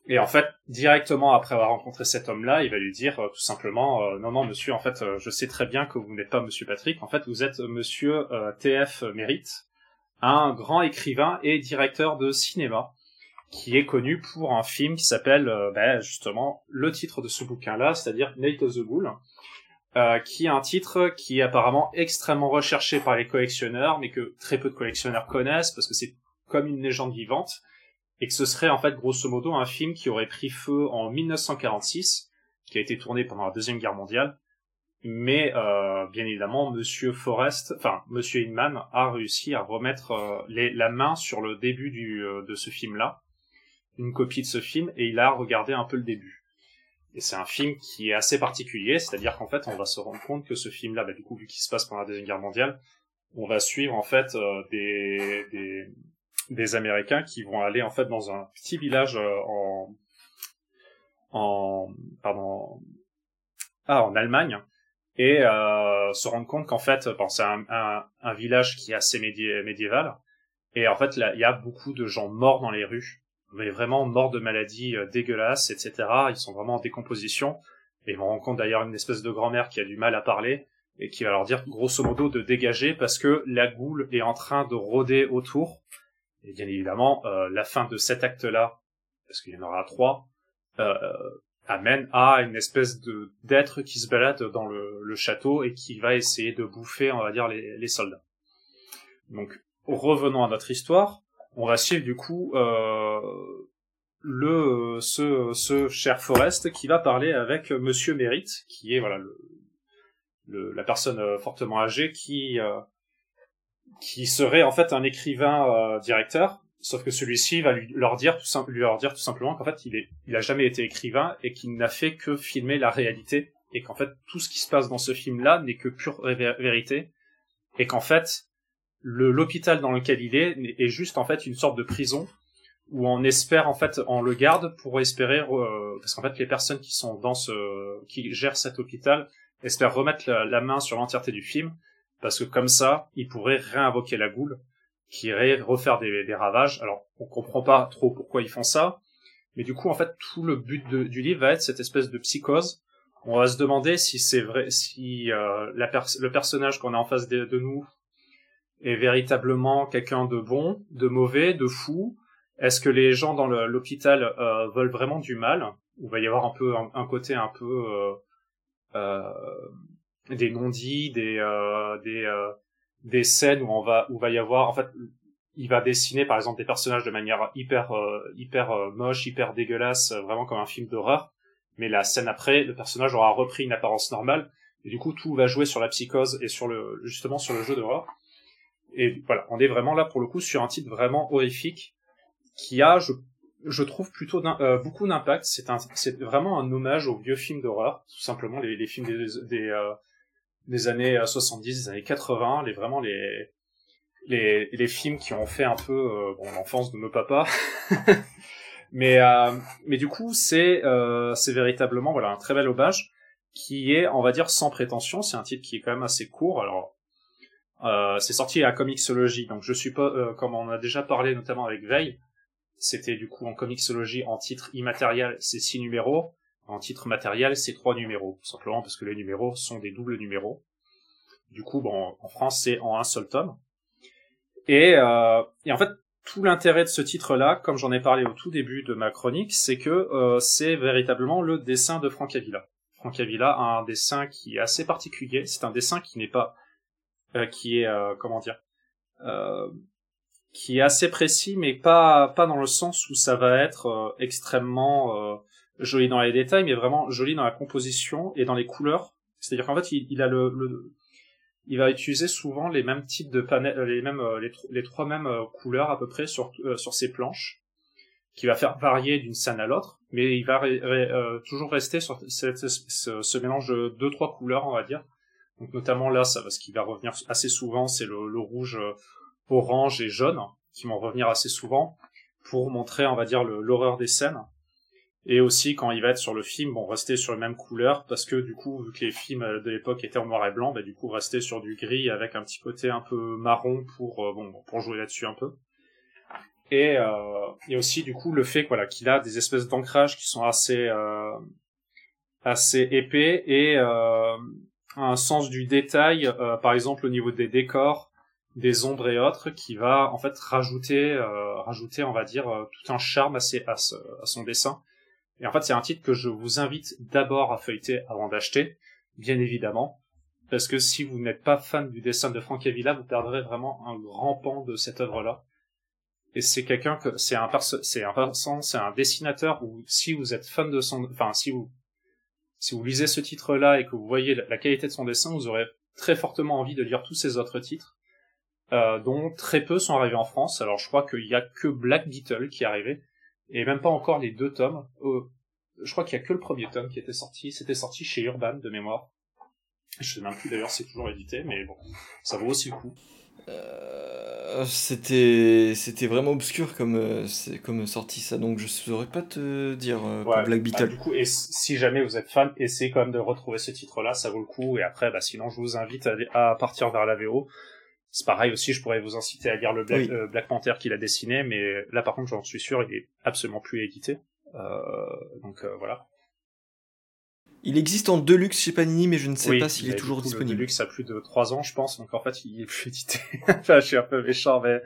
Et en fait, directement après avoir rencontré cet homme-là, il va lui dire euh, tout simplement non non monsieur, en fait, je sais très bien que vous n'êtes pas monsieur Patrick, en fait vous êtes monsieur TF Mérite, un grand écrivain et directeur de cinéma qui est connu pour un film qui s'appelle euh, ben, justement le titre de ce bouquin-là, c'est-à-dire Night of the Ghoul, euh, qui est un titre qui est apparemment extrêmement recherché par les collectionneurs, mais que très peu de collectionneurs connaissent parce que c'est comme une légende vivante, et que ce serait en fait grosso modo un film qui aurait pris feu en 1946, qui a été tourné pendant la deuxième guerre mondiale, mais euh, bien évidemment Monsieur Forrest, enfin Monsieur Inman a réussi à remettre euh, la main sur le début euh, de ce film-là une copie de ce film et il a regardé un peu le début. Et c'est un film qui est assez particulier, c'est-à-dire qu'en fait, on va se rendre compte que ce film-là, bah, du coup, vu qu'il se passe pendant la Deuxième Guerre mondiale, on va suivre en fait euh, des, des, des Américains qui vont aller en fait dans un petit village euh, en en pardon ah en Allemagne et euh, se rendre compte qu'en fait bon, c'est un, un, un, village qui est assez médiéval et en fait il y a beaucoup de gens morts dans les rues mais vraiment morts de maladies euh, dégueulasses, etc. Ils sont vraiment en décomposition. Et ils vont rencontrer d'ailleurs une espèce de grand-mère qui a du mal à parler et qui va leur dire grosso modo de dégager parce que la goule est en train de rôder autour. Et bien évidemment, euh, la fin de cet acte-là, parce qu'il y en aura trois, euh, amène à une espèce d'être qui se balade dans le, château et qui va essayer de bouffer, on va dire, les soldats. Donc, revenons à notre histoire on va suivre du coup euh, le ce, ce cher Forest qui va parler avec Monsieur Mérite, qui est voilà le, la personne euh, fortement âgée qui euh, qui serait en fait un écrivain directeur, sauf que celui-ci va lui leur dire tout lui leur dire tout simplement qu'en fait il est il a jamais été écrivain et qu'il n'a fait que filmer la réalité et qu'en fait tout ce qui se passe dans ce film là n'est que pure vérité et qu'en fait l'hôpital dans lequel il est est juste en fait une sorte de prison où on espère en fait on le garde pour espérer euh, parce qu'en fait les personnes qui sont dans ce qui gèrent cet hôpital espèrent remettre la, main sur l'entièreté du film parce que comme ça ils pourraient réinvoquer la goule qui irait refaire des, des, ravages. Alors on comprend pas trop pourquoi ils font ça mais du coup en fait tout le but du livre va être cette espèce de psychose. On va se demander si c'est vrai si euh, la le personnage qu'on a en face de nous est véritablement quelqu'un de bon, de mauvais, de fou Est-ce que les gens dans l'hôpital euh, veulent vraiment du mal? Ou va y avoir un peu un, côté un peu euh, euh, des non-dits, des euh, des euh, des scènes où on va où va y avoir en fait il va dessiner par exemple des personnages de manière hyper hyper moche, hyper dégueulasse, vraiment comme un film d'horreur. Mais la scène après, le personnage aura repris une apparence normale et du coup tout va jouer sur la psychose et sur le justement sur le jeu d'horreur. Et voilà, on est vraiment là pour le coup sur un titre vraiment horrifique qui a, je trouve plutôt euh, beaucoup d'impact. C'est vraiment un hommage aux vieux films d'horreur, tout simplement les, films des euh, années 70, euh, des années 80, les vraiment les films qui ont fait un peu euh, l'enfance de nos papas. mais mais du coup, c'est c'est véritablement voilà un très bel hommage qui est, on va dire, sans prétention. C'est un titre qui est quand même assez court. Alors c'est sorti à Comixology, donc je suis pas, comme on a déjà parlé notamment avec Veil, c'était du coup en comicsologie en titre immatériel, c'est six numéros. En titre matériel, c'est trois numéros. Tout simplement parce que les numéros sont des doubles numéros. Du coup, bon, en France, c'est en un seul tome. Et, euh, en fait, tout l'intérêt de ce titre-là, comme j'en ai parlé au tout début de ma chronique, c'est que euh, c'est véritablement le dessin de Frank Avila. Frank Avila a un dessin qui est assez particulier. C'est un dessin qui n'est pas, euh, qui est, euh, comment dire, euh, qui est assez précis, mais pas pas dans le sens où ça va être euh, extrêmement euh, joli dans les détails, mais vraiment joli dans la composition et dans les couleurs. C'est-à-dire qu'en fait, il, a le, il va utiliser souvent les mêmes types de panels, les mêmes les, les trois mêmes couleurs à peu près sur sur ses planches, qui va faire varier d'une scène à l'autre, mais il va toujours rester sur cette, ce, ce, mélange de deux trois couleurs, on va dire. Donc notamment là, ça, ce qui va revenir assez souvent, c'est le, rouge orange et jaune, qui vont revenir assez souvent, pour montrer, on va dire, l'horreur des scènes. Et aussi, quand il va être sur le film, bon, rester sur les mêmes couleurs, parce que du coup, vu que les films de l'époque étaient en noir et blanc, bah, du coup, rester sur du gris avec un petit côté un peu marron pour, euh, bon, pour jouer là-dessus un peu. Et, euh, aussi, du coup, le fait, voilà, qu'il a des espèces d'ancrage qui sont assez, euh, assez épais et, euh, un sens du détail, euh, par exemple, au niveau des décors, des ombres et autres qui va en fait rajouter euh, rajouter on va dire euh, tout un charme à, à, son dessin. Et en fait c'est un titre que je vous invite d'abord à feuilleter avant d'acheter bien évidemment parce que si vous n'êtes pas fan du dessin de Frank Avila vous perdrez vraiment un grand pan de cette œuvre là et c'est quelqu'un que c'est un c'est c'est un dessinateur où si vous êtes fan de son enfin si vous si vous lisez ce titre là et que vous voyez la qualité de son dessin vous aurez très fortement envie de lire tous ses autres titres euh, dont très peu sont arrivés en France. Alors je crois qu'il y a que Black Beetle qui est arrivé, et même pas encore les deux tomes. Euh, je crois qu'il y a que le premier tome qui était sorti. C'était sorti chez Urban de mémoire. Je sais même plus d'ailleurs si c'est toujours édité, mais bon, ça vaut aussi le coup. Euh, c'était c'était vraiment obscur comme euh, c'est comme sortie ça donc je saurais pas te dire euh, pour Black Beetle. Bah, du coup et si jamais vous êtes fan essayez quand même de retrouver ce titre là ça vaut le coup et après bah sinon je vous invite à, à partir vers la VO c'est pareil aussi, je pourrais vous inciter à lire le Black, euh, Black Panther qu'il a dessiné, mais là par contre j'en suis sûr, il est absolument plus édité. Euh, donc euh, voilà. Il existe en Deluxe chez Panini, mais je ne sais pas s'il est toujours disponible. Le Deluxe a plus de 3 ans, je pense, donc en fait il est plus édité. enfin, je suis un peu méchant, mais...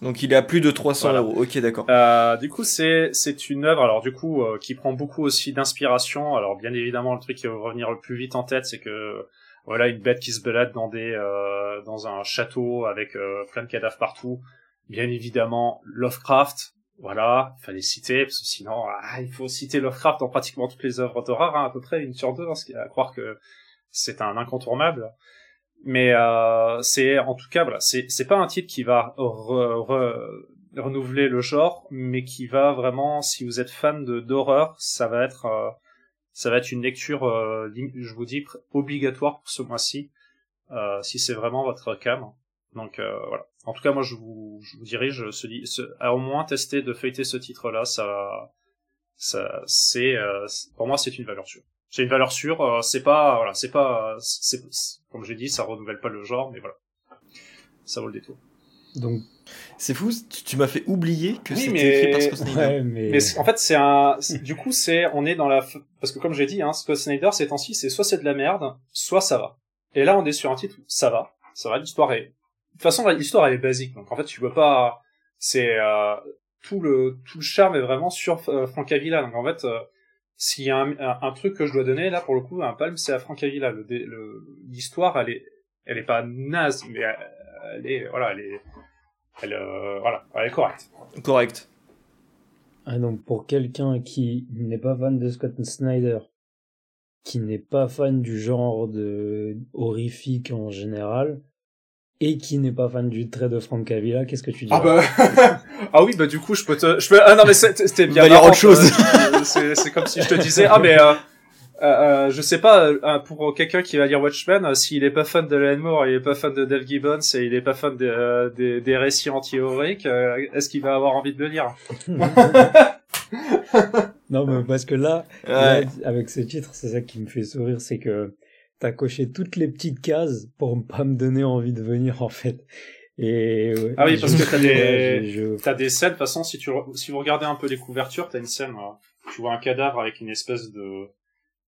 Donc il est à plus de 300 euros. Ok, d'accord. Euh, du coup, c'est c'est une œuvre, alors du coup, qui prend beaucoup aussi d'inspiration. Alors bien évidemment, le truc qui va revenir le plus vite en tête, c'est que voilà une bête qui se balade dans des euh, dans un château avec euh, plein de cadavres partout. Bien évidemment Lovecraft, voilà, fallait citer parce que sinon ah, il faut citer Lovecraft dans pratiquement toutes les œuvres d'horreur, hein, à peu près une sur deux, hein, à croire que c'est un incontournable. Mais euh, c'est en tout cas voilà, c'est pas un titre qui va renouveler le genre, mais qui va vraiment, si vous êtes fan d'horreur, ça va être euh, ça va être une lecture, euh, je vous dis, obligatoire pour ce mois-ci, euh, si c'est vraiment votre cam. Donc euh, voilà. En tout cas, moi, je vous, je vous dirige ce, ce, à au moins tester de feuilleter ce titre-là. Ça, ça, c'est, pour moi, c'est une valeur sûre. C'est une valeur sûre. c'est pas, voilà, c'est pas, c'est, comme j'ai dit, ça renouvelle pas le genre, mais voilà, ça vaut le détour. Donc c'est fou, tu, m'as fait oublier que c'était écrit par Scott Snyder. mais... en fait, c'est un, du coup, c'est, on est dans la, parce que comme j'ai dit, hein, Scott Snyder, ces temps-ci, c'est soit c'est de la merde, soit ça va. Et là, on est sur un titre, ça va, ça va, l'histoire est, de toute façon, l'histoire elle est basique, donc en fait, tu peux pas, c'est, euh, tout le, tout le charme est vraiment sur euh, Frank Avila, donc en fait, euh, s'il y a un, un, truc que je dois donner, là, pour le coup, un palme, c'est à Frank Avila. L'histoire, elle est, elle est pas naze, mais elle, elle est, voilà, elle est, elle, voilà, elle est correcte. Correct. Ah, donc pour quelqu'un qui n'est pas fan de Scott Snyder, qui n'est pas fan du genre de horrifique en général, et qui n'est pas fan du trait de Frank Cavilla, qu'est-ce que tu dis Ah bah ah oui bah du coup je peux te je peux ah non mais c'était bien dire autre chose. c'est comme si je te disais ah mais euh, euh, euh je sais pas euh, pour quelqu'un qui va lire Watchmen s'il est pas fan de Alan Moore, il est pas fan de Dave Gibbons et il est pas fan des, des, des récits anti-héroïques, est-ce qu'il va avoir envie de le lire? Non mais parce que là, avec ce titre, c'est ça qui me fait sourire, c'est que t'as coché toutes les petites cases pour pas me donner envie de venir en fait. Et ah oui, parce que t'as des t'as des scènes. De toute façon, si tu si vous regardez un peu les couvertures, t'as une scène. tu vois un cadavre avec une espèce de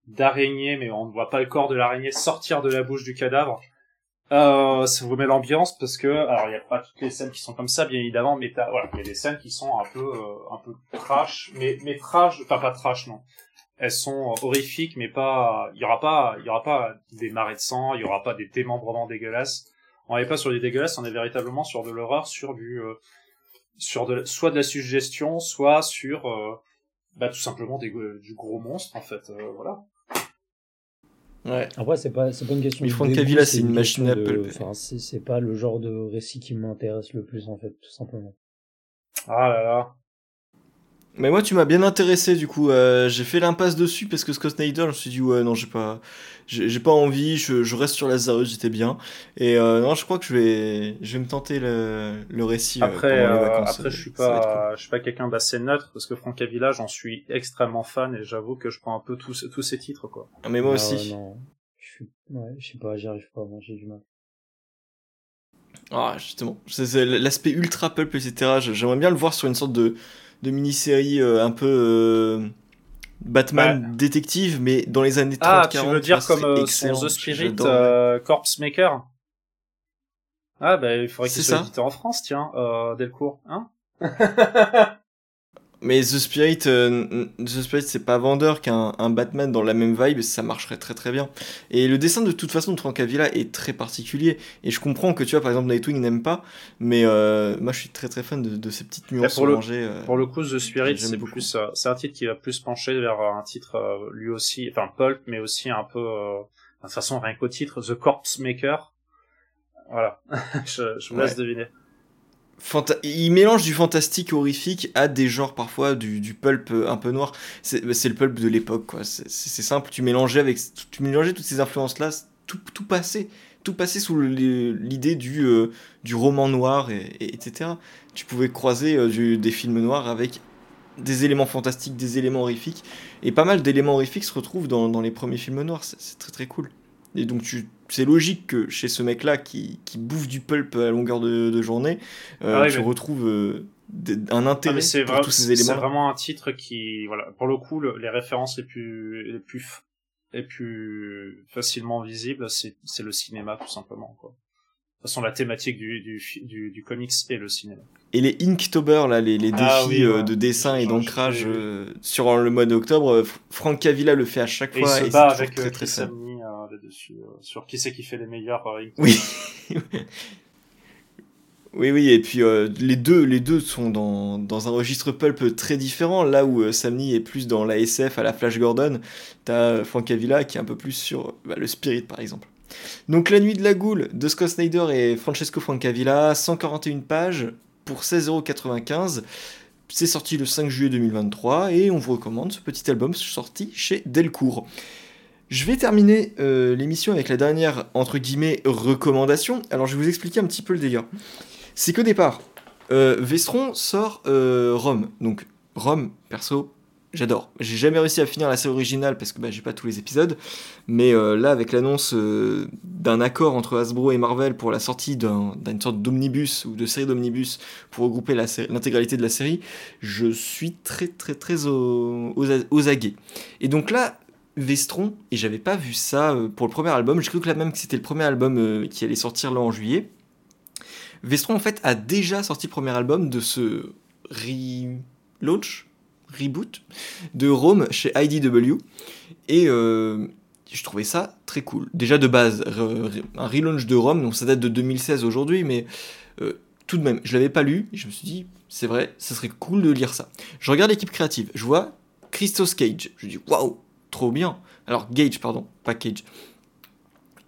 d'araignée, mais on ne voit pas le corps de l'araignée sortir de la bouche du cadavre. Euh, ça vous met l'ambiance parce que alors il y a pas toutes les scènes qui sont comme ça bien évidemment mais voilà il y a des scènes qui sont un peu euh, un peu trash mais mais trash enfin pas trash non elles sont horrifiques, mais pas, il y aura pas, il y aura pas des marées de sang, il y aura pas des démembrements dégueulasses. On n'est pas sur des dégueulasses, on est véritablement sur de l'horreur, sur du, euh, sur de, soit de la suggestion, soit sur, euh, bah, tout simplement des, du gros monstre, en fait, euh, voilà. Ouais. Après, c'est pas, c'est pas une question. Mais Franck Cavilla, c'est une, machine à de... Enfin, c'est pas le genre de récit qui m'intéresse le plus, en fait, tout simplement. Ah là là. Mais moi, tu m'as bien intéressé, du coup. Euh, j'ai fait l'impasse dessus parce que Scott Snyder, je me suis dit, ouais, non, j'ai pas, j'ai pas envie, je, je, reste sur Lazarus, j'étais bien. Et euh, non, je crois que je vais, je vais me tenter le, le récit. Euh, après, euh, après, je suis pas, je suis pas quelqu'un d'assez neutre parce que Franck Avila, j'en suis extrêmement fan et j'avoue que je prends un peu tous, tous ces titres, quoi. Ah, mais moi ah aussi. non. Je suis, ouais, je sais pas, j'y arrive pas, moi, j'ai du mal. Ah, justement. C'est l'aspect ultra pulp, etc. J'aimerais bien le voir sur une sorte de, de mini-série euh, un peu euh, Batman détective, mais dans les années 30 Ah, tu veux dire comme euh, The Spirit Corpse Maker? Ah, bah il faudrait qu'il soit édité en France, tiens, Delcourt, hein? Mais The Spirit, euh, The Spirit, c'est pas vendeur qu'un un Batman dans la même vibe, ça marcherait très très bien. Et le dessin de toute façon de Francavilla est très particulier. Et je comprends que tu vois, par exemple, Nightwing n'aime pas, mais euh, moi je suis très très fan de, de ces petites nuances pour le, euh, pour le coup, The Spirit, c'est plus, c'est un titre qui va plus pencher vers un titre lui aussi, enfin pulp, mais aussi un peu, de toute façon rien qu'au titre, The Corpse Maker. Voilà, je, je vous laisse deviner il mélange du fantastique horrifique à des genres parfois du, pulp euh, un peu noir. C'est le pulp de l'époque, quoi. C'est simple. Tu mélangeais avec, tu mélangeais toutes ces influences-là, tout, tout passait, tout passait sous l'idée du, euh, du roman noir, et, etc. Tu pouvais croiser euh, des films noirs avec des éléments fantastiques, des éléments horrifiques, et pas mal d'éléments horrifiques se retrouvent dans, dans les premiers films noirs. C'est très très cool. Et donc tu c'est logique que chez ce mec-là qui, qui, bouffe du pulp à longueur de, de journée, euh, ah tu retrouves euh, un intérêt ah, pour tous ces éléments. C'est vraiment un titre qui, voilà, pour le coup, les références les plus, les plus, les plus facilement visibles, c'est, c'est le cinéma tout simplement, quoi. De toute façon, la thématique du, du, du, du comics est le cinéma. Et les Inktober, là, les, les ah défis euh, de dessin et d'ancrage euh, sur le mois d'octobre, Franck Cavilla le fait à chaque fois. Et il se bat avec très, très, très euh, sur qui c'est qui fait les meilleurs euh, Oui. oui, oui, et puis euh, les deux, les deux sont dans, dans, un registre pulp très différent. Là où Sammy est plus dans la SF à la Flash Gordon, t'as Avila qui est un peu plus sur bah, le Spirit par exemple. Donc La Nuit de la Goule de Scott Snyder et Francesco Francavilla, 141 pages pour 16,95€. C'est sorti le 5 juillet 2023 et on vous recommande ce petit album sorti chez Delcourt. Je vais terminer euh, l'émission avec la dernière, entre guillemets, recommandation. Alors, je vais vous expliquer un petit peu le délire. C'est qu'au départ, euh, sort euh, Rome. Donc, Rome, perso, j'adore. J'ai jamais réussi à finir la série originale parce que bah, j'ai pas tous les épisodes. Mais là, avec l'annonce d'un accord entre Hasbro et Marvel pour la sortie d'une sorte d'omnibus ou de série d'omnibus pour regrouper l'intégralité de la série, je suis très, très, très aux aguets. Et donc là, Vestron, et j'avais pas vu ça euh, pour le premier album, j'ai cru que là même que c'était le premier album euh, qui allait sortir là en juillet. Vestron en fait a déjà sorti le premier album de ce relaunch, reboot de Rome chez IDW, et euh, je trouvais ça très cool. Déjà de base, un relaunch de Rome, donc ça date de 2016 aujourd'hui, mais tout de même, je l'avais pas lu, et je me suis dit, c'est vrai, ça serait cool de lire ça. Je regarde l'équipe créative, je vois Christos Cage, je dis, waouh, trop bien. Alors, Gage, pardon, pas.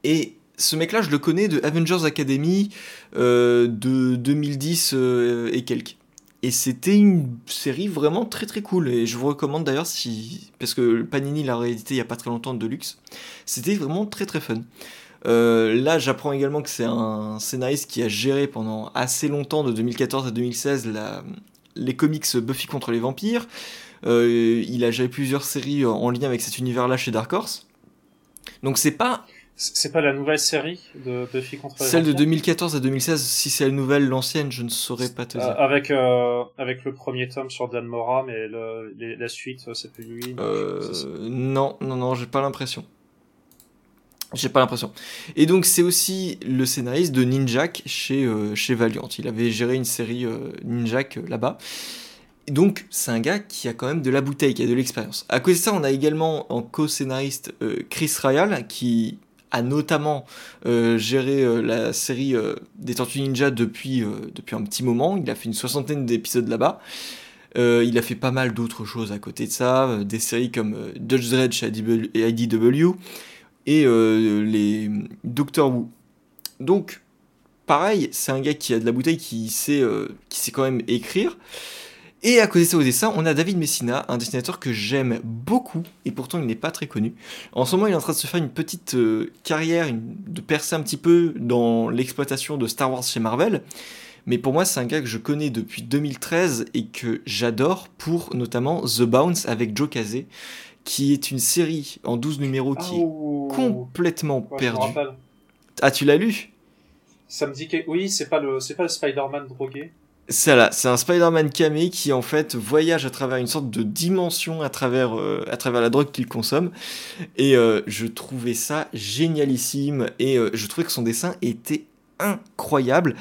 Et ce mec-là, je le connais de Avengers Academy euh, de 2010 euh, et quelques. Et c'était une série vraiment très très cool. Et je vous recommande d'ailleurs si. Parce que Panini l'a réédité il n'y a pas très longtemps de Deluxe. C'était vraiment très très fun. Euh, là, j'apprends également que c'est un scénariste qui a géré pendant assez longtemps, de 2014 à 2016, la, les comics Buffy contre les vampires. Il a géré plusieurs séries en lien avec cet univers-là chez Dark Horse. Donc c'est pas c'est pas la nouvelle série de Buffy contre Celle de 2014 à 2016, si c'est la nouvelle, l'ancienne, je ne saurais pas te dire. Euh, avec, euh, avec le premier tome sur Dan Mora, mais le, la suite, euh, c'est plus lui. Euh, non, non, non, j'ai pas l'impression. J'ai pas l'impression. Et donc c'est aussi le scénariste de Ninjak chez, chez Valiant. Il avait géré une série Ninjak là-bas. Donc c'est un gars qui a quand même de la bouteille, qui a de l'expérience. À cause de ça, on a également en co-scénariste Chris Ryall, qui a notamment euh, géré euh, la série euh, des Tortues Ninja depuis, un petit moment. Il a fait une soixantaine d'épisodes là-bas. il a fait pas mal d'autres choses à côté de ça, des séries comme Judge Dredd chez IDW et les Doctor Who. Donc, pareil, c'est un gars qui a de la bouteille, qui sait, qui sait quand même écrire. Et à côté de ça, au dessin, on a David Messina, un dessinateur que j'aime beaucoup, et pourtant il n'est pas très connu. En ce moment, il est en train de se faire une petite euh, carrière, de percer un petit peu dans l'exploitation de Star Wars chez Marvel. Mais pour moi, c'est un gars que je connais depuis 2013 et que j'adore pour notamment The Bounce avec Joe Casey, qui est une série en 12 numéros qui est complètement perdue. Ah, tu l'as lu? Ça me dit que oui, c'est pas le c'est pas le Spider-Man drogué. C'est là, c'est un Spider-Man camé qui en fait voyage à travers une sorte de dimension à travers, euh, à travers la drogue qu'il consomme. Et euh, je trouvais ça génialissime et euh, je trouvais que son dessin était incroyable.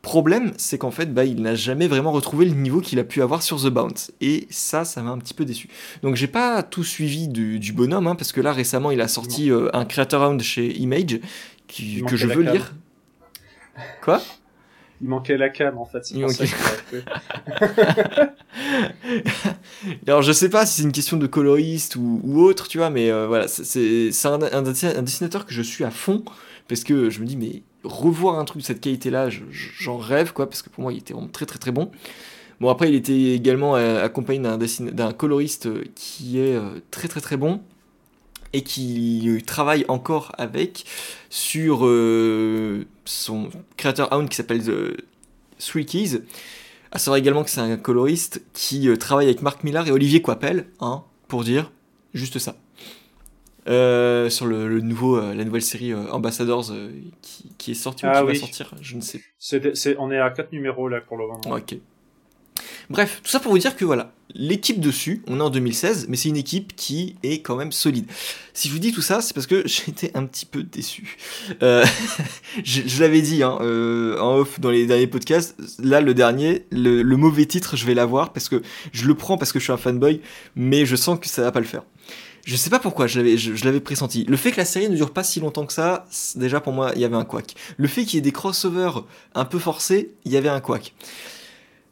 Problème, c'est qu'en fait, bah, il n'a jamais vraiment retrouvé le niveau qu'il a pu avoir sur The Bounce. Et ça, ça m'a un petit peu déçu. Donc j'ai pas tout suivi du, du bonhomme, hein, parce que là récemment, il a sorti un Creator Round chez Image qui, que je veux lire. Quoi? Il manquait la cam en fait. Il manquait... Alors je sais pas si c'est une question de coloriste ou, autre, tu vois, mais euh, voilà, c'est un, un, dessinateur que je suis à fond parce que je me dis mais revoir un truc de cette qualité-là, j'en rêve quoi, parce que pour moi il était vraiment très très très bon. Bon après il était également euh, accompagné d'un coloriste euh, qui est très très très bon et qui travaille encore avec sur euh, son créateur Hound qui s'appelle The Three Keys. À savoir également que c'est un coloriste qui euh, travaille avec Marc Millar et Olivier Coipel, hein, pour dire juste ça. Euh, sur le, nouveau, la nouvelle série Ambassadors qui, est sortie ou ah qui va sortir, je ne sais. C'est, on est à 4 numéros là pour le moment. Ok. Bref, tout ça pour vous dire que voilà, l'équipe dessus, on est en 2016, mais c'est une équipe qui est quand même solide. Si je vous dis tout ça, c'est parce que j'étais un petit peu déçu. Euh, je, l'avais dit hein, euh, en off dans les derniers podcasts, là le dernier, le, mauvais titre, je vais l'avoir parce que je le prends parce que je suis un fanboy, mais je sens que ça va pas le faire. Je sais pas pourquoi, je l'avais, je, l'avais pressenti. Le fait que la série ne dure pas si longtemps que ça, déjà pour moi, il y avait un couac. Le fait qu'il y ait des crossovers un peu forcés, il y avait un couac.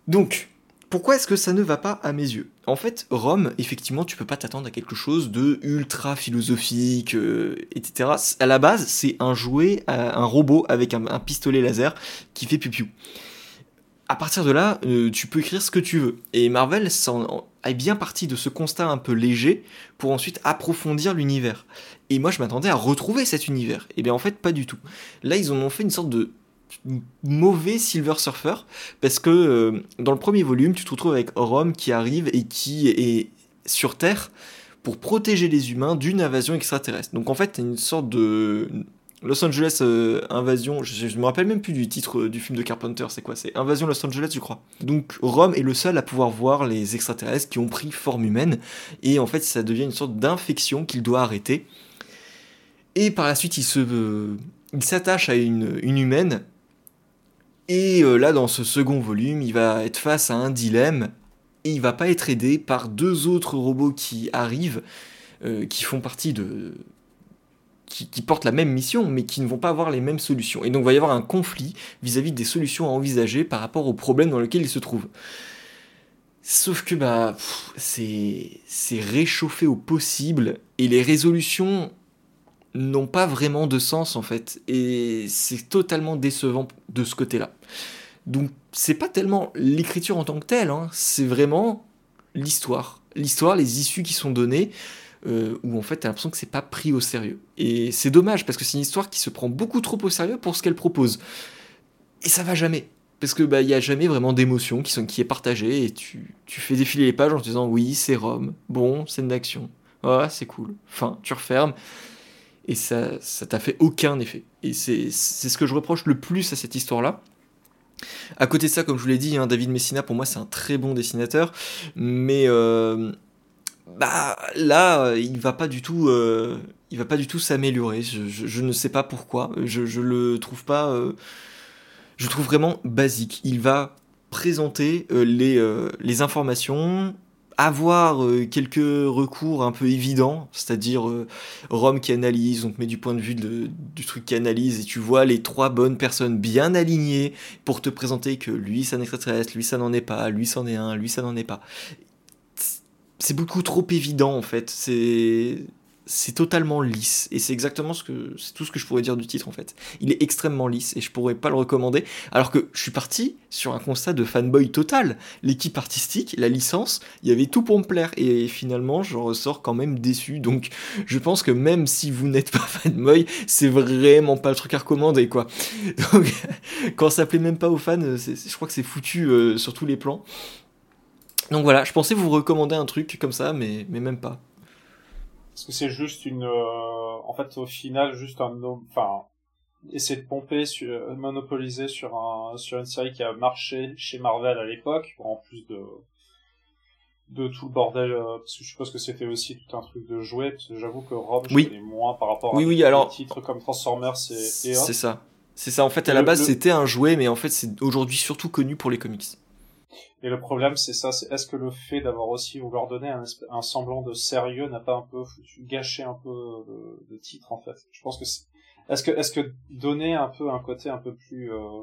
Donc, pourquoi est-ce que ça ne va pas à mes yeux? En fait, Rome, effectivement, tu peux pas t'attendre à quelque chose de ultra philosophique, euh, etc. À la base, c'est un jouet, euh, un robot avec un, pistolet laser qui fait piou À partir de là, euh, tu peux écrire ce que tu veux. Et Marvel est bien parti de ce constat un peu léger pour ensuite approfondir l'univers. Et moi, je m'attendais à retrouver cet univers. Et eh bien, en fait, pas du tout. Là, ils en ont fait une sorte de mauvais Silver Surfer parce que euh, dans le premier volume, tu te retrouves avec Rome qui arrive et qui est sur Terre pour protéger les humains d'une invasion extraterrestre. Donc en fait, une sorte de Los Angeles euh, invasion, je, ne me rappelle même plus du titre euh, du film de Carpenter, c'est quoi? C'est Invasion Los Angeles, je crois. Donc Rome est le seul à pouvoir voir les extraterrestres qui ont pris forme humaine et en fait, ça devient une sorte d'infection qu'il doit arrêter. Et par la suite, il s'attache à une, une humaine et euh, là, dans ce second volume, il va être face à un dilemme et il va pas être aidé par deux autres robots qui arrivent, euh, qui font partie de qui, portent la même mission, mais qui ne vont pas avoir les mêmes solutions. Et donc, il va y avoir un conflit vis-à-vis des solutions à envisager par rapport aux problèmes dans lesquels ils se trouvent. Sauf que bah, c'est réchauffé au possible, et les résolutions n'ont pas vraiment de sens en fait. Et c'est totalement décevant de ce côté-là. Donc, c'est pas tellement l'écriture en tant que telle, hein, c'est vraiment l'histoire. L'histoire, les issues qui sont données. Euh, où en fait t'as l'impression que c'est pas pris au sérieux. Et c'est dommage parce que c'est une histoire qui se prend beaucoup trop au sérieux pour ce qu'elle propose. Et ça va jamais. Parce que bah a jamais vraiment d'émotion qui, qui est partagée et tu, fais défiler les pages en te disant oui c'est Rome, bon scène d'action, ah c'est cool. Enfin tu refermes et ça ça t'a fait aucun effet. Et c'est ce que je reproche le plus à cette histoire là. À côté de ça, comme je vous l'ai dit, hein, David Messina, pour moi, c'est un très bon dessinateur, mais euh, bah là il va pas du tout euh, il va pas du tout s'améliorer je, ne sais pas pourquoi je, le trouve pas euh, je trouve vraiment basique il va présenter les, les informations avoir quelques recours un peu évidents, c'est-à-dire Rome qui analyse, donc met du point de vue du truc qui analyse, et tu vois les trois bonnes personnes bien alignées pour te présenter que lui ça n'est extraterrestre, lui ça n'en est pas, lui c'en est un, lui ça n'en est pas c'est beaucoup trop évident en fait. C'est c'est totalement lisse et c'est exactement ce que c'est tout ce que je pourrais dire du titre en fait. Il est extrêmement lisse et je pourrais pas le recommander alors que je suis parti sur un constat de fanboy total. L'équipe artistique, la licence, il y avait tout pour me plaire et finalement je ressors quand même déçu. Donc je pense que même si vous n'êtes pas fanboy, c'est vraiment pas le truc à recommander quoi. Donc quand ça plaît même pas aux fans, je crois que c'est foutu euh, sur tous les plans. Donc voilà, je pensais vous recommander un truc comme ça, mais même pas. Est-ce que c'est juste une, euh, en fait, au final, juste un, enfin, essayer de pomper, sur, euh, monopoliser sur un, sur une série qui a marché chez Marvel à l'époque, en plus de, de tout le bordel, euh, parce que je suppose que c'était aussi tout un truc de jouets, parce que j'avoue que Rob, je oui. connais moins par rapport oui, à oui, alors... des titres comme Transformers et, C'est ça. C'est ça, en fait, à la base, c'était un jouet, mais en fait, c'est aujourd'hui surtout connu pour les comics. Et le problème, c'est ça, c'est est-ce que le fait d'avoir aussi vouloir donner un, semblant de sérieux n'a pas un peu foutu, gâché un peu le, le, titre, en fait? Je pense que est-ce que est-ce que donner un peu un côté un peu plus euh,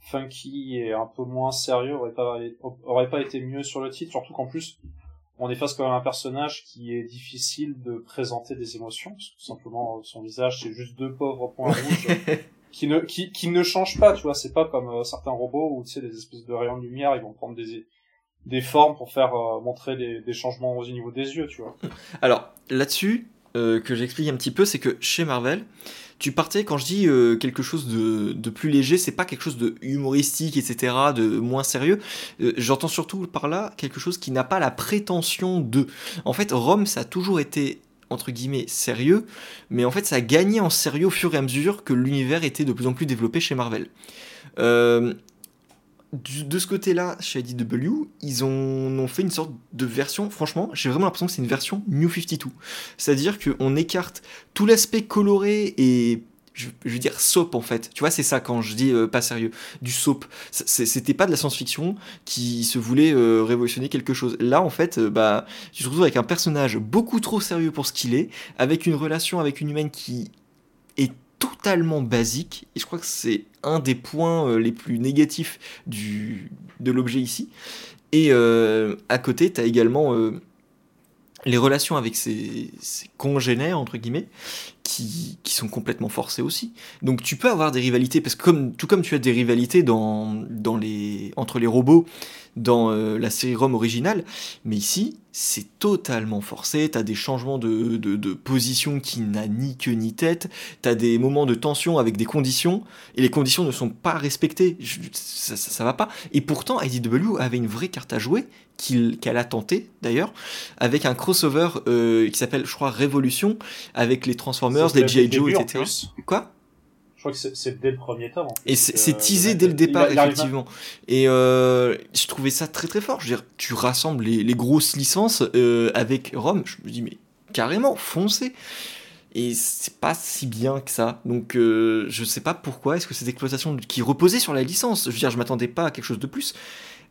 funky et un peu moins sérieux aurait pas aurait pas été mieux sur le titre, surtout qu'en plus on est face quand même un personnage qui est difficile de présenter des émotions, parce que simplement son visage c'est juste deux pauvres points rouges qui ne qui, qui ne change pas, tu vois. C'est pas comme euh, certains robots où tu sais des espèces de rayons de lumière, ils vont prendre des des formes pour faire euh, montrer des, changements au niveau des yeux, tu vois. Alors là-dessus, euh, que j'explique un petit peu, c'est que chez Marvel, tu partais quand je dis quelque chose de, de plus léger, c'est pas quelque chose de humoristique, etc., de moins sérieux. J'entends surtout par là quelque chose qui n'a pas la prétention de. En fait, Rome, ça a toujours été entre guillemets sérieux, mais en fait ça a gagné en sérieux au fur et à mesure que l'univers était de plus en plus développé chez Marvel. Euh, de ce côté-là, chez IDW, ils ont, ont, fait une sorte de version, franchement, j'ai vraiment l'impression que c'est une version New 52. C'est-à-dire qu'on écarte tout l'aspect coloré et je, veux dire soap en fait. Tu vois, c'est ça quand je dis euh, pas sérieux. Du soap. C'était pas de la science-fiction qui se voulait euh, révolutionner quelque chose. Là, en fait, euh, bah, tu te retrouves avec un personnage beaucoup trop sérieux pour ce qu'il est, avec une relation avec une humaine qui est totalement basique. Et je crois que c'est un des points les plus négatifs du, de l'objet ici. Et à côté, tu as également les relations avec ses, congénères, entre guillemets, qui, qui, sont complètement forcées aussi. Donc tu peux avoir des rivalités, parce que comme, tout comme tu as des rivalités dans, dans les, entre les robots dans euh, la série Rome originale, mais ici, c'est totalement forcé, t'as des changements de, de, de position qui n'a ni queue ni tête, t'as des moments de tension avec des conditions, et les conditions ne sont pas respectées, ça, ça, va pas. Et pourtant, IDW avait une vraie carte à jouer, qu'elle a tenté d'ailleurs, avec un crossover euh, qui s'appelle, je crois, Révolution, avec les Transformers, les G.I. Joe, etc. Quoi? Je crois que c'est dès le premier temps. Et c'est euh, teasé dès le départ, effectivement. Et euh, je trouvais ça très très fort. Je veux dire, tu rassembles les, les grosses licences euh, avec Rome. Je me dis, mais carrément, foncez. Et c'est pas si bien que ça. Donc euh, je sais pas pourquoi. Est-ce que cette exploitation qui reposait sur la licence Je veux dire, je m'attendais pas à quelque chose de plus.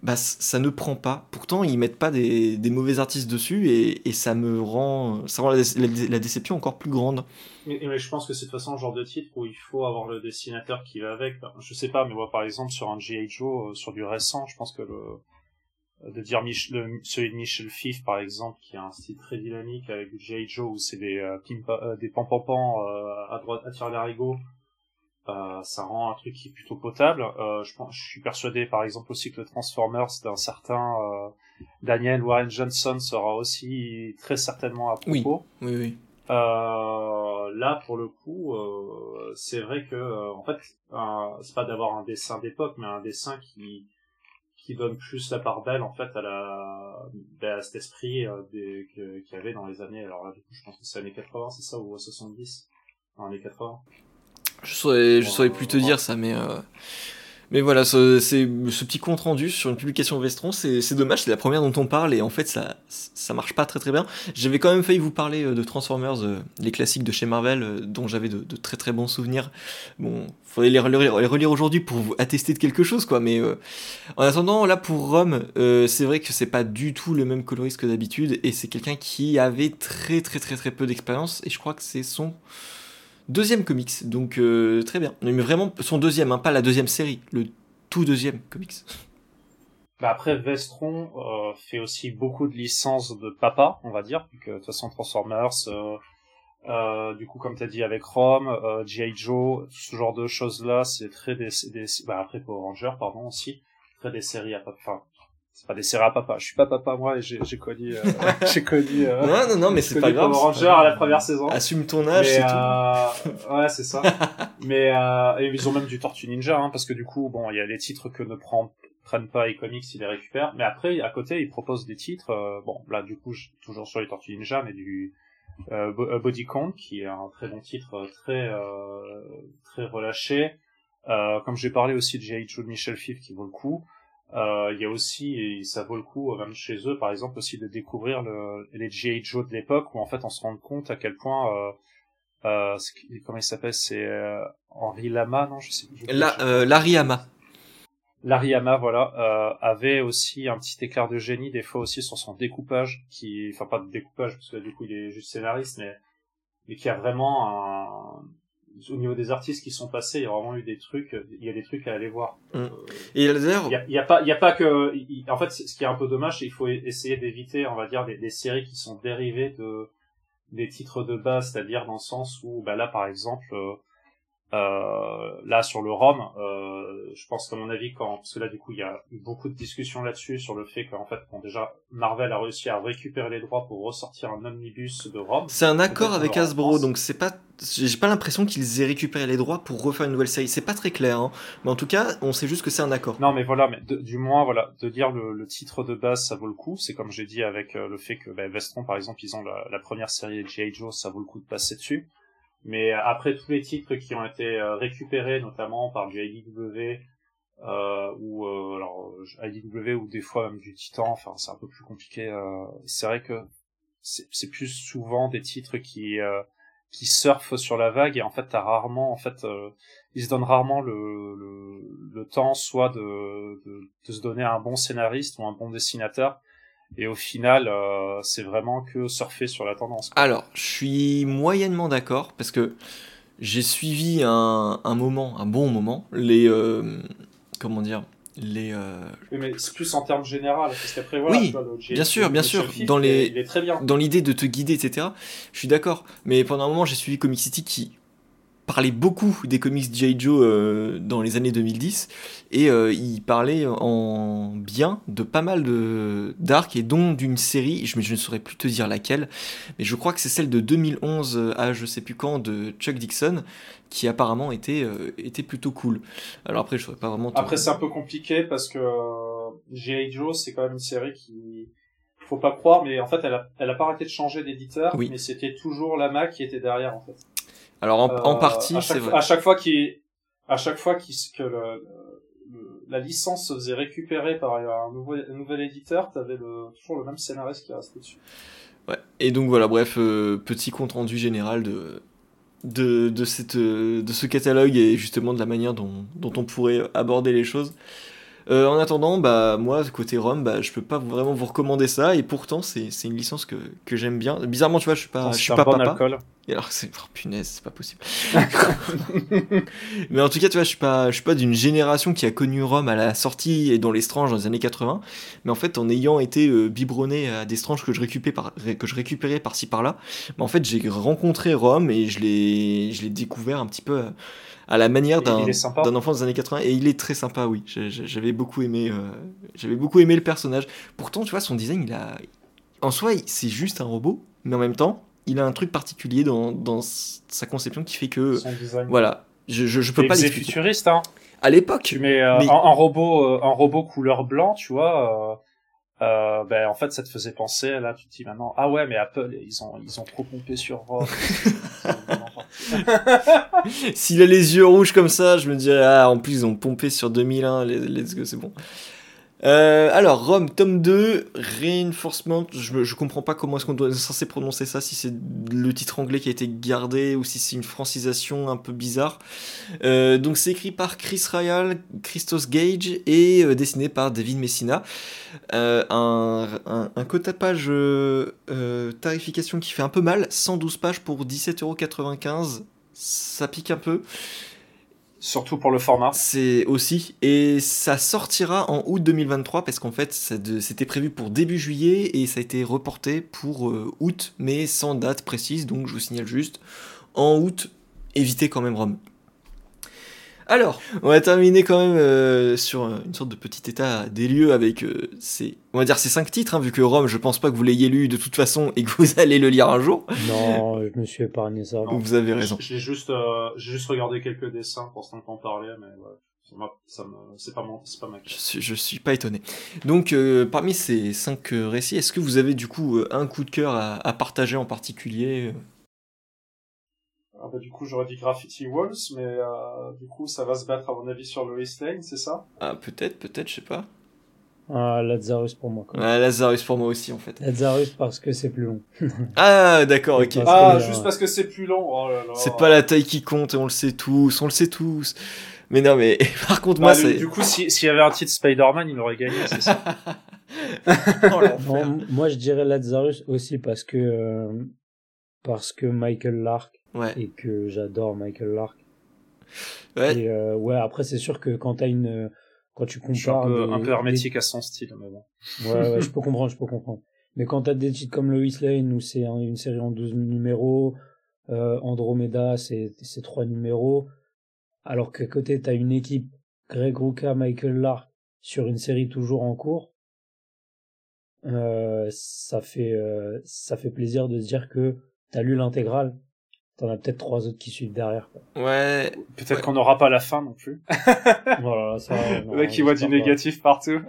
Bah, ça ne prend pas. Pourtant, ils mettent pas des, des mauvais artistes dessus et, et, ça me rend, ça rend la, déception encore plus grande. Mais, je pense que c'est de toute façon le genre de titre où il faut avoir le dessinateur qui va avec. Je sais pas, mais moi par exemple sur un G.I. Joe, euh, sur du récent, je pense que le, de dire Mich le, celui de Michel Fif par exemple, qui a un style très dynamique avec G.I. Joe où c'est des, euh, euh, des pam-pam-pam euh, à droite, à tirer l'arigot euh, ça rend un truc qui est plutôt potable. Euh, je, pense, je suis persuadé, par exemple, aussi que le Transformers d'un certain euh, Daniel Warren Johnson sera aussi très certainement à propos. Oui, oui, oui. Là, pour le coup, c'est vrai que, en fait, c'est pas d'avoir un dessin d'époque, mais un dessin qui qui donne plus la part belle en fait à la ben, à cet esprit qu'il y avait dans les années alors là du coup je pense que c'est années 80 c'est ça ou 70 dans années 80 je saurais, je saurais plus te dire ça, mais euh, mais voilà, ce, c'est ce petit compte rendu sur une publication Vestron, c'est, dommage, c'est la première dont on parle et en fait ça ça marche pas très très bien. J'avais quand même failli vous parler euh, de Transformers, euh, les classiques de chez Marvel, dont j'avais de, de, très très bons souvenirs. Bon, faudrait les relire, aujourd'hui pour vous attester de quelque chose quoi, mais en attendant là pour Rome, c'est vrai que c'est pas du tout le même coloriste que d'habitude et c'est quelqu'un qui avait très très très très peu d'expérience et je crois que c'est son deuxième comics, donc euh, très bien. Mais vraiment son deuxième, hein, pas la deuxième série, le tout deuxième comics. Bah après, Vestron euh, fait aussi beaucoup de licences de papa, on va dire, que de toute façon Transformers, euh, du coup comme tu as dit avec Rome, G.I. Joe, ce genre de choses-là, c'est très des, bah après Power Ranger, pardon aussi, très des séries à papa, c'est pas des séries à papa. Je suis pas papa moi et j'ai connu euh, j'ai connu euh, Non non non mais c'est pas grave. Power Ranger à la première saison. Assume ton âge c'est euh, tout. ouais, c'est ça. mais euh, et ils ont même du Tortue Ninja hein, parce que du coup bon, il y a les titres que ne prend, prennent pas iComics, ils les récupèrent, mais après à côté, ils proposent des titres euh, bon, là du coup, toujours sur les Tortues Ninja mais du euh, Body Count qui est un très bon titre très très relâché. comme j'ai parlé aussi de G.I. Joe de Michel Fif qui vaut le coup. Euh, il y a aussi, et ça vaut le coup, même chez eux, par exemple, aussi de découvrir le, les G.I. Joe de l'époque, où en fait on se rend compte à quel point, euh, euh, comment il s'appelle, c'est euh, Henri Lama, non, je sais. La, euh, Larry Hama. Larry Hama, voilà, euh, avait aussi un petit écart de génie des fois aussi sur son découpage, qui, enfin pas de découpage parce que du coup il est juste scénariste, mais mais qui a vraiment un, au niveau des artistes qui sont passés, il y a vraiment eu des trucs, il y a des trucs à aller voir. Mm. Et d'ailleurs, il y a, il a, pas, il y a pas que, en fait, ce qui est un peu dommage, c'est qu'il faut essayer d'éviter, on va dire, des, des, séries qui sont dérivées de des titres de base, c'est-à-dire dans le sens où, bah là, par exemple, euh, là sur le ROM, euh, je pense qu'à mon avis, quand parce que là du coup il y a eu beaucoup de discussions là-dessus sur le fait qu'en fait, bon déjà Marvel a réussi à récupérer les droits pour ressortir un omnibus de ROM. C'est un accord avec Hasbro, donc c'est pas, j'ai pas l'impression qu'ils aient récupéré les droits pour refaire une nouvelle série. C'est pas très clair, hein. mais en tout cas, on sait juste que c'est un accord. Non, mais voilà, mais du moins voilà, de dire le, le, titre de base, ça vaut le coup. C'est comme j'ai dit avec euh, le fait que bah, Vestron, par exemple, ils ont la, la première série de G.I. Joe, ça vaut le coup de passer dessus. Mais après tous les titres qui ont été euh, récupérés, notamment par du IDW, euh, ou euh, alors IDW ou des fois même du Titan, enfin c'est un peu plus compliqué. Euh, c'est vrai que c'est plus souvent des titres qui euh, qui surfent sur la vague et en fait t'as rarement en fait ils se donnent rarement le, le, le temps soit de, de, de se donner un bon scénariste ou un bon dessinateur et au final, euh, c'est vraiment que surfer sur la tendance. Alors, je suis moyennement d'accord parce que j'ai suivi un, un, moment, un bon moment, les euh, comment dire, les. Euh... Oui, mais c'est plus en termes généraux, parce qu'après voilà. Oui, bien sûr, bien sûr. Dans les, il est très bien. Dans l'idée de te guider, etc. Je suis d'accord. Mais pendant un moment, j'ai suivi Comic City qui parlait beaucoup des comics G.I. Joe euh, dans les années 2010 et euh, il parlait en bien de pas mal de d'arcs et dont d'une série, je, je ne saurais plus te dire laquelle, mais je crois que c'est celle de 2011 à je sais plus quand de Chuck Dixon qui apparemment était, euh, était plutôt cool. Alors après je saurais pas vraiment... Après c'est un peu compliqué parce que euh, G.I. Joe c'est quand même une série qui faut pas croire, mais en fait, elle a, elle a pas arrêté de changer d'éditeur, oui. mais c'était toujours Lama qui était derrière, en fait. Alors en, en partie, c'est vrai. À chaque fois qu'il, à chaque fois que le, le, la licence se faisait récupérer par un nouvel, un nouvel éditeur, t'avais le, toujours le même scénariste qui restait dessus. Ouais. Et donc voilà, bref, euh, petit compte rendu général de de, de, cette, de ce catalogue et justement de la manière dont, dont on pourrait aborder les choses. Euh, en attendant, bah moi côté Rome, bah je peux pas vraiment vous recommander ça et pourtant c'est une licence que, que j'aime bien. Bizarrement, tu vois, je suis pas je suis pas bon papa. Alcool. Et alors c'est oh, punaise, c'est pas possible. Mais en tout cas, tu vois, je suis pas je suis pas d'une génération qui a connu Rome à la sortie et dans les Strange dans les années 80, mais en fait en ayant été euh, biberonné à des Strange que je récupérais par que je récupérais par-ci par-là, bah, en fait, j'ai rencontré Rome et je l'ai je l'ai découvert un petit peu à la manière d'un enfant des années 80 et il est très sympa oui. J'avais beaucoup aimé euh, j'avais beaucoup aimé le personnage. Pourtant tu vois son design il a en soi c'est juste un robot mais en même temps il a un truc particulier dans, dans sa conception qui fait que voilà. Je, je, peux pas l'expliquer. futuriste hein. À l'époque tu mets euh, un, robot euh, un robot couleur blanc tu vois euh, ben en fait ça te faisait penser là tu te dis maintenant ah ouais mais Apple ils ont ils ont trop pompé sur Rome s'il a les yeux rouges comme ça je me dirais ah en plus ils ont pompé sur 2001 let's go c'est bon euh, alors, Rome, tome 2, Reinforcement, je, je comprends pas comment est-ce qu'on doit censé prononcer ça, si c'est le titre anglais qui a été gardé ou si c'est une francisation un peu bizarre. Euh, donc c'est écrit par Chris Ryall, Christos Gage et euh, dessiné par David Messina. Un, un, un quota page tarification qui fait un peu mal, 112 pages pour 17,95€, ça pique un peu. Surtout pour le format. C'est aussi. Et ça sortira en août 2023 parce qu'en fait, c'était prévu pour début juillet et ça a été reporté pour euh, août, mais sans date précise. Donc je vous signale juste, en août, évitez quand même Rome. Alors, on va terminer quand même euh, sur une sorte de petit état des lieux avec euh, ces, on va dire ces cinq titres, hein, vu que Rome, je pense pas que vous l'ayez lu de toute façon et que vous allez le lire un jour. Non, je me suis épargné ça. vous avez raison. J'ai juste, euh, j'ai juste regardé quelques dessins pour s'en parler, mais ouais. Ça c'est pas mon, c'est pas ma je suis, je suis pas étonné. Donc, parmi ces cinq récits, est-ce que vous avez du coup un coup de cœur à, à partager en particulier ah bah, du coup, j'aurais dit Graffiti Walls, mais euh, du coup, ça va se battre, à mon avis, sur Lois Lane, c'est ça? Ah, peut-être, peut-être, je sais pas. Ah, Lazarus pour moi. Quoi. Ah, Lazarus pour moi aussi, en fait. Lazarus parce que c'est plus long. ah, d'accord, ok. Ah, juste parce que c'est plus long. Oh là là. C'est pas la taille qui compte, on le sait tous, on le sait tous. Mais non, mais par contre, moi, bah, c'est. Du coup, s'il y avait un titre Spider-Man, il aurait gagné, c'est ça. oh, moi, je dirais Lazarus aussi parce que euh, parce que Michael Lark et que j'adore Michael Lark. Ouais. Et euh, ouais, après c'est sûr que quand t'as une quand tu compares un peu, un peu hermétique à son style mais bon. Ouais, ouais, je peux comprendre, je peux comprendre. Mais quand t'as des titres comme Lois Lane où c'est une série en 12 numéros, euh, Andromeda c'est c'est trois numéros, alors qu'à côté t'as une équipe Greg Rucka, Michael Lark sur une série toujours en cours, euh, ça fait euh, ça fait plaisir de se dire que t'as lu l'intégrale T'en as peut-être trois autres qui suivent derrière. Quoi. Ouais. Peut-être qu'on n'aura pas la fin non plus. voilà, ça. Le mec qui voit du négatif partout.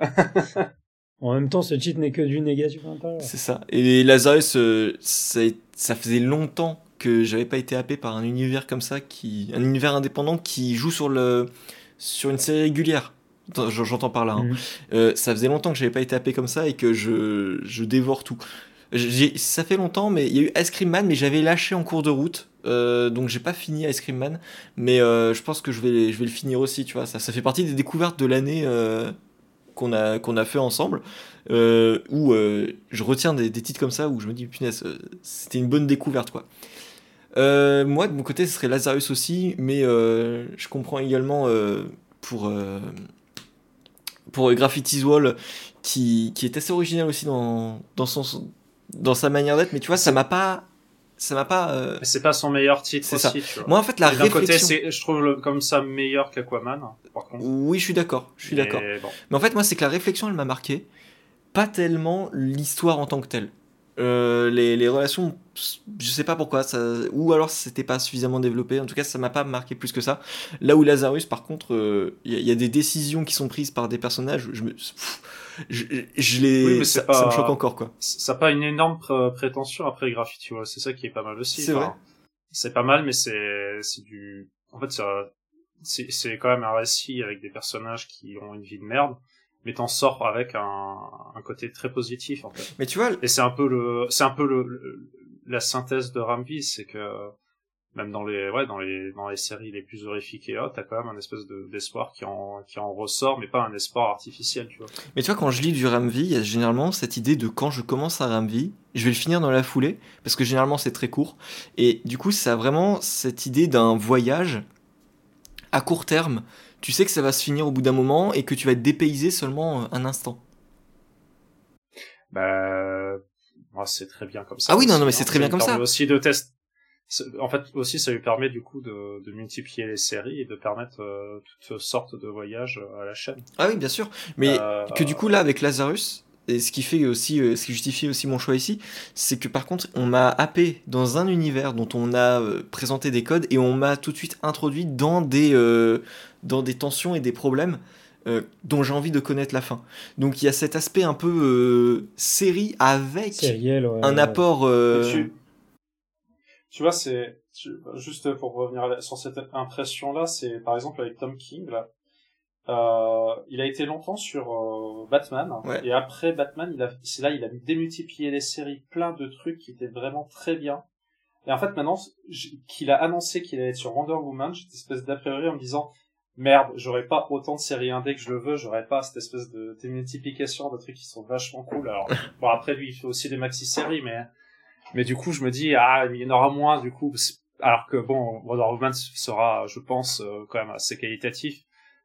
en même temps, ce titre n'est que du négatif C'est ça. Et Lazarus, euh, ça, ça faisait longtemps que j'avais pas été happé par un univers comme ça, qui, un univers indépendant qui joue sur le, sur une série régulière. J'entends par là. Hein. Mhm. Euh, ça faisait longtemps que j'avais pas été happé comme ça et que je, je dévore tout. Ça fait longtemps, mais il y a eu Ice Cream Man, mais j'avais lâché en cours de route. Euh, donc j'ai pas fini Ice Cream Man, mais euh, je pense que je vais, je vais le finir aussi, tu vois. Ça, ça fait partie des découvertes de l'année euh, qu'on a, qu'on a fait ensemble, où je retiens des, titres comme ça, où je me dis, punaise, c'était une bonne découverte, quoi. moi, de mon côté, ce serait Lazarus aussi, mais je comprends également pour, pour Graffiti's Wall, qui, qui est assez original aussi dans, dans, son, dans sa manière d'être, mais tu vois, ça m'a pas ça m'a pas. Euh... C'est pas son meilleur titre aussi. Ça. Tu vois. Moi, en fait, la réflexion. Côté, je trouve le, comme ça meilleur qu'Aquaman. Par contre. Oui, je suis d'accord. Je suis d'accord. Bon. Mais en fait, moi, c'est que la réflexion, elle m'a marqué. Pas tellement l'histoire en tant que telle. Euh, les, les, relations, je sais pas pourquoi, ça, ou alors c'était pas suffisamment développé. En tout cas, ça m'a pas marqué plus que ça. Là où Lazarus, par contre, il euh, y, y, a des décisions qui sont prises par des personnages. Je me, je, je les, ça, ça, me choque encore quoi. Ça n'a pas une énorme prétention après Graffiti, vois. c'est ça qui est pas mal aussi. C'est vrai. C'est pas mal, mais c'est c'est du, en fait, c'est c'est quand même un récit avec des personnages qui ont une vie de merde mais t'en sors avec un, un côté très positif en fait. Mais tu vois, et c'est un peu le, c'est un peu le, la synthèse de Rambi, c'est que même dans les ouais dans les dans les séries les plus horrifiques et autres t'as quand même un espèce de d'espoir qui en qui en ressort mais pas un espoir artificiel tu vois mais tu vois quand je lis du Ramvi il y a généralement cette idée de quand je commence un Ramvi je vais le finir dans la foulée parce que généralement c'est très court et du coup ça a vraiment cette idée d'un voyage à court terme tu sais que ça va se finir au bout d'un moment et que tu vas être dépaysé seulement euh, un instant. Bah c'est très bien comme ça ah oui non non mais c'est très bien comme ça. aussi de test en fait aussi ça lui permet du coup de, de multiplier les séries et de permettre euh, toutes sortes de voyages à la chaîne. Ah oui bien sûr, mais euh, que du coup là avec Lazarus, et ce qui fait aussi, euh, ce qui justifie aussi mon choix ici, c'est que par contre on m'a happé dans un univers dont on a présenté des codes et on m'a tout de suite introduit dans des dans des tensions et des problèmes. dont j'ai envie de connaître la fin. Donc il y a cet aspect un peu série avec un apport tu vois, c'est juste pour revenir sur cette impression-là, c'est par exemple avec Tom King là. Euh, il a été longtemps sur euh, Batman et après Batman, il a c'est là il a démultiplié les séries, plein de trucs qui étaient vraiment très bien. Et en fait maintenant qu'il a annoncé qu'il allait être sur Wonder Woman, j'ai cette espèce d'a priori en me disant merde, j'aurais pas autant de séries indé que je le veux, j'aurais pas cette espèce de démultiplication de trucs qui sont vachement cool. Alors bon après lui il fait aussi des maxi séries mais mais du coup, je me dis, ah, il y en aura moins, du coup, alors que bon, Wonder Woman sera, je pense, euh, quand même assez qualitatif.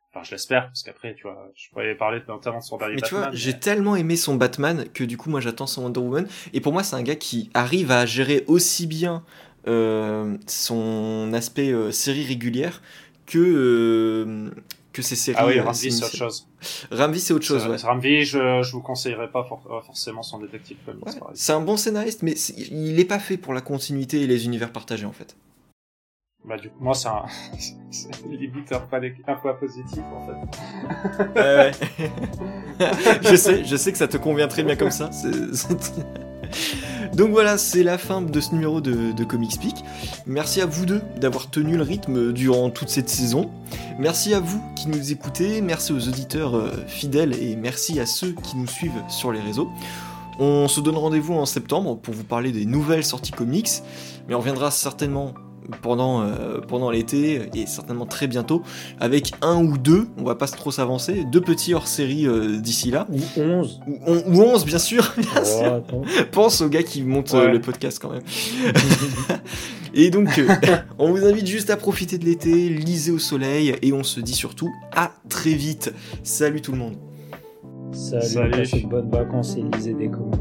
Enfin, je l'espère, parce qu'après, tu vois, je pourrais parler notamment de son dernier mais Batman. Tu vois, j'ai tellement aimé son Batman que du coup, moi, j'attends son Wonder Woman. Et pour moi, c'est un gars qui arrive à gérer aussi bien euh, son aspect euh, série régulière que euh, que ces séries. Ah oui, Ramvi, c'est autre chose. Ramvi, c'est autre chose. Ouais. Ramvi, je, je vous conseillerais pas euh, forcément son détective C'est un bon scénariste, mais il est pas fait pour la continuité et les univers partagés en fait. Bah du coup moi c'est un pas un point positif en fait. Ouais. je sais, je sais que ça te convient très bien comme ça. Donc voilà, c'est la fin de ce numéro de, de Speak. Merci à vous deux d'avoir tenu le rythme durant toute cette saison. Merci à vous qui nous écoutez, merci aux auditeurs euh, fidèles et merci à ceux qui nous suivent sur les réseaux. On se donne rendez-vous en septembre pour vous parler des nouvelles sorties comics, mais on reviendra certainement pendant, euh, pendant l'été et certainement très bientôt avec un ou deux, on va pas trop s'avancer, deux petits hors-série euh, d'ici là. Ou onze. Ou, onze, bien sûr. Oh, Pense aux gars qui montent euh, le podcast quand même. et donc, on vous invite juste à profiter de l'été, lisez au soleil et on se dit surtout à très vite. Salut tout le monde. Salut, Salut. bonnes vacances et lisez des comics.